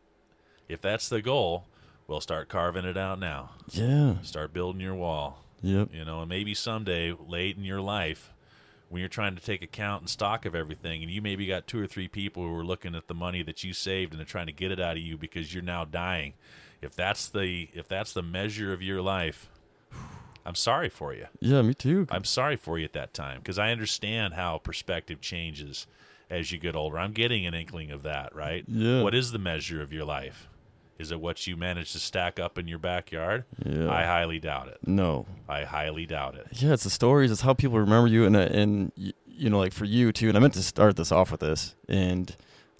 [SPEAKER 2] if that's the goal, we'll start carving it out now.
[SPEAKER 1] yeah.
[SPEAKER 2] Start building your wall.
[SPEAKER 1] Yep.
[SPEAKER 2] you know and maybe someday late in your life when you're trying to take account and stock of everything and you maybe got two or three people who are looking at the money that you saved and they're trying to get it out of you because you're now dying if that's the if that's the measure of your life i'm sorry for you
[SPEAKER 1] Yeah, me too.
[SPEAKER 2] i'm sorry for you at that time because i understand how perspective changes as you get older i'm getting an inkling of that right
[SPEAKER 1] Yeah.
[SPEAKER 2] what is the measure of your life is it what you manage to stack up in your backyard
[SPEAKER 1] Yeah.
[SPEAKER 2] i highly doubt it
[SPEAKER 1] no.
[SPEAKER 2] i highly doubt it
[SPEAKER 1] Yeah, it's the stories. It's how people remember you, and uh, and you know, like for you too. And I meant to start this off with this, and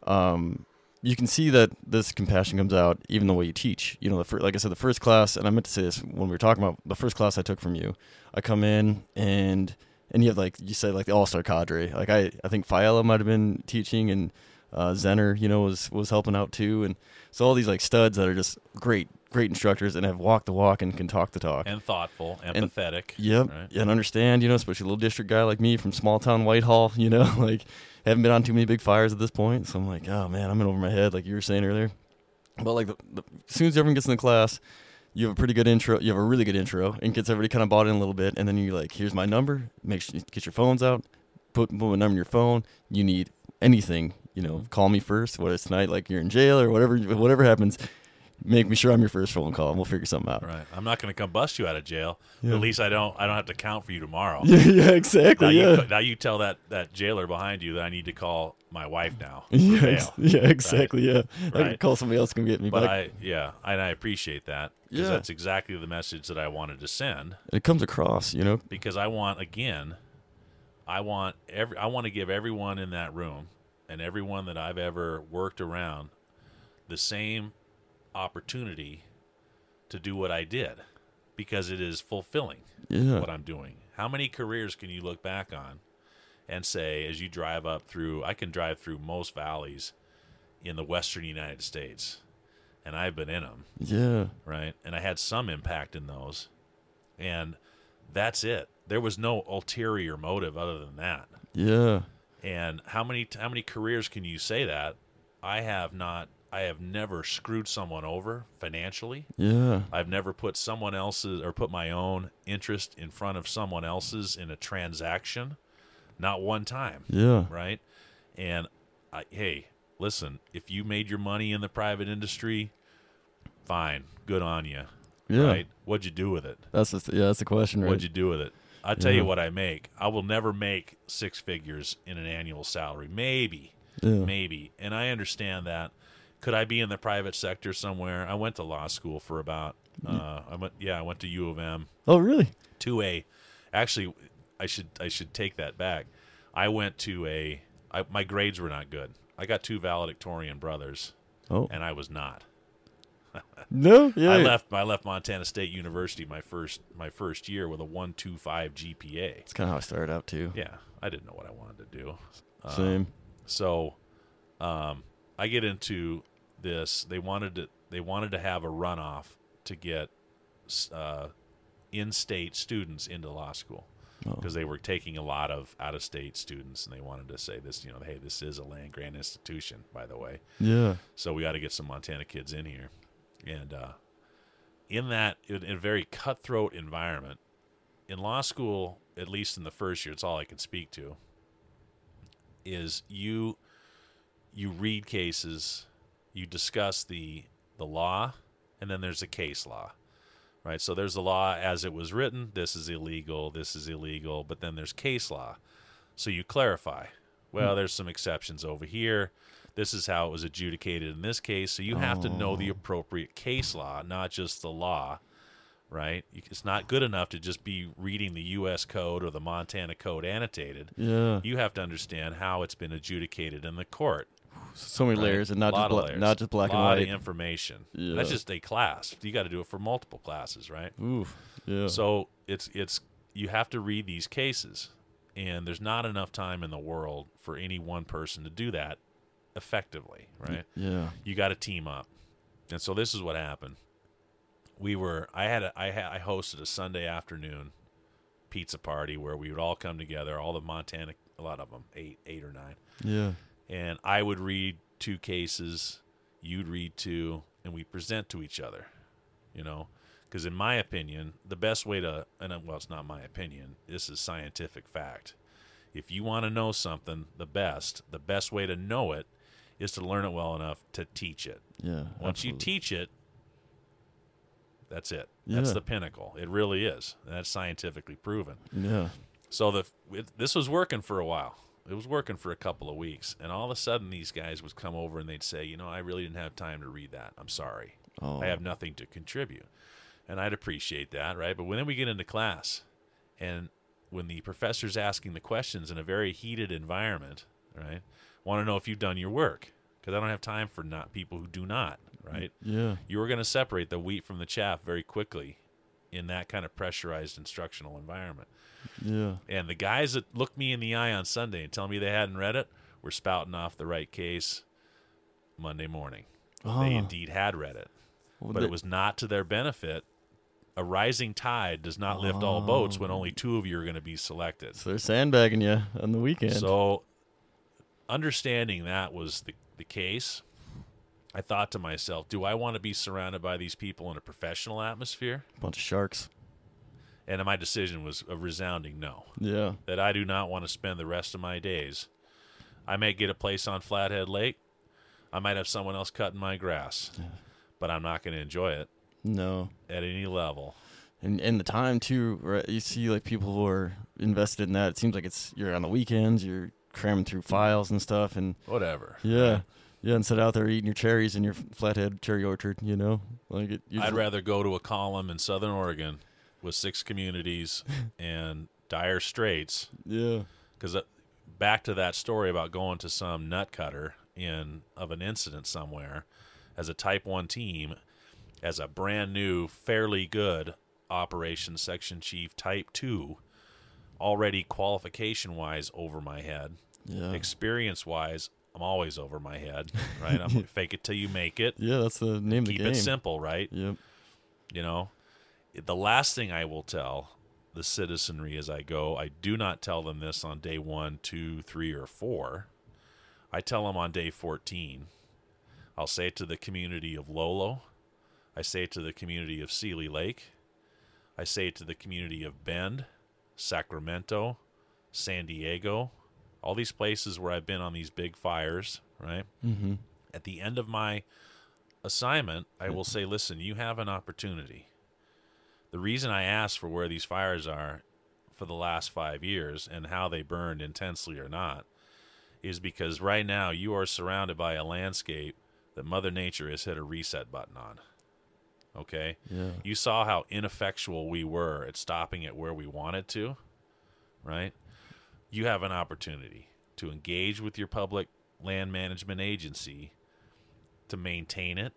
[SPEAKER 1] um, you can see that this compassion comes out even the way you teach. You know, the fir- like I said, the first class, and I meant to say this when we were talking about the first class I took from you. I come in and and you have like you said like the all star cadre. Like I I think Fiala might have been teaching and uh, Zenner, you know, was was helping out too, and so all these like studs that are just great great instructors and have walked the walk and can talk the talk.
[SPEAKER 2] and thoughtful, empathetic.
[SPEAKER 1] Yep.
[SPEAKER 2] right?
[SPEAKER 1] And understand, you know, especially a little district guy like me from small town Whitehall, <laughs> you know, like haven't been on too many big fires at this point. So I'm like, oh man, I'm in over my head, like you were saying earlier. But like the, the, as soon as everyone gets in the class, you have a pretty good intro. You have a really good intro and gets everybody kind of bought in a little bit. And then you're like, here's my number. Make sure you get your phones out. Put, put my number in your phone. You need anything, you know, mm-hmm. call me first. Whether it's tonight, like you're in jail or whatever, whatever happens, make me sure I'm your first phone call and we'll figure something out.
[SPEAKER 2] Right. I'm not going to come bust you out of jail.
[SPEAKER 1] Yeah.
[SPEAKER 2] at least I don't. I don't have to count for you tomorrow. <laughs>
[SPEAKER 1] Yeah, yeah,
[SPEAKER 2] Now
[SPEAKER 1] exactly.
[SPEAKER 2] you,
[SPEAKER 1] Yeah.
[SPEAKER 2] now you tell that, that jailer behind you that I need to call my wife now. <laughs> for
[SPEAKER 1] Yeah, ex- yeah, exactly. Yeah, I can call somebody else Can get me,
[SPEAKER 2] But
[SPEAKER 1] but,
[SPEAKER 2] I, yeah, and I appreciate that
[SPEAKER 1] Yeah.
[SPEAKER 2] that's exactly the message that I wanted to send.
[SPEAKER 1] it comes across, you know.
[SPEAKER 2] Because I want again, I want every, I want to give everyone in that room and everyone that I've ever worked around the same opportunity to do what I did because it is fulfilling.
[SPEAKER 1] Yeah,
[SPEAKER 2] what I'm doing. How many careers can you look back on and say, as you drive up through, I can drive through most valleys in the western United States, and I've been in them,
[SPEAKER 1] yeah,
[SPEAKER 2] right? And I had some impact in those, and that's it. There was no ulterior motive other than that.
[SPEAKER 1] yeah,
[SPEAKER 2] And how many how many careers can you say that? I have not. I have never screwed someone over financially.
[SPEAKER 1] yeah,
[SPEAKER 2] I've never put someone else's or put my own interest in front of someone else's in a transaction, not one time,
[SPEAKER 1] yeah,
[SPEAKER 2] right? And I, hey, listen, if you made your money in the private industry, fine, good on you.
[SPEAKER 1] Yeah.
[SPEAKER 2] Right? What'd you do with it?
[SPEAKER 1] That's the, yeah, that's the question, right?
[SPEAKER 2] What'd you do with it? I'll tell
[SPEAKER 1] Yeah.
[SPEAKER 2] you what I make. I will never make six figures in an annual salary. Maybe,
[SPEAKER 1] yeah.
[SPEAKER 2] maybe. And I understand that. Could I be in the private sector somewhere? I went to law school for about. Uh, I went. Yeah, I went to U of M.
[SPEAKER 1] Oh, really?
[SPEAKER 2] To a, actually, I should I should take that back. I went to a. I, my grades were not good. I got two valedictorian brothers,
[SPEAKER 1] Oh,
[SPEAKER 2] and I was not.
[SPEAKER 1] No. Yeah.
[SPEAKER 2] I left. I left Montana State University my first my first year with a one two five GPA.
[SPEAKER 1] It's kind of how I started out too.
[SPEAKER 2] Yeah, I didn't know what I wanted to do. Uh,
[SPEAKER 1] Same.
[SPEAKER 2] So, um, I get into this. They wanted to. They wanted to have a runoff to get uh, in-state students into law school
[SPEAKER 1] Oh.
[SPEAKER 2] because they were taking a lot of out-of-state students, and they wanted to say this. You know, hey, this is a land grant institution, by the way.
[SPEAKER 1] Yeah.
[SPEAKER 2] So we got to get some Montana kids in here, and uh, in that in, in a very cutthroat environment, in law school, at least in the first year, it's all I can speak to. Is you you read cases, you discuss the the law, and then there's a case law, right? So there's the law as it was written. This is illegal. This is illegal. But then there's case law. So you clarify. Well, there's some exceptions over here. This is how it was adjudicated in this case. So you have to know the
[SPEAKER 1] Oh.
[SPEAKER 2] appropriate case law, not just the law, right? It's not good enough to just be reading the U.S. code or the Montana code annotated.
[SPEAKER 1] Yeah.
[SPEAKER 2] You have to understand how it's been adjudicated in the court.
[SPEAKER 1] So many
[SPEAKER 2] right?
[SPEAKER 1] layers and not just bla-
[SPEAKER 2] layers.
[SPEAKER 1] not just black and
[SPEAKER 2] Lot
[SPEAKER 1] white.
[SPEAKER 2] of information.
[SPEAKER 1] Yeah.
[SPEAKER 2] That's just a class. You got to do it for multiple classes, right?
[SPEAKER 1] Oof. Yeah.
[SPEAKER 2] So it's it's you have to read these cases, and there's not enough time in the world for any one person to do that effectively, right?
[SPEAKER 1] yeah.
[SPEAKER 2] You got to team up, and so this is what happened. We were I had a, I had I hosted a Sunday afternoon pizza party where we would all come together, all the Montana, a lot of them, eight eight or nine,
[SPEAKER 1] Yeah.
[SPEAKER 2] and I would read two cases, you'd read two, and we present to each other. You know, because in my opinion, the best way to and uh, well, it's not my opinion. This is scientific fact. If you want to know something, the best, the best way to know it is to learn it well enough to teach it.
[SPEAKER 1] Yeah.
[SPEAKER 2] Once you teach it, that's it. That's
[SPEAKER 1] Yeah.
[SPEAKER 2] the pinnacle. It really is. And that's scientifically proven.
[SPEAKER 1] Yeah.
[SPEAKER 2] So the it, this was working for a while. It was working for a couple of weeks, and all of a sudden these guys would come over and they'd say, "You know, I really didn't have time to read that. I'm sorry.
[SPEAKER 1] Oh.
[SPEAKER 2] I have nothing to contribute." And I'd appreciate that, right? But when then we get into class, and when the professor's asking the questions in a very heated environment, right? Want to know if you've done your work because I don't have time for not people who do not, right?
[SPEAKER 1] Yeah.
[SPEAKER 2] You are going to separate the wheat from the chaff very quickly in that kind of pressurized instructional environment.
[SPEAKER 1] Yeah.
[SPEAKER 2] And the guys that looked me in the eye on Sunday and tell me they hadn't read it were spouting off the right case Monday morning.
[SPEAKER 1] Oh.
[SPEAKER 2] They ah. indeed had read it,
[SPEAKER 1] Well,
[SPEAKER 2] but
[SPEAKER 1] they-
[SPEAKER 2] it was not to their benefit. A rising tide does not lift all boats when
[SPEAKER 1] Oh.
[SPEAKER 2] only two of you are going to be selected.
[SPEAKER 1] So they're sandbagging you on the weekend.
[SPEAKER 2] So, understanding that was the, the case, I thought to myself, do I want to be surrounded by these people in a professional atmosphere?
[SPEAKER 1] Bunch of sharks.
[SPEAKER 2] And my decision was a resounding no.
[SPEAKER 1] Yeah.
[SPEAKER 2] that I do not want to spend the rest of my days. I may get a place on Flathead Lake. I might have someone else cutting my grass, but I'm not going to enjoy it
[SPEAKER 1] No.
[SPEAKER 2] at any level.
[SPEAKER 1] And and the time too, right? You see like people who are invested in that. It seems like it's you're on the weekends, you're cramming through files and stuff, and
[SPEAKER 2] Whatever.
[SPEAKER 1] yeah, yeah. Instead out there eating your cherries in your flathead cherry orchard, you know, like it.
[SPEAKER 2] I'd rather go to a column in Southern Oregon with six communities <laughs> and dire straits
[SPEAKER 1] Yeah.
[SPEAKER 2] because uh, back to that story about going to some nut cutter in of an incident somewhere as a type 1 team as a brand new fairly good operations section chief type 2 already qualification wise over my head
[SPEAKER 1] Yeah.
[SPEAKER 2] experience wise i'm always over my head right? I'm <laughs> fake it till you make it.
[SPEAKER 1] Yeah, that's the name of the game.
[SPEAKER 2] keep it simple right?
[SPEAKER 1] Yep.
[SPEAKER 2] you know? The last thing i will tell the citizenry as i go i do not tell them this on day one two three or four. I tell them on day 14 i'll say it to the community of lolo. I say it to the community of Seeley Lake. I say it to the community of bend sacramento san diego all these places where i've been on these big fires right?
[SPEAKER 1] Mm-hmm.
[SPEAKER 2] At the end of my assignment, I will say, listen, you have an opportunity. The reason I asked for where these fires are for the last five years and how they burned intensely or not is because right now you are surrounded by a landscape that Mother Nature has hit a reset button on. Okay?
[SPEAKER 1] Yeah.
[SPEAKER 2] You saw how ineffectual we were at stopping it where we wanted to, right? You have an opportunity to engage with your public land management agency to maintain it,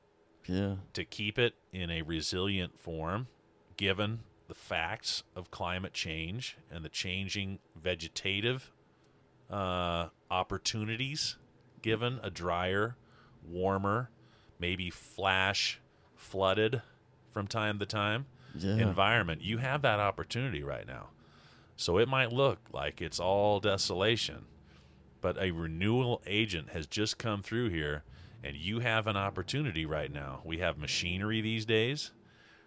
[SPEAKER 1] Yeah.
[SPEAKER 2] to keep it in a resilient form, given the facts of climate change and the changing vegetative uh, opportunities, given a drier, warmer, maybe flash flooded from time to time
[SPEAKER 1] Yeah.
[SPEAKER 2] environment. You have that opportunity right now. So it might look like it's all desolation, but a renewal agent has just come through here, and you have an opportunity right now. We have machinery these days,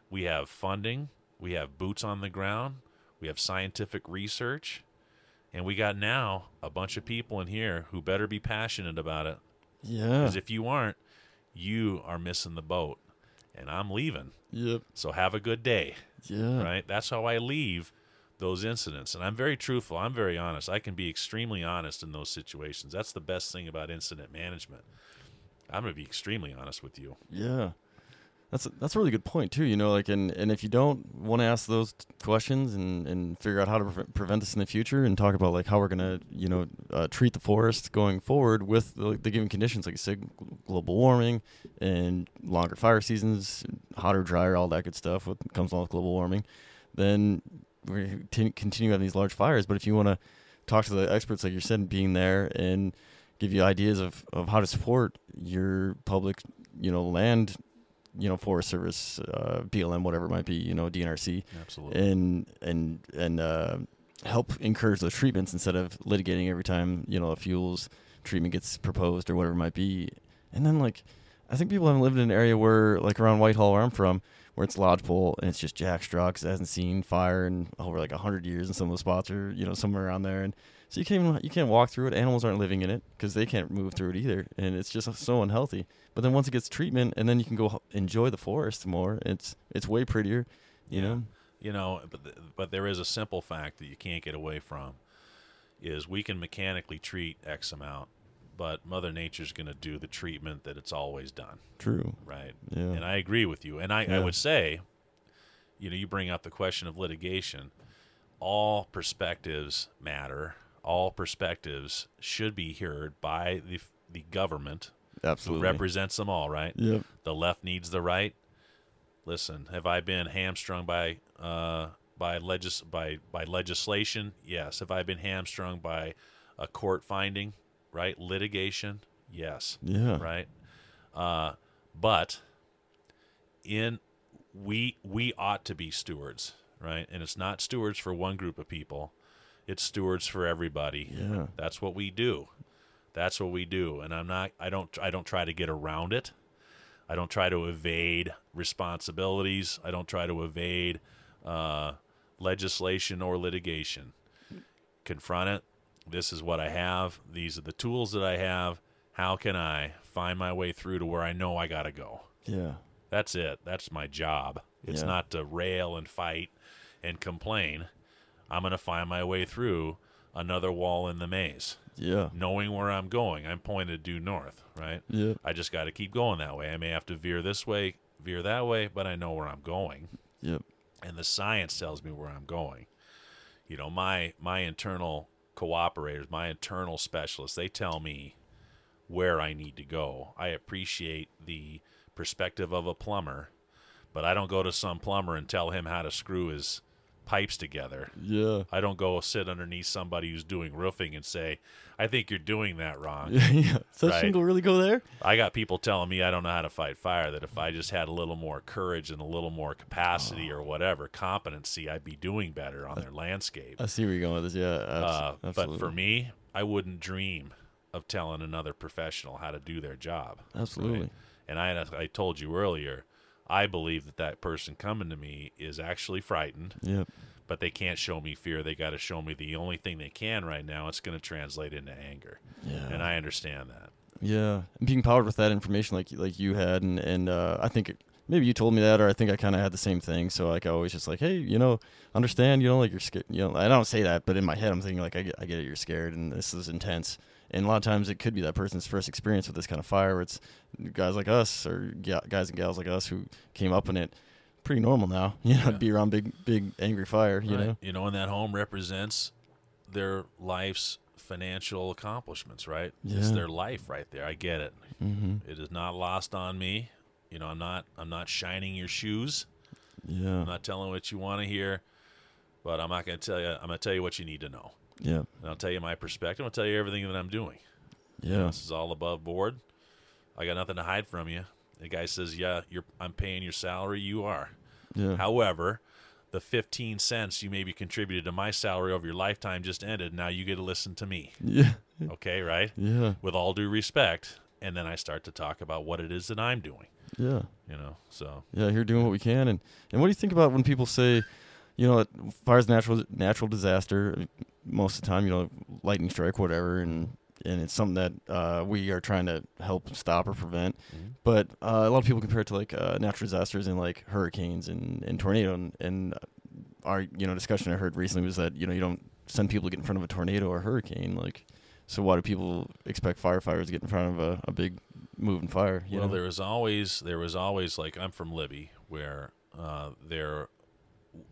[SPEAKER 2] we have funding, we have boots on the ground, we have scientific research, and we got now a bunch of people in here who better be passionate about it.
[SPEAKER 1] Yeah.
[SPEAKER 2] Because if you aren't, you are missing the boat, and I'm leaving.
[SPEAKER 1] Yep.
[SPEAKER 2] So have a good day
[SPEAKER 1] Yeah.
[SPEAKER 2] right? That's how I leave those incidents. And I'm very truthful. I'm very honest. I can be extremely honest in those situations. That's the best thing about incident management. I'm going to be extremely honest with you.
[SPEAKER 1] Yeah. That's a, that's a really good point too. You know, like and and if you don't want to ask those t- questions and and figure out how to pre- prevent this in the future and talk about like how we're gonna you know uh, treat the forest going forward with the, the given conditions, like you said, global warming and longer fire seasons, hotter, drier, all that good stuff. What comes along with global warming, then we t- continue having these large fires. But if you want to talk to the experts, like you said, being there and give you ideas of, of how to support your public, you know, land, you know, Forest Service, uh, BLM, whatever it might be, you know, DNRC,
[SPEAKER 2] Absolutely.
[SPEAKER 1] and and and uh, help encourage those treatments instead of litigating every time you know a fuels treatment gets proposed or whatever it might be. And then like, I think people haven't lived in an area where like around Whitehall where I'm from, where it's lodgepole and it's just jack it hasn't seen fire in over like a hundred years, and some of the spots are you know somewhere around there, and so you can't even you can't walk through it. Animals aren't living in it because they can't move through it either, and it's just so unhealthy. But then once it gets treatment, and then you can go enjoy the forest more. It's it's way prettier, you
[SPEAKER 2] Yeah.
[SPEAKER 1] know.
[SPEAKER 2] You know, but, th- but there is a simple fact that you can't get away from is we can mechanically treat X amount, but Mother Nature's going to do the treatment that it's always done,
[SPEAKER 1] True.
[SPEAKER 2] right?
[SPEAKER 1] Yeah.
[SPEAKER 2] And I agree with you. And I, I would say, you know, you bring up the question of litigation. All perspectives matter. All perspectives should be heard by the the government who
[SPEAKER 1] Absolutely.
[SPEAKER 2] represents them all, right?
[SPEAKER 1] Yep.
[SPEAKER 2] The left needs the right. Listen, have I been hamstrung by uh, by legis by by legislation? Yes. Have I been hamstrung by a court finding? Right, litigation. Yes
[SPEAKER 1] Yeah.
[SPEAKER 2] right? Uh, but in we we ought to be stewards, right? And it's not stewards for one group of people; it's stewards for everybody.
[SPEAKER 1] Yeah.
[SPEAKER 2] That's what we do. That's what we do. And I'm not. I don't. I don't try to get around it. I don't try to evade responsibilities. I don't try to evade uh, legislation or litigation. Confront it. This is what I have. These are the tools that I have. How can I find my way through to where I know I got to go?
[SPEAKER 1] Yeah.
[SPEAKER 2] That's it. That's my job. It's
[SPEAKER 1] Yeah.
[SPEAKER 2] not to rail and fight and complain. I'm going to find my way through another wall in the maze,
[SPEAKER 1] Yeah.
[SPEAKER 2] knowing where I'm going. I'm pointed due north, right?
[SPEAKER 1] Yeah.
[SPEAKER 2] I just got to keep going that way. I may have to veer this way, veer that way, but I know where I'm going,
[SPEAKER 1] Yep.
[SPEAKER 2] and the science tells me where I'm going. You know, my my internal cooperators, my internal specialists, they tell me where I need to go. I appreciate the perspective of a plumber, but I don't go to some plumber and tell him how to screw his pipes together.
[SPEAKER 1] Yeah.
[SPEAKER 2] I don't go sit underneath somebody who's doing roofing and say, "I think you're doing that wrong." <laughs>
[SPEAKER 1] Yeah. Does that
[SPEAKER 2] Right.
[SPEAKER 1] shingle really go there?
[SPEAKER 2] I got people telling me I don't know how to fight fire. That if I just had a little more courage and a little more capacity or whatever competency, I'd be doing better on their landscape.
[SPEAKER 1] I see where you're going with this. Yeah. Abs-
[SPEAKER 2] Uh, but for me, I wouldn't dream of telling another professional how to do their job.
[SPEAKER 1] Absolutely.
[SPEAKER 2] right? And I, I told you earlier, I believe that that person coming to me is actually frightened,
[SPEAKER 1] Yep.
[SPEAKER 2] but they can't show me fear. They got to show me the only thing they can right now. It's going to translate into anger,
[SPEAKER 1] Yeah.
[SPEAKER 2] and I understand that.
[SPEAKER 1] Yeah, and being powered with that information like like you had, and and uh, I think it, maybe you told me that, or I think I kind of had the same thing. So like I always just like, hey, you know, understand, you know, like you're scared. You know, I don't say that, but in my head I'm thinking like I get, I get it, you're scared, and this is intense. And a lot of times it could be that person's first experience with this kind of fire. Where it's guys like us or guys and gals like us who came up in it. Pretty normal now, <laughs> you know,
[SPEAKER 2] Yeah.
[SPEAKER 1] be around big, big angry fire. You
[SPEAKER 2] right?
[SPEAKER 1] know,
[SPEAKER 2] You know, and that home represents their life's financial accomplishments, right?
[SPEAKER 1] Yeah.
[SPEAKER 2] It's their life right there. I get it.
[SPEAKER 1] hmm
[SPEAKER 2] It is not lost on me. You know, I'm not I'm not shining your shoes.
[SPEAKER 1] yeah,
[SPEAKER 2] I'm not telling what you want to hear, but I'm not going to tell you. I'm going to tell you what you need to know.
[SPEAKER 1] Yeah,
[SPEAKER 2] And I'll tell you my perspective. I'll tell you everything that I'm doing.
[SPEAKER 1] yeah,
[SPEAKER 2] This is all above board. I got nothing to hide from you. The guy says, "Yeah, you're. I'm paying your salary. You are.
[SPEAKER 1] yeah,
[SPEAKER 2] However, the 15 cents you maybe contributed to my salary over your lifetime just ended. Now you get to listen to me. <laughs>
[SPEAKER 1] yeah,
[SPEAKER 2] Okay, right?
[SPEAKER 1] yeah,
[SPEAKER 2] With all due respect." And then I start to talk about what it is that I'm doing.
[SPEAKER 1] yeah.
[SPEAKER 2] You know, so
[SPEAKER 1] Yeah, you're doing what we can. And and what do you think about when people say, you know, fire's natural natural disaster? Most of the time, you know, lightning strike, whatever, and and it's something that uh, we are trying to help stop or prevent.
[SPEAKER 2] Mhm.
[SPEAKER 1] But uh, a lot of people compare it to like uh, natural disasters and like hurricanes and and tornado. And, and our you know discussion I heard recently was that you know you don't send people to get in front of a tornado or a hurricane. Like, so why do people expect firefighters to get in front of a, a big moving fire? You
[SPEAKER 2] well,
[SPEAKER 1] know?
[SPEAKER 2] there was always there was always like I'm from Libby, where uh, there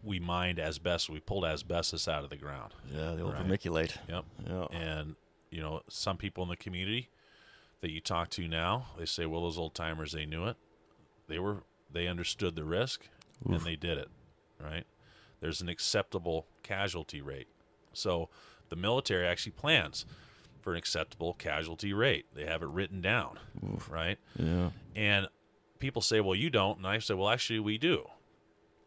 [SPEAKER 2] we mined asbestos. We pulled asbestos out of the ground.
[SPEAKER 1] yeah, the old
[SPEAKER 2] Right.
[SPEAKER 1] vermiculite.
[SPEAKER 2] Yep.
[SPEAKER 1] Yeah.
[SPEAKER 2] And you know, some people in the community that you talk to now, they say, "Well, those old timers, they knew it. They were they understood the risk, and they did it." Right? There's an acceptable casualty rate. So the military actually plans for an acceptable casualty rate. They have it written down,
[SPEAKER 1] Oof.
[SPEAKER 2] right?
[SPEAKER 1] Yeah.
[SPEAKER 2] And people say, "Well, you don't," and I say, "Well, actually, we do."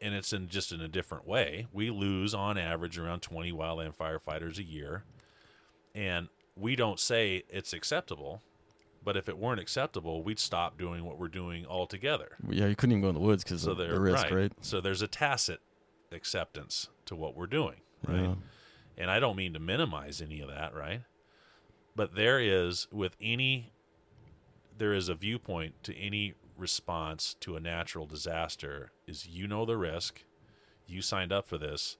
[SPEAKER 2] And it's in just in a different way. We lose on average around 20 wildland firefighters a year, and we don't say it's acceptable. But if it weren't acceptable, we'd stop doing what we're doing altogether.
[SPEAKER 1] Yeah, you couldn't even go in the woods because
[SPEAKER 2] So
[SPEAKER 1] of the risk,
[SPEAKER 2] right.
[SPEAKER 1] right?
[SPEAKER 2] So there's a tacit acceptance to what we're doing, right?
[SPEAKER 1] Yeah.
[SPEAKER 2] And I don't mean to minimize any of that, right? But there is with any there is a viewpoint to any response to a natural disaster is you know the risk, you signed up for this,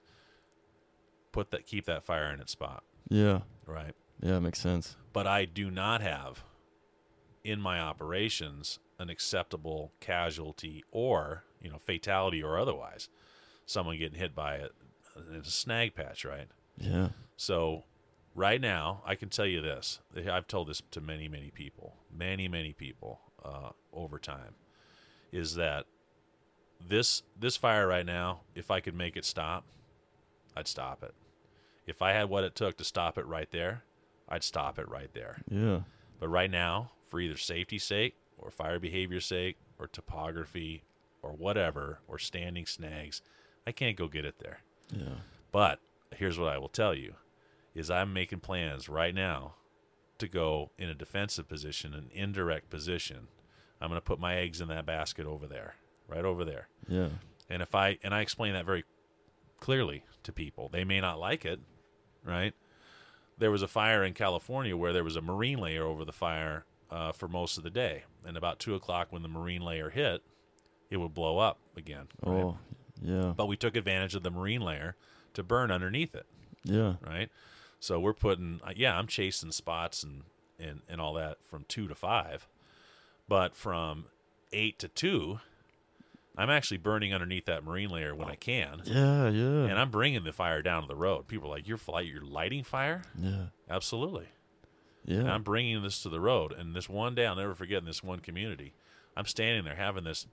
[SPEAKER 2] put that keep that fire in its spot,
[SPEAKER 1] Yeah.
[SPEAKER 2] right?
[SPEAKER 1] Yeah, it makes sense.
[SPEAKER 2] But I do not have in my operations an acceptable casualty or, you know, fatality or otherwise. Someone getting hit by a, uh, a snag patch, right?
[SPEAKER 1] Yeah.
[SPEAKER 2] So, right now, I can tell you this. I've told this to many, many people, many, many people uh, over time, is that this this fire right now, if I could make it stop, I'd stop it. If I had what it took to stop it right there, I'd stop it right there.
[SPEAKER 1] Yeah.
[SPEAKER 2] But right now, for either safety's sake or fire behavior's sake or topography or whatever or standing snags, I can't go get it there.
[SPEAKER 1] Yeah.
[SPEAKER 2] But here's what I will tell you is I'm making plans right now to go in a defensive position, an indirect position. I'm going to put my eggs in that basket over there, right over there.
[SPEAKER 1] Yeah.
[SPEAKER 2] And if I and I explain that very clearly to people, they may not like it, right? There was a fire in California where there was a marine layer over the fire uh, for most of the day, and about two o'clock when the marine layer hit, it would blow up again. right?
[SPEAKER 1] Oh. Yeah.
[SPEAKER 2] But we took advantage of the marine layer to burn underneath it,
[SPEAKER 1] Yeah.
[SPEAKER 2] right? So we're putting, uh, yeah, I'm chasing spots and, and, and all that from two to five, but from eight to two, I'm actually burning underneath that marine layer when I can,
[SPEAKER 1] Yeah. Yeah.
[SPEAKER 2] and I'm bringing the fire down to the road. People are like, "You're flight, you're lighting fire."
[SPEAKER 1] yeah.
[SPEAKER 2] Absolutely. And
[SPEAKER 1] Yeah.
[SPEAKER 2] I'm bringing this to the road. And this one day, I'll never forget in this one community, I'm standing there having this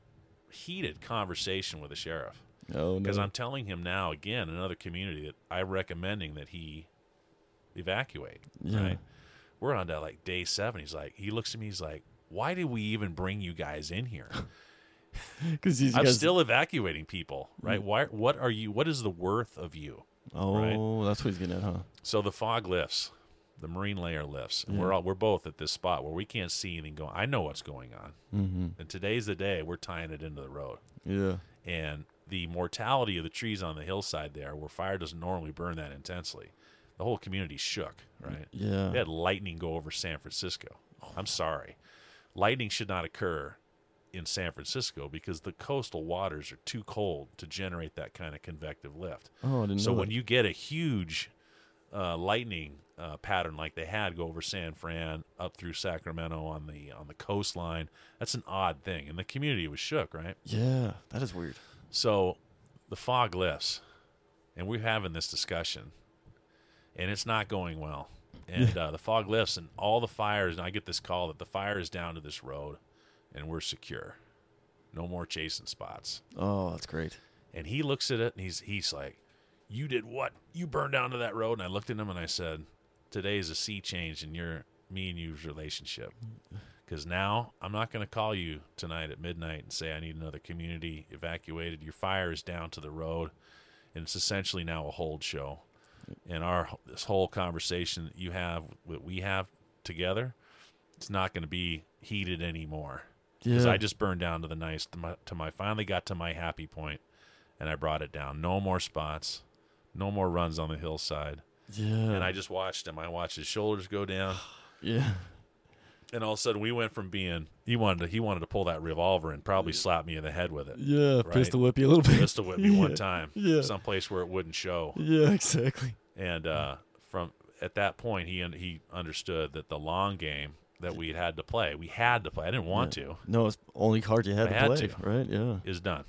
[SPEAKER 2] heated conversation with the sheriff
[SPEAKER 1] Oh
[SPEAKER 2] because
[SPEAKER 1] no.
[SPEAKER 2] I'm telling him now again another community that I'm recommending that he evacuate.
[SPEAKER 1] Yeah.
[SPEAKER 2] Right? We're on to like day seven. He's like, he looks at me. He's like, "Why did we even bring you guys in here? <laughs>
[SPEAKER 1] Because
[SPEAKER 2] I'm
[SPEAKER 1] guys.
[SPEAKER 2] still evacuating people, right? Why? What are you? What is the worth of you?"
[SPEAKER 1] oh, that's what he's getting at, huh?
[SPEAKER 2] So the fog lifts, the marine layer lifts, and
[SPEAKER 1] Yeah.
[SPEAKER 2] we're all we're both at this spot where we can't see anything going. I know what's going on,
[SPEAKER 1] Mm-hmm.
[SPEAKER 2] and today's the day we're tying it into the road.
[SPEAKER 1] Yeah.
[SPEAKER 2] and the mortality of the trees on the hillside there, where fire doesn't normally burn that intensely, the whole community shook. Right?
[SPEAKER 1] Yeah.
[SPEAKER 2] They had lightning go over San Francisco. I'm sorry. Lightning should not occur in San Francisco because the coastal waters are too cold to generate that kind of convective lift.
[SPEAKER 1] Oh, I didn't
[SPEAKER 2] So
[SPEAKER 1] know
[SPEAKER 2] when
[SPEAKER 1] that.
[SPEAKER 2] you get a huge uh, lightning uh, pattern like they had go over San Fran up through Sacramento on the on the coastline, that's an odd thing, and the community was shook, right?
[SPEAKER 1] Yeah, that is weird.
[SPEAKER 2] So the fog lifts, and we're having this discussion, and it's not going well. And uh, the fog lifts, and all the fires, and I get this call that the fire is down to this road, and we're secure. No more chasing spots.
[SPEAKER 1] Oh, that's great.
[SPEAKER 2] And he looks at it, and he's he's like, "You did what? You burned down to that road?" And I looked at him, and I said, "Today is a sea change in your me and you's relationship." Because now I'm not going to call you tonight at midnight and say I need another community evacuated. Your fire is down to the road, and it's essentially now a hold show. And our this whole conversation that you have, that we have together, it's not going to be heated anymore. Because
[SPEAKER 1] Yeah.
[SPEAKER 2] I just burned down to the nice to my, to my finally got to my happy point, and I brought it down. No more spots, no more runs on the hillside.
[SPEAKER 1] yeah.
[SPEAKER 2] And I just watched him. I watched his shoulders go down <sighs>
[SPEAKER 1] yeah.
[SPEAKER 2] And all of a sudden we went from being he wanted to he wanted to pull that revolver and probably slap me in the head with it.
[SPEAKER 1] Yeah.
[SPEAKER 2] Right.
[SPEAKER 1] Pistol whip you a little bit.
[SPEAKER 2] Pistol whip me one <laughs> time,
[SPEAKER 1] Yeah.
[SPEAKER 2] someplace where it wouldn't show.
[SPEAKER 1] Yeah, exactly.
[SPEAKER 2] And uh, from at that point, he he understood that the long game that we had to play, we had to play. I didn't want to,
[SPEAKER 1] No, it's only card you had to
[SPEAKER 2] had
[SPEAKER 1] play,
[SPEAKER 2] to.
[SPEAKER 1] right? Yeah.
[SPEAKER 2] is done.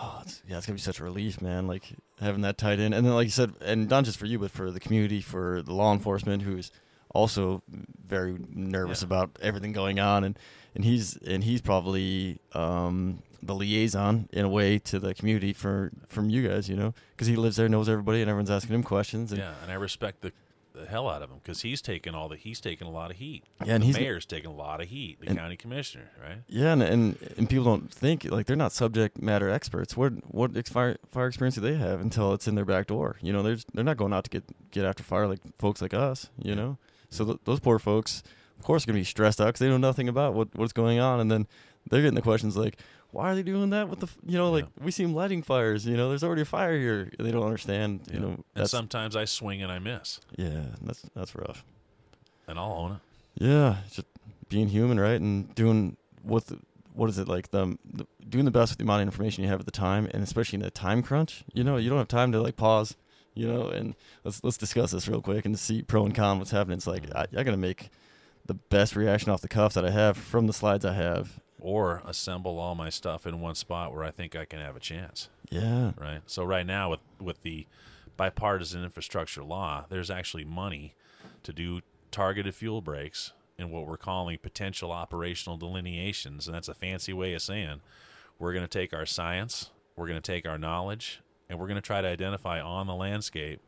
[SPEAKER 1] Oh, it's, yeah, it's gonna be such a relief, man. Like having that tied in, and then like you said, and not just for you, but for the community, for the law enforcement, who's also very nervous
[SPEAKER 2] Yeah.
[SPEAKER 1] about everything going on, and and he's and he's probably um, the liaison in a way to the community for from you guys, you know, because he lives there, knows everybody, and everyone's asking him questions. And,
[SPEAKER 2] Yeah, and I respect the the hell out of him because he's taken all the he's taken a lot of heat.
[SPEAKER 1] Yeah, and
[SPEAKER 2] the
[SPEAKER 1] he's-
[SPEAKER 2] mayor's taken a lot of heat. The
[SPEAKER 1] and-
[SPEAKER 2] county commissioner, right?
[SPEAKER 1] Yeah, and, and and people don't think like they're not subject matter experts. What what ex- fire fire experience do they have until it's in their back door? You know, they're they're not going out to get get after fire like folks like us. You know, so th- those poor folks, of course, are gonna be stressed out because they know nothing about what what's going on, and then they're getting the questions like, "Why are they doing that? What the f-? you know, like we see them lighting fires. You know, there's already a fire here. They don't understand. You know,
[SPEAKER 2] and sometimes I swing and I miss,
[SPEAKER 1] yeah, that's that's rough.
[SPEAKER 2] and I'll own it.
[SPEAKER 1] Yeah, just being human, right, and doing what the, what is it like the, the doing the best with the amount of information you have at the time, and especially in a time crunch. You know, you don't have time to like pause. You know, and let's let's discuss this real quick and see pro and con what's happening. It's like mm-hmm. I, I got to make the best reaction off the cuff that I have from the slides I have.
[SPEAKER 2] or assemble all my stuff in one spot where I think I can have a chance.
[SPEAKER 1] Yeah,
[SPEAKER 2] Right. So right now with with the bipartisan infrastructure law, there's actually money to do targeted fuel breaks in what we're calling potential operational delineations, and that's a fancy way of saying we're going to take our science, we're going to take our knowledge, and we're going to try to identify on the landscape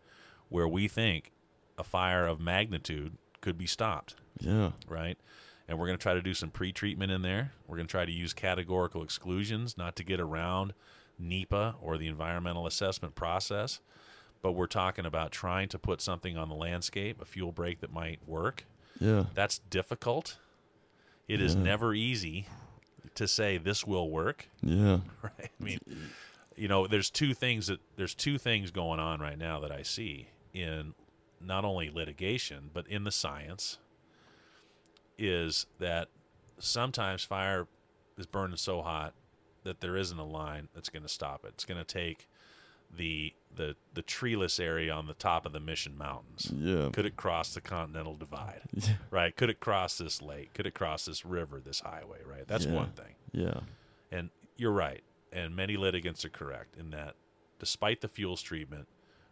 [SPEAKER 2] where we think a fire of magnitude could be stopped
[SPEAKER 1] yeah,
[SPEAKER 2] right? And we're going to try to do some pre-treatment in there. We're going to try to use categorical exclusions, not to get around NEPA or the environmental assessment process, but we're talking about trying to put something on the landscape, a fuel break that might work.
[SPEAKER 1] yeah,
[SPEAKER 2] That's difficult. It is
[SPEAKER 1] Yeah.
[SPEAKER 2] never easy to say this will work,
[SPEAKER 1] yeah, <laughs>
[SPEAKER 2] right? I mean, you know, there's two things that there's two things going on right now that I see in not only litigation but in the science is that sometimes fire is burning so hot that there isn't a line that's going to stop it. It's going to take the the the treeless area on the top of the Mission Mountains.
[SPEAKER 1] yeah,
[SPEAKER 2] Could it cross the Continental Divide? <laughs>
[SPEAKER 1] yeah,
[SPEAKER 2] Right? Could it cross this lake? Could it cross this river, this highway? Right? That's
[SPEAKER 1] Yeah.
[SPEAKER 2] one thing.
[SPEAKER 1] yeah,
[SPEAKER 2] And you're right. And many litigants are correct in that despite the fuels treatment,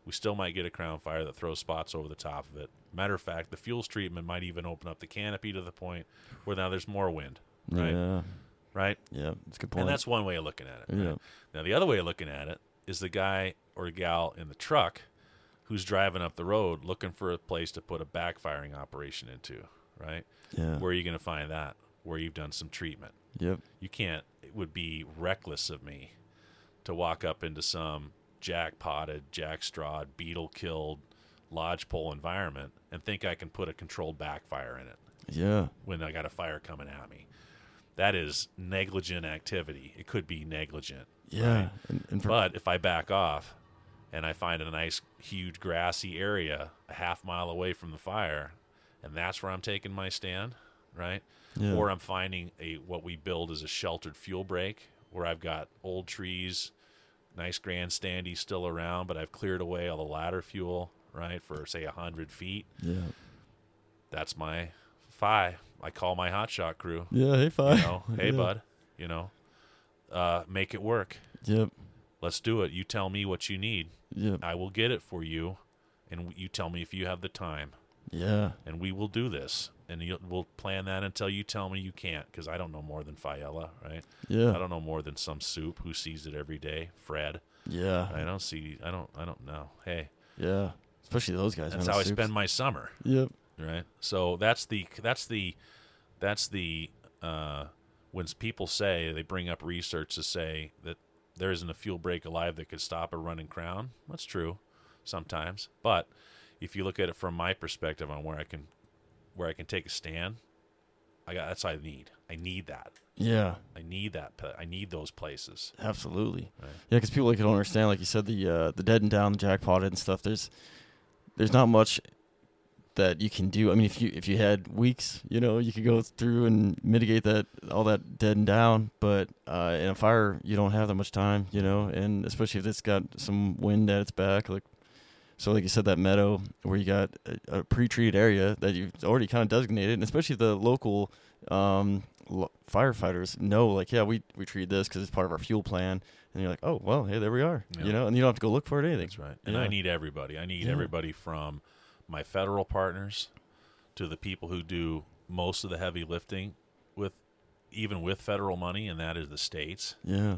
[SPEAKER 2] we still might get a crown fire that throws spots over the top of it. Matter of fact, the fuels treatment might even open up the canopy to the point where now there's more wind. Right?
[SPEAKER 1] yeah,
[SPEAKER 2] Right?
[SPEAKER 1] yeah. That's a good point.
[SPEAKER 2] And that's one way of looking at it. right?
[SPEAKER 1] yeah,
[SPEAKER 2] Now, the other way of looking at it is the guy or gal in the truck who's driving up the road looking for a place to put a backfiring operation into, right?
[SPEAKER 1] yeah,
[SPEAKER 2] Where are you going to find that? Where you've done some treatment.
[SPEAKER 1] Yep,
[SPEAKER 2] You can't, it would be reckless of me to walk up into some jackpotted, jackstrawed, beetle killed lodgepole environment and think I can put a controlled backfire in it
[SPEAKER 1] yeah,
[SPEAKER 2] when I got a fire coming at me. That is negligent activity. It could be negligent.
[SPEAKER 1] yeah.
[SPEAKER 2] right?
[SPEAKER 1] And, and for,
[SPEAKER 2] But if I back off and I find a nice, huge, grassy area a half mile away from the fire, and that's where I'm taking my stand, right?
[SPEAKER 1] Yeah.
[SPEAKER 2] Or I'm finding a what we build as a sheltered fuel break where I've got old trees, nice grandstandy still around, but I've cleared away all the ladder fuel, right, for say a hundred feet.
[SPEAKER 1] yeah.
[SPEAKER 2] That's my fi. I call my hotshot crew.
[SPEAKER 1] Yeah. Hey,
[SPEAKER 2] You know, <laughs> hey
[SPEAKER 1] Yeah.
[SPEAKER 2] bud, you know, uh, make it work.
[SPEAKER 1] Yep.
[SPEAKER 2] Let's do it. You tell me what you need.
[SPEAKER 1] Yep.
[SPEAKER 2] I will get it for you, and you tell me if you have the time,
[SPEAKER 1] Yeah.
[SPEAKER 2] and we will do this. And you'll, we'll plan that until you tell me you can't, because I don't know more than Fiala, right?
[SPEAKER 1] Yeah.
[SPEAKER 2] I don't know more than some soup who sees it every day, Fred.
[SPEAKER 1] Yeah.
[SPEAKER 2] I don't see. I don't. I don't know. Hey,
[SPEAKER 1] Yeah. Especially those guys.
[SPEAKER 2] that's how I
[SPEAKER 1] soups.
[SPEAKER 2] spend my summer,
[SPEAKER 1] Yep.
[SPEAKER 2] right? So that's the that's the that's the uh, when people say they bring up research to say that there isn't a fuel break alive that could stop a running crown. That's true, sometimes. But if you look at it from my perspective on where I can where I can take a stand, I got that's what I need. I need that.
[SPEAKER 1] Yeah.
[SPEAKER 2] I need that. I need those places.
[SPEAKER 1] Absolutely.
[SPEAKER 2] Right.
[SPEAKER 1] Yeah, because people like don't understand, like you said, the uh, the dead and down, the jackpot and stuff. There's there's not much that you can do. I mean, if you if you had weeks, you know, you could go through and mitigate that all that dead and down. But uh, in a fire, you don't have that much time, you know, and especially if it's got some wind at its back, like. So, like you said, that meadow where you got a, a pre-treated area that you've already kind of designated, and especially the local um, lo- firefighters know, like, yeah, we we treat this because it's part of our fuel plan, and you're like, oh, well, hey, there we are,
[SPEAKER 2] Yeah.
[SPEAKER 1] you know, and you don't have to go look for it anything.
[SPEAKER 2] That's right. And I need everybody. I need
[SPEAKER 1] Yeah.
[SPEAKER 2] everybody from my federal partners to the people who do most of the heavy lifting with even with federal money and that is the states.
[SPEAKER 1] Yeah,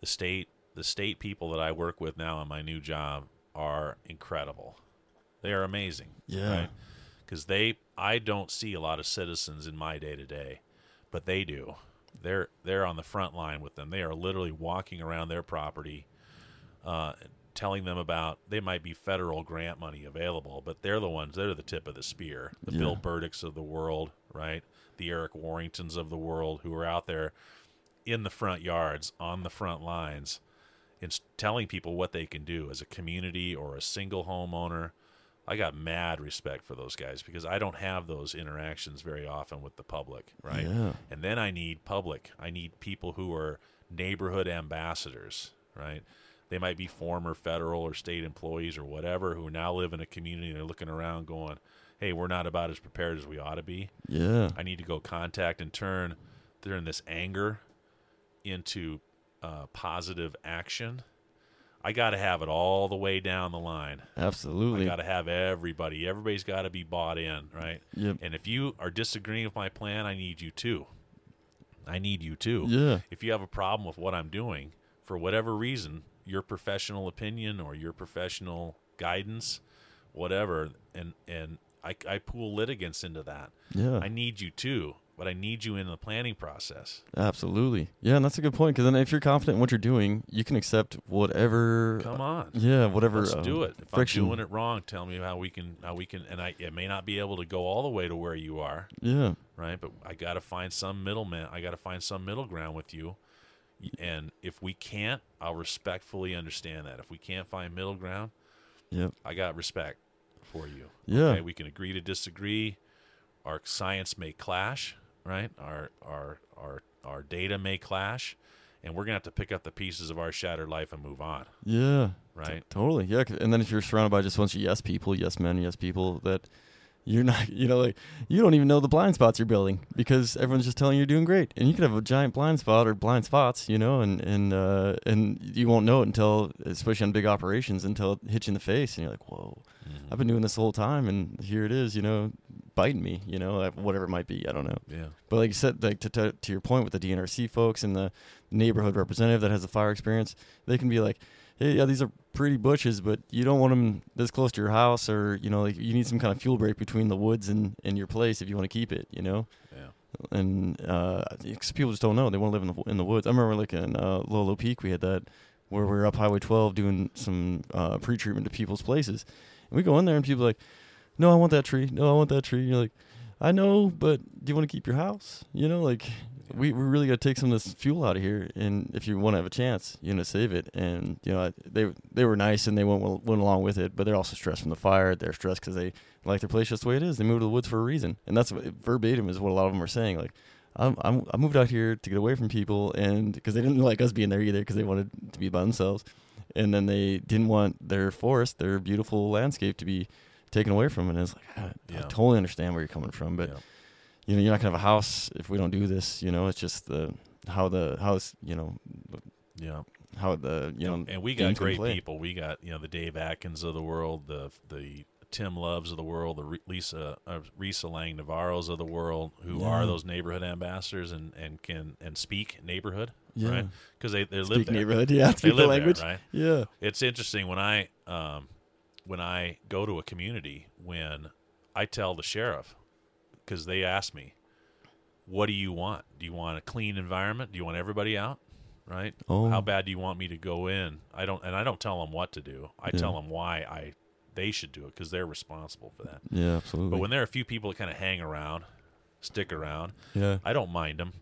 [SPEAKER 2] The state the state people that I work with now in my new job are incredible. They are amazing.
[SPEAKER 1] yeah,
[SPEAKER 2] Cuz they I don't see a lot of citizens in my day to day, but they do. They're they're on the front line with them. They are literally walking around their property uh, telling them about they might be federal grant money available, but they're the ones they're the tip of the spear. The
[SPEAKER 1] Yeah.
[SPEAKER 2] Bill Burdicks of the world, right? The Eric Warringtons of the world who are out there in the front yards, on the front lines, and telling people what they can do as a community or a single homeowner. I got mad respect for those guys because I don't have those interactions very often with the public, right?
[SPEAKER 1] Yeah.
[SPEAKER 2] And then I need public. I need people who are neighborhood ambassadors, right? They might be former federal or state employees or whatever who now live in a community and they're looking around going, hey, we're not about as prepared as we ought to be.
[SPEAKER 1] yeah,
[SPEAKER 2] I need to go contact and turn turn this anger into uh, positive action. I got to have it all the way down the line.
[SPEAKER 1] Absolutely.
[SPEAKER 2] I got to have everybody. Everybody's got to be bought in, right?
[SPEAKER 1] Yep.
[SPEAKER 2] And if you are disagreeing with my plan, I need you too. I need you too.
[SPEAKER 1] Yeah,
[SPEAKER 2] If you have a problem with what I'm doing, for whatever reason, your professional opinion or your professional guidance, whatever, and and I, I pool litigants into that.
[SPEAKER 1] yeah.
[SPEAKER 2] I need you too, but I need you in the planning process.
[SPEAKER 1] Absolutely. Yeah, and that's a good point because then if you're confident in what you're doing, you can accept whatever.
[SPEAKER 2] Come on.
[SPEAKER 1] Yeah, whatever.
[SPEAKER 2] Let's
[SPEAKER 1] um,
[SPEAKER 2] do it. If
[SPEAKER 1] friction.
[SPEAKER 2] I'm doing it wrong, tell me how we can how we can and I it may not be able to go all the way to where you are,
[SPEAKER 1] Yeah,
[SPEAKER 2] right? But I got to find some middleman. I got to find some middle ground with you. And if we can't, I'll respectfully understand that. If we can't find middle ground,
[SPEAKER 1] yep,
[SPEAKER 2] I got respect for you.
[SPEAKER 1] Yeah.
[SPEAKER 2] Okay, we can agree to disagree. Our science may clash, right? Our our our our data may clash, and we're gonna have to pick up the pieces of our shattered life and move on,
[SPEAKER 1] yeah.
[SPEAKER 2] right?
[SPEAKER 1] Totally. Yeah. And then if you're surrounded by just a bunch of yes people, yes men, yes people that you're not, <laughs> you know, like you don't even know the blind spots you're building because everyone's just telling you you're doing great. And you could have a giant blind spot or blind spots, you know, and, and, uh, and you won't know it until, especially on big operations, until it hits you in the face and you're like, whoa,
[SPEAKER 2] Mhm.
[SPEAKER 1] I've been doing this the whole time and here it is, you know, biting me, you know, whatever it might be. I don't know.
[SPEAKER 2] Yeah.
[SPEAKER 1] But like you said, like to, to to your point with the DNRC folks and the neighborhood representative that has the fire experience, they can be like, "Hey, yeah, these are pretty bushes, but you don't want them this close to your house, or you know, like you need some kind of fuel break between the woods and, and your place if you want to keep it, you know."
[SPEAKER 2] Yeah.
[SPEAKER 1] And uh, 'cause people just don't know; they want to live in the in the woods. I remember like in uh, Lolo Peak, we had that where we were up Highway 12 doing some uh, pre-treatment to people's places, and we go in there and people are like, "No, I want that tree. No, I want that tree." And you're like, "I know, but do you want to keep your house?" You know, like we, we really got to take some of this fuel out of here, and if you want to have a chance, you know, save it. And you know, they they were nice and they went went along with it, but they're also stressed from the fire. They're stressed because they like their place just the way it is. They moved to the woods for a reason, and that's what, verbatim is what a lot of them are saying. Like, I'm, I'm I moved out here to get away from people, and because they didn't like us being there either, because they wanted to be by themselves, and then they didn't want their forest, their beautiful landscape, to be taken away from them. And it's like, I,
[SPEAKER 2] Yeah.
[SPEAKER 1] I totally understand where you're coming from, but
[SPEAKER 2] Yeah.
[SPEAKER 1] You know, you're not gonna have a house if we don't do this. You know, it's just the how the house, you know,
[SPEAKER 2] Yeah.
[SPEAKER 1] how the you know,
[SPEAKER 2] and we got great people. We got you know the Dave Atkins of the world, the the Tim Loves of the world, the Lisa uh, Risa Lang Navarro's of the world, who
[SPEAKER 1] Yeah.
[SPEAKER 2] are those neighborhood ambassadors and, and can and speak neighborhood,
[SPEAKER 1] Yeah.
[SPEAKER 2] right? Because they they live
[SPEAKER 1] Speak
[SPEAKER 2] there.
[SPEAKER 1] neighborhood, yeah,
[SPEAKER 2] They
[SPEAKER 1] speak the
[SPEAKER 2] live
[SPEAKER 1] language,
[SPEAKER 2] there, right?
[SPEAKER 1] yeah,
[SPEAKER 2] It's interesting when I um, when I go to a community when I tell the sheriff because they ask me, "What do you want? Do you want a clean environment? Do you want everybody out? Right?
[SPEAKER 1] Oh.
[SPEAKER 2] How bad do you want me to go in? I don't, and I don't tell them what to do. I
[SPEAKER 1] Yeah.
[SPEAKER 2] tell them why I they should do it because they're responsible for that.
[SPEAKER 1] yeah, absolutely,
[SPEAKER 2] But when there are a few people that kind of hang around, stick around,
[SPEAKER 1] yeah,
[SPEAKER 2] I don't mind them.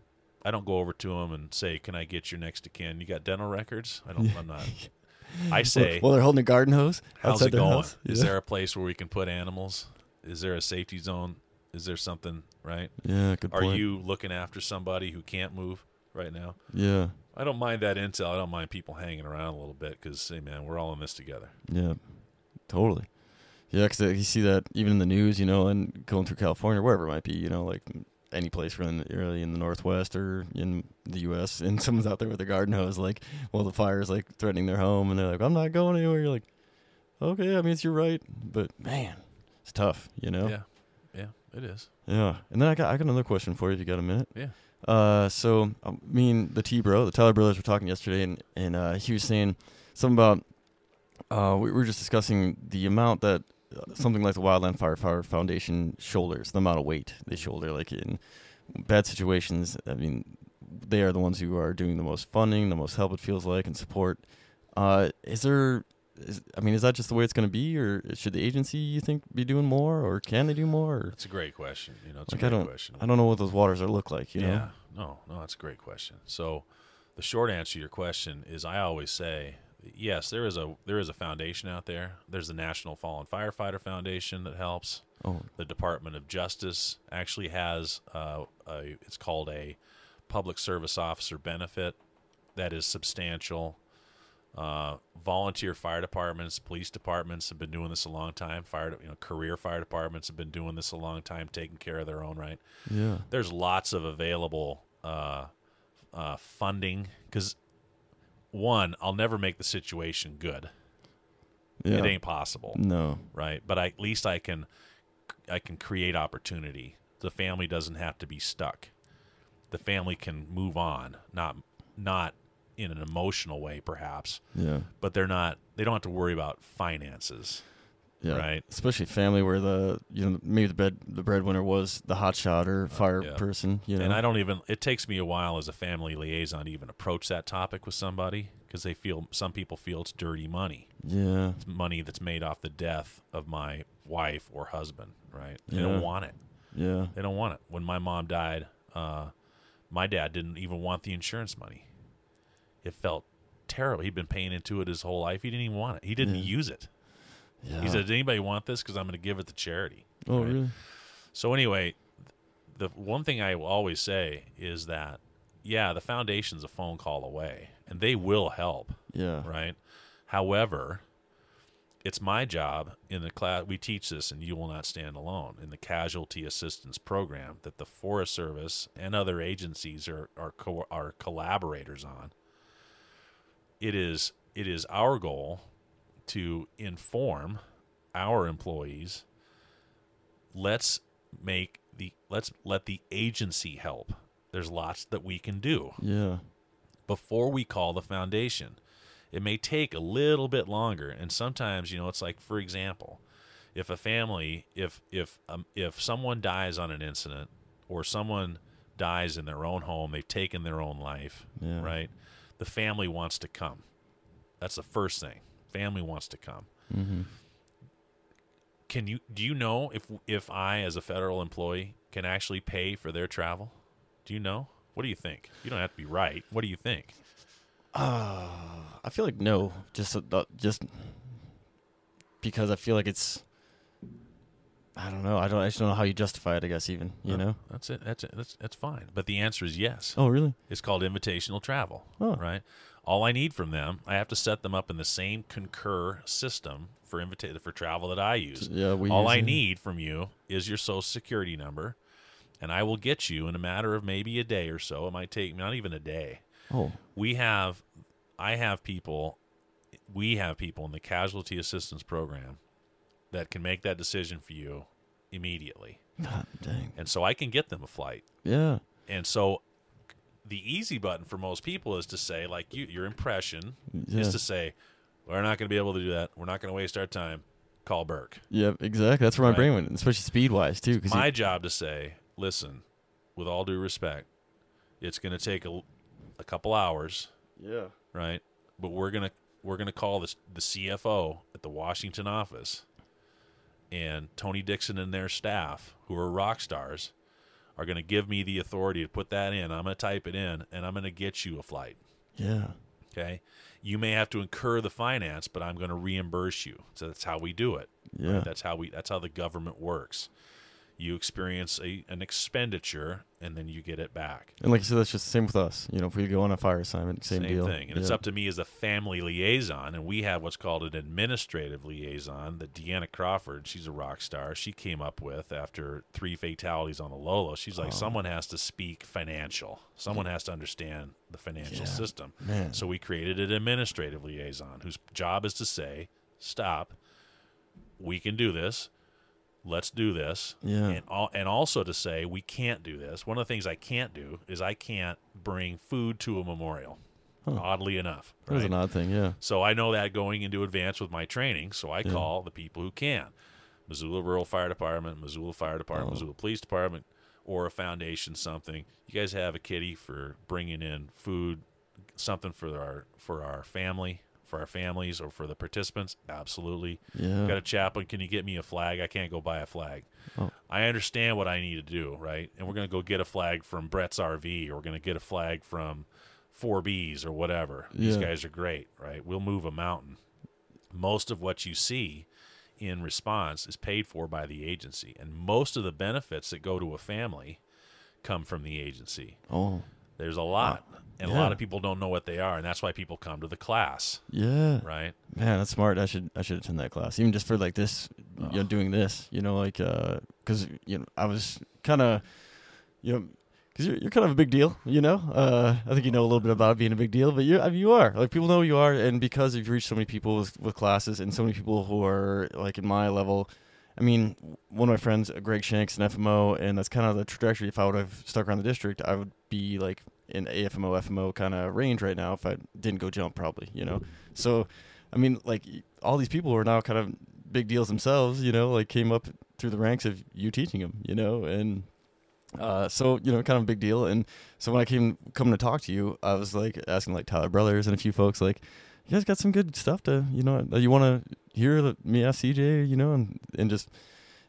[SPEAKER 2] I don't go over to them and say, "Can I get your next of kin? You got dental records?" I don't. I'm not. <laughs> I say,
[SPEAKER 1] well, they're holding a garden hose
[SPEAKER 2] How's it going?
[SPEAKER 1] house.
[SPEAKER 2] Is
[SPEAKER 1] yeah.
[SPEAKER 2] there a place where we can put animals? Is there a safety zone? Is there something right?
[SPEAKER 1] Yeah, good
[SPEAKER 2] Are
[SPEAKER 1] point.
[SPEAKER 2] you looking after somebody who can't move right now?
[SPEAKER 1] Yeah,
[SPEAKER 2] I don't mind that intel. I don't mind people hanging around a little bit because, hey, man, we're all in this together.
[SPEAKER 1] yeah, totally. Yeah, because you see that even in the news, you know, and going through California, wherever it might be, you know, like any place really in the, really in the Northwest or in the U.S., <laughs> and someone's out there with a garden hose, like, well, the fire's like threatening their home, and they're like, I'm not going anywhere. You're like, okay, I mean, it's your right, but man, it's tough, you know.
[SPEAKER 2] Yeah, it is.
[SPEAKER 1] Yeah, and then I got I got another question for you if you got a minute.
[SPEAKER 2] Yeah.
[SPEAKER 1] Uh, so I mean the T bro, the Tyler brothers were talking yesterday, and and uh, he was saying something about uh, we were just discussing the amount that uh, something like the Wildland Firefighter Foundation shoulders, the amount of weight they shoulder, like in bad situations. I mean, they are the ones who are doing the most funding, the most help. It feels like and support. Uh, is there? Is, I mean, is that just the way it's going to be, or should the agency you think be doing more, or can they do more? Or?
[SPEAKER 2] It's a great question. You know, it's
[SPEAKER 1] Like,
[SPEAKER 2] a
[SPEAKER 1] I
[SPEAKER 2] great
[SPEAKER 1] don't-
[SPEAKER 2] question.
[SPEAKER 1] I don't know what those waters are look like. You
[SPEAKER 2] yeah,
[SPEAKER 1] know.
[SPEAKER 2] no, no, that's a great question. So, the short answer to your question is, I always say, yes, there is a there is a foundation out there. There's the National Fallen Firefighter Foundation that helps.
[SPEAKER 1] Oh,
[SPEAKER 2] the Department of Justice actually has uh, a it's called a public service officer benefit that is substantial. Uh, volunteer fire departments, police departments have been doing this a long time. Fire, you know, career fire departments have been doing this a long time, taking care of their own right.
[SPEAKER 1] yeah.
[SPEAKER 2] There's lots of available uh, uh, funding because one, I'll never make the situation good.
[SPEAKER 1] Yeah.
[SPEAKER 2] It ain't possible
[SPEAKER 1] No.
[SPEAKER 2] right? But I, at least I can I can create opportunity. The family doesn't have to be stuck. The family can move on, not not in an emotional way perhaps,
[SPEAKER 1] Yeah.
[SPEAKER 2] but they're not they don't have to worry about finances.
[SPEAKER 1] Yeah.
[SPEAKER 2] Right.
[SPEAKER 1] Especially family where the you know maybe the bread the breadwinner was the hot shot or fire
[SPEAKER 2] yeah.
[SPEAKER 1] person. You know.
[SPEAKER 2] And I don't even it takes me a while as a family liaison to even approach that topic with somebody because they feel some people feel it's dirty money.
[SPEAKER 1] yeah.
[SPEAKER 2] It's money that's made off the death of my wife or husband, right? They
[SPEAKER 1] Yeah.
[SPEAKER 2] don't want it.
[SPEAKER 1] Yeah.
[SPEAKER 2] They don't want it. When my mom died, uh, my dad didn't even want the insurance money. It felt terrible. He'd been paying into it his whole life. He didn't even want it. He didn't
[SPEAKER 1] Yeah.
[SPEAKER 2] use it.
[SPEAKER 1] Yeah.
[SPEAKER 2] He said, "Does anybody want this? Because I'm going to give it to charity."
[SPEAKER 1] "Oh,
[SPEAKER 2] right?
[SPEAKER 1] really?
[SPEAKER 2] So anyway, the one thing I will always say is that, yeah, the foundation's a phone call away, and they will help
[SPEAKER 1] Yeah.
[SPEAKER 2] right? However, it's my job in the class. We teach this, and you will not stand alone in the casualty assistance program that the Forest Service and other agencies are are co- are collaborators on. It is it is our goal to inform our employees. Let's make the let's let the agency help. There's lots that we can do
[SPEAKER 1] Yeah.
[SPEAKER 2] before we call the foundation. It may take a little bit longer, and sometimes you know it's like, for example, if a family, if if um, if someone dies on an incident, or someone dies in their own home, they've taken their own life,
[SPEAKER 1] Yeah.
[SPEAKER 2] right? The family wants to come. That's the first thing. Family wants to come.
[SPEAKER 1] Mm-hmm.
[SPEAKER 2] Can you do you know if if I as a federal employee can actually pay for their travel? Do you know? What do you think? You don't have to be right. What do you think?
[SPEAKER 1] Uh, I feel like no, just uh, just because I feel like it's. I don't know. I don't. I just don't know how you justify it. I guess even you
[SPEAKER 2] Uh,
[SPEAKER 1] know.
[SPEAKER 2] That's it. That's it. That's that's fine. But the answer is yes.
[SPEAKER 1] Oh really?
[SPEAKER 2] It's called invitational travel.
[SPEAKER 1] Oh.
[SPEAKER 2] Right. All I need from them, I have to set them up in the same concur system for invita- for travel that I use.
[SPEAKER 1] Yeah, we.
[SPEAKER 2] All I
[SPEAKER 1] it.
[SPEAKER 2] need from you is your social security number, and I will get you in a matter of maybe a day or so. It might take not even a day.
[SPEAKER 1] Oh.
[SPEAKER 2] We have, I have people, we have people in the casualty assistance program that can make that decision for you immediately,
[SPEAKER 1] God dang.
[SPEAKER 2] and so I can get them a flight.
[SPEAKER 1] Yeah.
[SPEAKER 2] And so, the easy button for most people is to say, like you, your impression
[SPEAKER 1] Yeah.
[SPEAKER 2] is to say, we're not going to be able to do that. We're not going to waste our time. Call Burk.
[SPEAKER 1] Yeah. Exactly. That's where my
[SPEAKER 2] Right.
[SPEAKER 1] brain went, especially speed wise too. Because
[SPEAKER 2] my job to say, listen, with all due respect, it's going to take a, a couple hours,
[SPEAKER 1] yeah.
[SPEAKER 2] right? But we're gonna we're gonna call this the CFO at the Washington office, and Tony Dixon and their staff, who are rock stars, are going to give me the authority to put that in. I'm going to type it in, and I'm going to get you a flight.
[SPEAKER 1] Yeah.
[SPEAKER 2] Okay, you may have to incur the finance, but I'm going to reimburse you. So that's how we do it.
[SPEAKER 1] Yeah.
[SPEAKER 2] Right? That's how we. That's how the government works. You experience a, an expenditure, and then you get it back.
[SPEAKER 1] And like I said, that's just the same with us. You know, if we go on a fire assignment, same, deal.
[SPEAKER 2] thing. And it's up to me as a family liaison, and we have what's called an administrative liaison that Deanna Crawford, she's a rock star, she came up with after three fatalities on the Lolo. She's like,
[SPEAKER 1] Oh.
[SPEAKER 2] someone has to speak financial. Someone has to understand the financial
[SPEAKER 1] Yeah.
[SPEAKER 2] system.
[SPEAKER 1] Man.
[SPEAKER 2] So we created an administrative liaison whose job is to say, stop, we can do this. Let's do this.
[SPEAKER 1] Yeah.
[SPEAKER 2] And, and also to say, we can't do this. One of the things I can't do is I can't bring food to a memorial,
[SPEAKER 1] Huh.
[SPEAKER 2] oddly enough.
[SPEAKER 1] That was an odd thing. Yeah.
[SPEAKER 2] So I know that going into advance with my training. So I
[SPEAKER 1] Yeah.
[SPEAKER 2] call the people who can Missoula Rural Fire Department, Missoula Fire Department,
[SPEAKER 1] Oh.
[SPEAKER 2] Missoula Police Department, or a foundation, something. You guys have a kitty for bringing in food, something for our for our family, for our families, or for the participants? Absolutely.
[SPEAKER 1] Yeah.
[SPEAKER 2] Got a chaplain? Can you get me a flag? I can't go buy a flag.
[SPEAKER 1] Oh.
[SPEAKER 2] I understand what I need to do, right? And we're going to go get a flag from Brett's RV, or we're going to get a flag from 4Bs or whatever. These guys are great, right? We'll move a mountain. Most of what you see in response is paid for by the agency, and most of the benefits that go to a family come from the agency.
[SPEAKER 1] Oh.
[SPEAKER 2] There's a lot, and a lot of people don't know what they are, and that's why people come to the class,
[SPEAKER 1] Yeah.
[SPEAKER 2] right?
[SPEAKER 1] Man, that's smart. I should I should attend that class, even just for like this, you know,
[SPEAKER 2] Oh.
[SPEAKER 1] doing this. You know, like because you know I was kind of, you know, because you're you're kind of a big deal. You know, uh, I think you know a little bit about being a big deal, but you I mean, you are like people know who you are, and because you've reached so many people with, with classes and so many people who are like in my level. I mean, one of my friends, uh, Greg Shanks, an FMO, and that's kind of the trajectory. If I would have stuck around the district, I would be like in AFMO, FMO kind of range right now if I didn't go jump, probably, you know. So, I mean, like all these people who are now kind of big deals themselves, you know, like came up through the ranks of you teaching them, you know, and uh, so you know, kind of a big deal. And so when I came coming to talk to you, I was like asking like Tyler Brothers and a few folks, like, you guys got some good stuff to, you know, you want to hear me ask CJ, you know, and and just.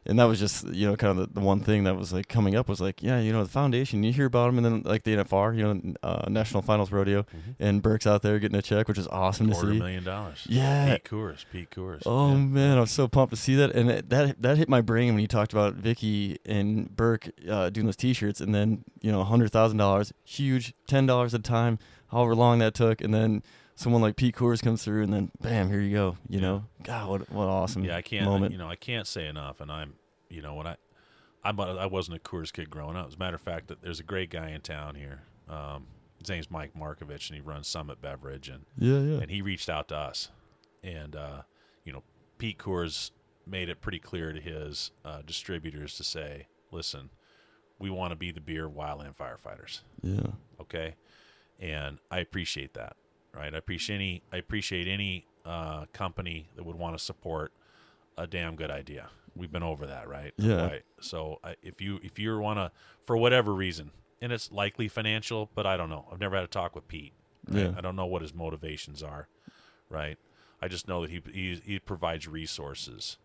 [SPEAKER 1] And that was just, you know, kind of the, the one thing that was like coming up was like, yeah, you know, the foundation, you hear about them, and then like the NFR, you know, uh, National Finals Rodeo, and Burk's out there getting a check, which is awesome to see.
[SPEAKER 2] million dollars.
[SPEAKER 1] Yeah.
[SPEAKER 2] Pete Coors. Pete Coors.
[SPEAKER 1] Oh
[SPEAKER 2] Yeah.
[SPEAKER 1] man, I was so pumped to see that, and it, that that hit my brain when you talked about Vicki and Burke uh, doing those T-shirts, and then you know, hundred thousand dollars, huge, ten dollars at a time, however long that took, and then someone like Pete Coors comes through, and then bam, here you go. You
[SPEAKER 2] Yeah.
[SPEAKER 1] know, God, what what awesome
[SPEAKER 2] Yeah, I can't.
[SPEAKER 1] moment.
[SPEAKER 2] You know, I can't say enough. And I'm, you know, when I, I'm, I wasn't a Coors kid growing up. As a matter of fact, that there's a great guy in town here. Um, his name's Mike Markovich, and he runs Summit Beverage, and
[SPEAKER 1] yeah, yeah,
[SPEAKER 2] and he reached out to us, and uh, you know, Pete Coors made it pretty clear to his uh, distributors to say, listen, we want to be the beer wildland firefighters
[SPEAKER 1] yeah,
[SPEAKER 2] okay and i appreciate that right i appreciate any i appreciate any uh, company that would want to support a damn good idea we've been over that right
[SPEAKER 1] Yeah.
[SPEAKER 2] right so I, if you if you want to for whatever reason and it's likely financial but i don't know i've never had a talk with pete right?
[SPEAKER 1] Yeah.
[SPEAKER 2] i don't know what his motivations are right i just know that he, he he provides resources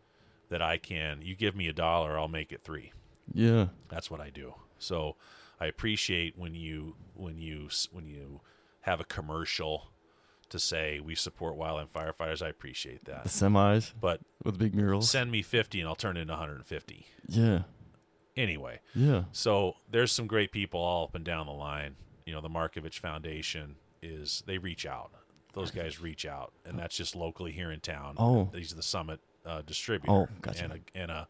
[SPEAKER 2] that i can you give me a dollar i'll make it three
[SPEAKER 1] yeah,
[SPEAKER 2] that's what I do. So I appreciate when you when you when you have a commercial to say we support wildland firefighters. I appreciate that.
[SPEAKER 1] The semis
[SPEAKER 2] But
[SPEAKER 1] with big murals.
[SPEAKER 2] send me 50 and I'll turn it into 150.
[SPEAKER 1] yeah.
[SPEAKER 2] Anyway,
[SPEAKER 1] Yeah.
[SPEAKER 2] so there's some great people all up and down the line. You know, the Markovich Foundation is they reach out. Those guys reach out, and that's just locally here in town.
[SPEAKER 1] Oh.
[SPEAKER 2] these are the Summit uh, distributor,
[SPEAKER 1] Oh, gotcha.
[SPEAKER 2] and a and a,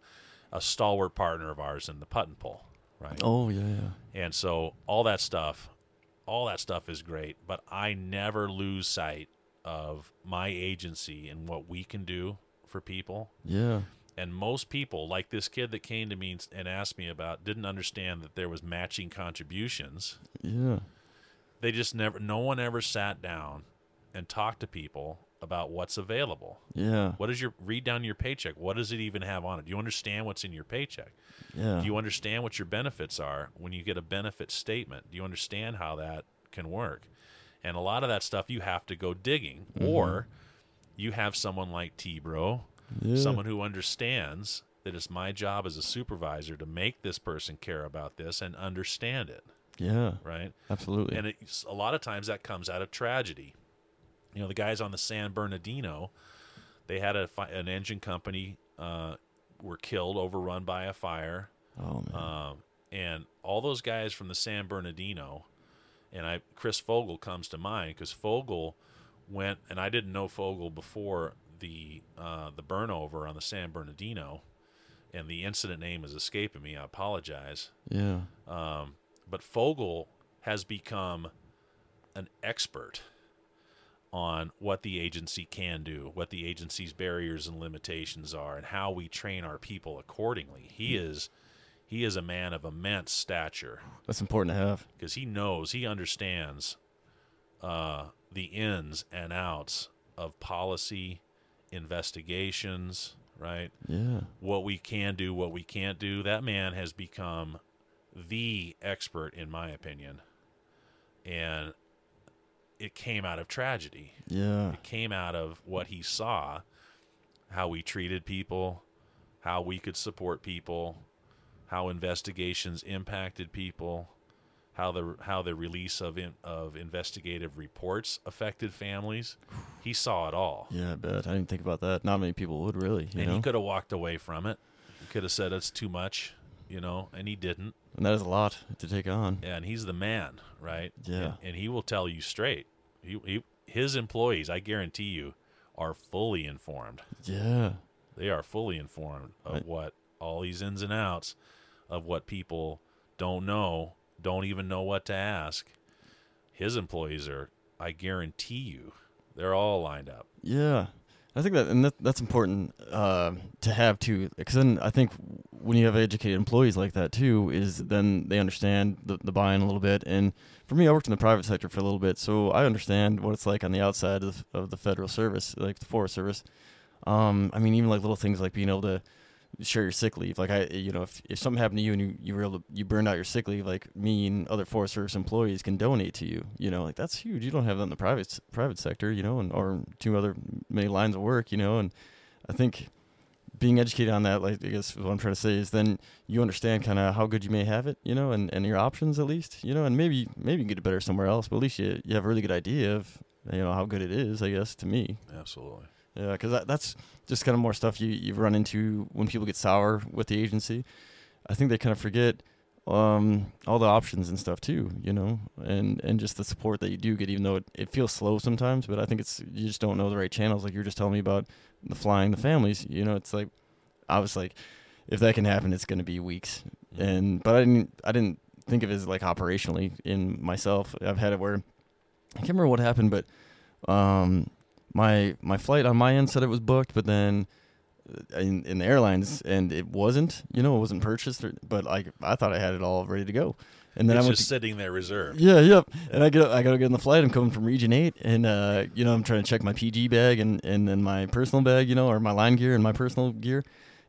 [SPEAKER 2] a stalwart partner of ours in the putt and pull, right?
[SPEAKER 1] Oh yeah, yeah.
[SPEAKER 2] And so all that stuff, all that stuff is great, but I never lose sight of my agency and what we can do for people
[SPEAKER 1] Yeah.
[SPEAKER 2] and most people like this kid that came to me and asked me about didn't understand that there was matching contributions
[SPEAKER 1] Yeah.
[SPEAKER 2] they just never no one ever sat down and talked to people about what's available
[SPEAKER 1] Yeah.
[SPEAKER 2] what is your read down your paycheck what does it even have on it do you understand what's in your paycheck
[SPEAKER 1] Yeah.
[SPEAKER 2] do you understand what your benefits are when you get a benefit statement do you understand how that can work and a lot of that stuff you have to go digging mm-hmm. or you have someone like t-bro
[SPEAKER 1] yeah.
[SPEAKER 2] someone who understands that it's my job as a supervisor to make this person care about this and understand it,
[SPEAKER 1] Yeah.
[SPEAKER 2] right?
[SPEAKER 1] Absolutely.
[SPEAKER 2] And it's, a lot of times that comes out of tragedy. You know, the guys on the San Bernardino, they had a fi- an engine company uh, were killed, overrun by a fire,
[SPEAKER 1] oh man.
[SPEAKER 2] um, and all those guys from the San Bernardino, and I Chris Fogel comes to mind because Fogel went, and I didn't know Fogel before the uh, the burnover on the San Bernardino, and the incident name is escaping me. I apologize.
[SPEAKER 1] yeah.
[SPEAKER 2] Um, but Fogel has become an expert on what the agency can do, what the agency's barriers and limitations are, and how we train our people accordingly. He is he is a man of immense stature
[SPEAKER 1] That's important to have.
[SPEAKER 2] because he knows, he understands uh, the ins and outs of policy, investigations, right?
[SPEAKER 1] Yeah.
[SPEAKER 2] what we can do, what we can't do. That man has become the expert, in my opinion. And it came out of tragedy.
[SPEAKER 1] Yeah.
[SPEAKER 2] It came out of what he saw, how we treated people, how we could support people, how investigations impacted people, how the how the release of in, of investigative reports affected families. He saw it all.
[SPEAKER 1] Yeah, I bet. I didn't think about that. Not many people would really, you
[SPEAKER 2] and
[SPEAKER 1] know.
[SPEAKER 2] he could have walked away from it. He could have said it's too much, you know, and he didn't.
[SPEAKER 1] and that is a lot to take on.
[SPEAKER 2] Yeah, and he's the man, right?
[SPEAKER 1] Yeah.
[SPEAKER 2] And, and he will tell you straight. He, he, his employees, I guarantee you, are fully informed.
[SPEAKER 1] Yeah.
[SPEAKER 2] They are fully informed of
[SPEAKER 1] Right.
[SPEAKER 2] what all these ins and outs of what people don't know, don't even know what to ask. His employees are, I guarantee you, they're all lined up.
[SPEAKER 1] Yeah, I think that and that, that's important uh, to have too, because then I think when you have educated employees like that too, is then they understand the, the buy-in a little bit. And for me, I worked in the private sector for a little bit, so I understand what it's like on the outside of, of the federal service, like the Forest Service. Um, I mean, even like little things like being able to share your sick leave. Like I, you know, if, if something happened to you and you, you were able to, you burned out your sick leave, like me and other Forest Service employees can donate to you. You know, like that's huge. You don't have that in the private private sector, you know, and or two other many lines of work, you know. And I think being educated on that, like I guess what I'm trying to say is, then you understand kind of how good you may have it, you know, and, and your options at least, you know, and maybe maybe you can get it better somewhere else, but at least you you have a really good idea of you know how good it is. I guess to me.
[SPEAKER 2] Absolutely.
[SPEAKER 1] Yeah, because that, that's just kind of more stuff you you run into when people get sour with the agency. I think they kind of forget um, all the options and stuff too, you know, and and just the support that you do get, even though it, it feels slow sometimes. But I think it's you just don't know the right channels. Like you were just telling me about the flying the families. You know, it's like I was like, if that can happen, it's going to be weeks. And but I didn't I didn't think of it as like operationally in myself. I've had it where I can't remember what happened, but um, my my flight on my end said it was booked, but then uh, in, in the airlines and it wasn't. You know, it wasn't purchased. Or, but like I thought I had it all ready to go, and then
[SPEAKER 2] it's
[SPEAKER 1] I went
[SPEAKER 2] just
[SPEAKER 1] to,
[SPEAKER 2] sitting there reserved.
[SPEAKER 1] yeah, yep. And I get I gotta get on the flight. I'm coming from Region Eight, and uh, you know I'm trying to check my PG bag and and then my personal bag, you know, or my line gear and my personal gear.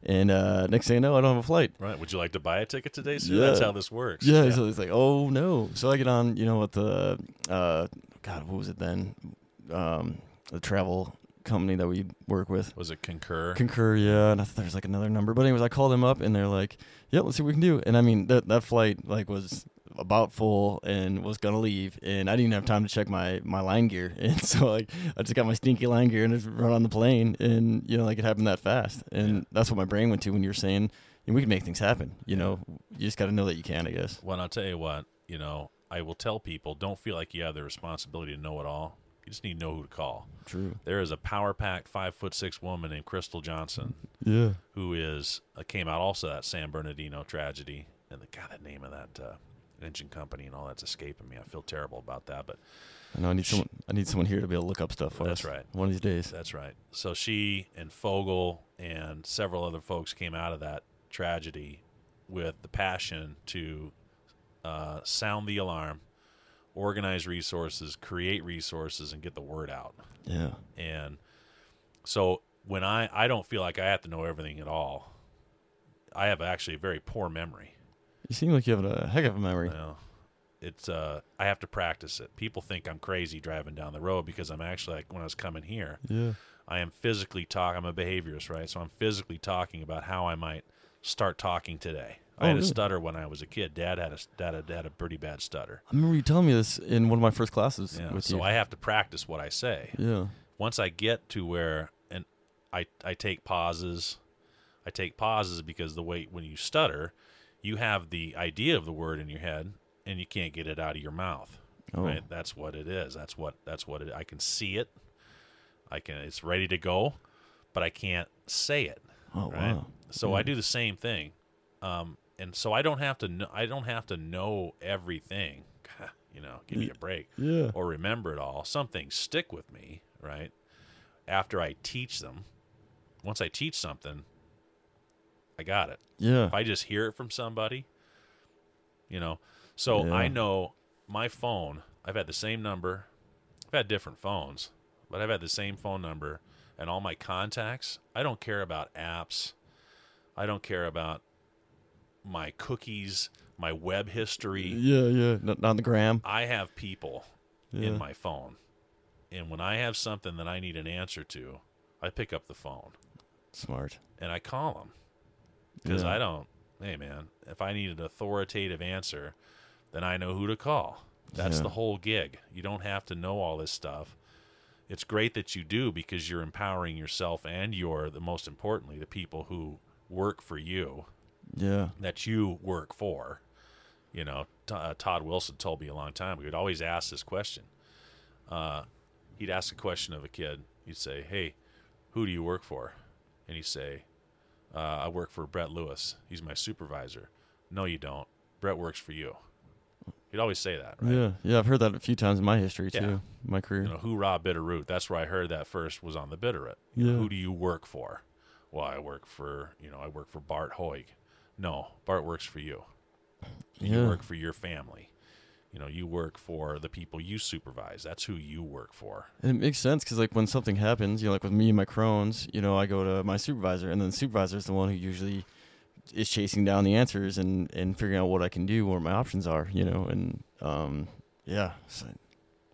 [SPEAKER 1] And uh, next thing I know, I don't have a flight.
[SPEAKER 2] Right. Would you like to buy a ticket today, sir?
[SPEAKER 1] Yeah.
[SPEAKER 2] That's how this works.
[SPEAKER 1] Yeah, so it's like, oh no. So I get on, you know, with the uh, God, what was it then? Um, the travel company that we work with.
[SPEAKER 2] Was it Concur?
[SPEAKER 1] Concur, yeah, and I thought there was like another number, but anyways, I called them up and they're like, "Yeah, let's see what we can do." And I mean, that that flight like was about full and was gonna leave, and I didn't have time to check my my line gear, <laughs> and so like I just got my stinky line gear and just run on the plane, and you know like it happened that fast, and
[SPEAKER 2] Yeah.
[SPEAKER 1] that's what my brain went to when you were saying we can make things happen. You know, you just got to know that you can, I guess.
[SPEAKER 2] Well, I'll tell you what, you know, I will tell people don't feel like you have the responsibility to know it all. You just need to know who to call.
[SPEAKER 1] True.
[SPEAKER 2] There is a power packed five foot six woman named Crystal Johnson
[SPEAKER 1] Yeah.
[SPEAKER 2] who is uh, came out also that San Bernardino tragedy and the God, that name of that uh, engine company and all that's escaping me. I feel terrible about that, but
[SPEAKER 1] I know I need someone. I need someone here to be able to look up stuff for
[SPEAKER 2] That's
[SPEAKER 1] us.
[SPEAKER 2] right.
[SPEAKER 1] One of these days.
[SPEAKER 2] That's right. So she and Fogel and several other folks came out of that tragedy with the passion to uh, sound the alarm, organize resources, create resources, and get the word out.
[SPEAKER 1] Yeah.
[SPEAKER 2] And so when I I don't feel like I have to know everything at all. I have actually a very poor memory.
[SPEAKER 1] You seem like you have a heck of a memory.
[SPEAKER 2] Well, it's uh I have to practice it. People think I'm crazy driving down the road because I'm actually like when I was coming here.
[SPEAKER 1] Yeah.
[SPEAKER 2] I am physically talking. I'm a behaviorist, right? So I'm physically talking about how I might start talking today. I
[SPEAKER 1] Oh,
[SPEAKER 2] had a
[SPEAKER 1] really?
[SPEAKER 2] stutter when I was a kid. Dad had a dad had, a pretty bad stutter.
[SPEAKER 1] I remember you telling me this in one of my first classes
[SPEAKER 2] Yeah. So
[SPEAKER 1] you.
[SPEAKER 2] I have to practice what I say.
[SPEAKER 1] yeah.
[SPEAKER 2] Once I get to where and I I take pauses. I take pauses because the way when you stutter, you have the idea of the word in your head and you can't get it out of your mouth.
[SPEAKER 1] Oh.
[SPEAKER 2] Right? That's what it is. That's what that's what it I can see it. I can it's ready to go, but I can't say it.
[SPEAKER 1] Oh
[SPEAKER 2] right?
[SPEAKER 1] wow.
[SPEAKER 2] So I do the same thing, um, and so I don't have to. Know, I don't have to know everything. <laughs> You know, give me a break,
[SPEAKER 1] Yeah.
[SPEAKER 2] or remember it all. Some things stick with me, right? After I teach them, once I teach something, I got it.
[SPEAKER 1] Yeah.
[SPEAKER 2] If I just hear it from somebody, you know, so I know my phone. I've had the same number. I've had different phones, but I've had the same phone number and all my contacts. I don't care about apps. I don't care about my cookies, my web history.
[SPEAKER 1] Yeah. Yeah. Not, not on the gram.
[SPEAKER 2] I have people
[SPEAKER 1] Yeah.
[SPEAKER 2] in my phone. And when I have something that I need an answer to, I pick up the phone
[SPEAKER 1] Smart.
[SPEAKER 2] and I call them because
[SPEAKER 1] Yeah.
[SPEAKER 2] I don't. Hey, man, if I need an authoritative answer, then I know who to call. That's
[SPEAKER 1] Yeah.
[SPEAKER 2] the whole gig. You don't have to know all this stuff. It's great that you do because you're empowering yourself and you're the most importantly the people who work for you
[SPEAKER 1] Yeah.
[SPEAKER 2] that you work for. You know, T- uh, Todd Wilson told me a long time. We would always ask this question. Uh, he'd ask a question of a kid. He'd say, "Hey, who do you work for?" And he'd say, uh, "I work for Brett Lewis. He's my supervisor." No, you don't. Brett works for you. He'd always say that, right?
[SPEAKER 1] Yeah. Yeah. I've heard that a few times in my history too.
[SPEAKER 2] Yeah.
[SPEAKER 1] My career.
[SPEAKER 2] You know, who Rob Bitterroot? That's where I heard that first was on the Bitterroot. You know,
[SPEAKER 1] Yeah.
[SPEAKER 2] Who do you work for? Well, I work for you know I work for Bart Hoig. No, Bart works for you. You
[SPEAKER 1] Yeah.
[SPEAKER 2] work for your family. You know, you work for the people you supervise. That's who you work for.
[SPEAKER 1] And it makes sense because like when something happens, you know, like with me and my crones, you know, I go to my supervisor, and then the supervisor is the one who usually is chasing down the answers and and figuring out what I can do, what my options are, you know, and um, yeah, so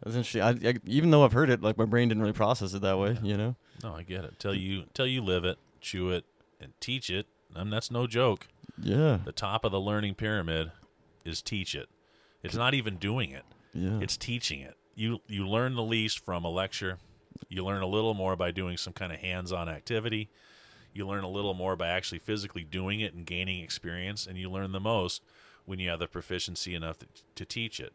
[SPEAKER 1] that's interesting. I, I even though I've heard it, like my brain didn't really process it that way, you know.
[SPEAKER 2] No, I get it. Till you till you live it, chew it, and teach it. And that's no joke.
[SPEAKER 1] Yeah,
[SPEAKER 2] The top of the learning pyramid is teach it. It's not even doing it.
[SPEAKER 1] yeah,
[SPEAKER 2] It's teaching it. You you learn the least from a lecture. You learn a little more by doing some kind of hands-on activity. You learn a little more by actually physically doing it and gaining experience, and you learn the most when you have the proficiency enough to, to teach it.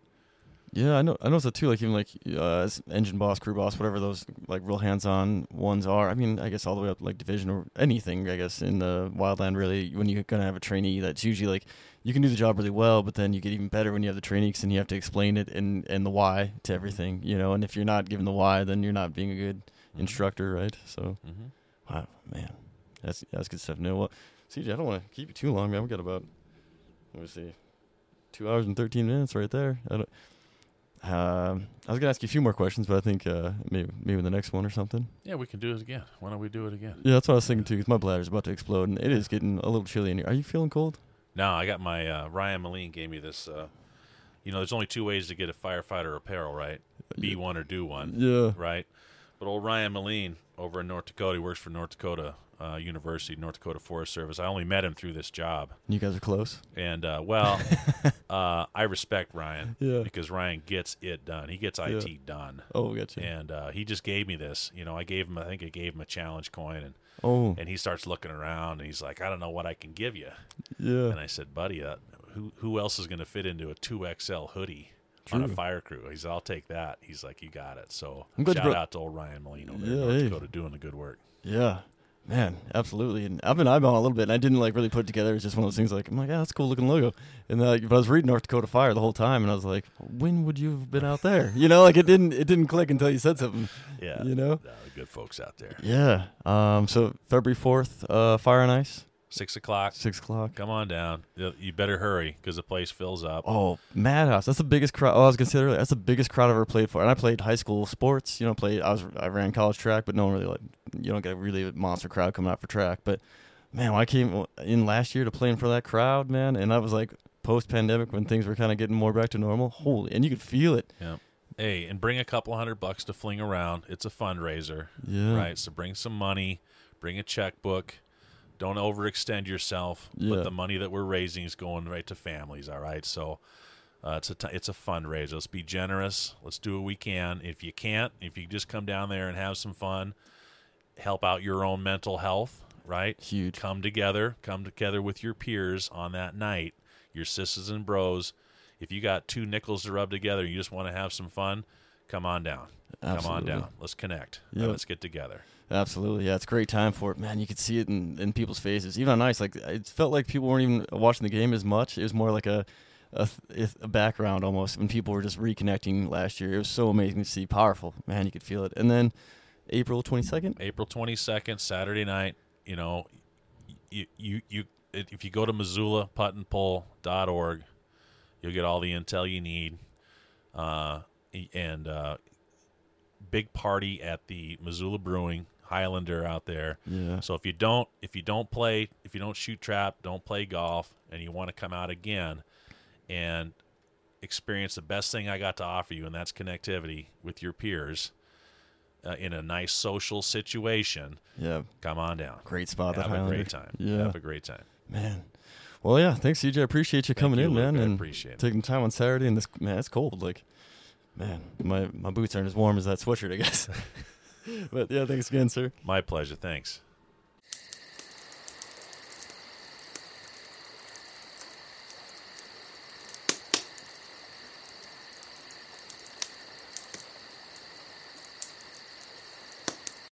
[SPEAKER 1] yeah. I know. I noticed that too. Like even like uh, as engine boss, crew boss, whatever those like real hands-on ones are. I mean, I guess all the way up like division or anything. I guess in the wildland, really, when you're gonna have a trainee, that's usually like you can do the job really well, but then you get even better when you have the trainee, 'cause and you have to explain it and and the why to everything, you know. And if you're not given the why, then you're not being a good instructor, right? So,
[SPEAKER 2] Mm-hmm.
[SPEAKER 1] wow, man, that's that's good stuff. No, well, CJ, I don't want to keep you too long, man. We got about let me see, two hours and thirteen minutes right there. I don't. Um, I was gonna ask you a few more questions, but I think uh, maybe maybe the next one or something.
[SPEAKER 2] Yeah, we can do it again. Why don't we do it again?
[SPEAKER 1] Yeah, that's what I was thinking too. Because my bladder's about to explode, and it is getting a little chilly in here. Are you feeling cold?
[SPEAKER 2] No, I got my uh, Ryan Moline gave me this. Uh, you know, there's only two ways to get a firefighter apparel, right? Be one or do one,
[SPEAKER 1] Yeah.
[SPEAKER 2] right? But old Ryan Moline over in North Dakota, he works for North Dakota uh, University, North Dakota Forest Service. I only met him through this job,
[SPEAKER 1] You guys are close.
[SPEAKER 2] and uh, well, <laughs> uh, I respect Ryan
[SPEAKER 1] Yeah.
[SPEAKER 2] because Ryan gets it done. He gets IT done,
[SPEAKER 1] Oh, gotcha.
[SPEAKER 2] and uh, he just gave me this. You know, I gave him. I think I gave him a challenge coin, and
[SPEAKER 1] Oh,
[SPEAKER 2] and he starts looking around, and he's like, I don't know what I can give you.
[SPEAKER 1] yeah.
[SPEAKER 2] And I said, buddy, uh, who who else is going to fit into a two XL hoodie on a fire crew? He said, I'll take that. He's like, you got it. So
[SPEAKER 1] I'm glad you
[SPEAKER 2] shout
[SPEAKER 1] brought-
[SPEAKER 2] out to old Ryan Molino there
[SPEAKER 1] Yeah,
[SPEAKER 2] North
[SPEAKER 1] hey.
[SPEAKER 2] Dakota doing the good work.
[SPEAKER 1] Yeah, man, absolutely. And I've been eyeballing a little bit, and I didn't like really put it together. It's just one of those things like I'm like, yeah, that's a cool looking logo. And uh, but I was reading North Dakota Fire the whole time, and I was like, when would you have been out there? You know, like it didn't it didn't click until you said something.
[SPEAKER 2] Yeah,
[SPEAKER 1] You know?
[SPEAKER 2] uh, good folks out there.
[SPEAKER 1] Yeah. Um. So February fourth, uh, Fire on Ice,
[SPEAKER 2] Six o'clock.
[SPEAKER 1] six o'clock.
[SPEAKER 2] Come on down. You better hurry because the place fills up.
[SPEAKER 1] Oh, Madhouse. That's the biggest crowd. Oh, I was gonna say earlier. That's the biggest crowd I've ever played for. And I played high school sports. You know, played. I was. I ran college track, but no one really like. You don't get a really monster crowd coming out for track. But man, when I came in last year to play in for that crowd, man, and I was like post pandemic when things were kind of getting more back to normal. Holy, and you could feel it.
[SPEAKER 2] Yeah. Hey, and bring a couple hundred bucks to fling around. It's a fundraiser,
[SPEAKER 1] Yeah.
[SPEAKER 2] right? So bring some money, bring a checkbook. Don't overextend yourself.
[SPEAKER 1] Yeah.
[SPEAKER 2] But the money that we're raising is going right to families. All right. So uh, it's a t- it's a fundraiser. Let's be generous. Let's do what we can. If you can't, if you just come down there and have some fun, help out your own mental health. Right.
[SPEAKER 1] Huge.
[SPEAKER 2] Come together. Come together with your peers on that night. Your sisters and bros. If you got two nickels to rub together, you just want to have some fun. Come on down. Come on down. Let's connect.
[SPEAKER 1] Yep.
[SPEAKER 2] Let's get together.
[SPEAKER 1] Absolutely, yeah, it's a great time for it, man. You could see it in, in people's faces, even on ice. Like it felt like people weren't even watching the game as much. It was more like a a, a background almost when people were just reconnecting last year. It was so amazing to see, powerful, man. You could feel it. And then April twenty second,
[SPEAKER 2] April 22nd, Saturday night, you know, you you you if you go to MissoulaPuttAndPull.org, you'll get all the intel you need. Uh, and uh, big party at the Missoula Brewing Highlander out there.
[SPEAKER 1] yeah,
[SPEAKER 2] So if you don't if you don't play if you don't shoot trap, don't play golf, and you want to come out again and experience the best thing I got to offer you, and that's connectivity with your peers uh, in a nice social situation,
[SPEAKER 1] yeah,
[SPEAKER 2] come on down.
[SPEAKER 1] great spot.
[SPEAKER 2] Have a
[SPEAKER 1] Highlander.
[SPEAKER 2] great time.
[SPEAKER 1] Yeah,
[SPEAKER 2] Have a great time.
[SPEAKER 1] man. Well, yeah, thanks, CJ. I appreciate you coming
[SPEAKER 2] you,
[SPEAKER 1] in, man,
[SPEAKER 2] I
[SPEAKER 1] and
[SPEAKER 2] appreciate it.
[SPEAKER 1] taking time on Saturday. And this, man, it's cold. Like, man, my my boots aren't as warm as that sweatshirt, I guess. <laughs> but yeah, thanks again, sir.
[SPEAKER 2] My pleasure. Thanks.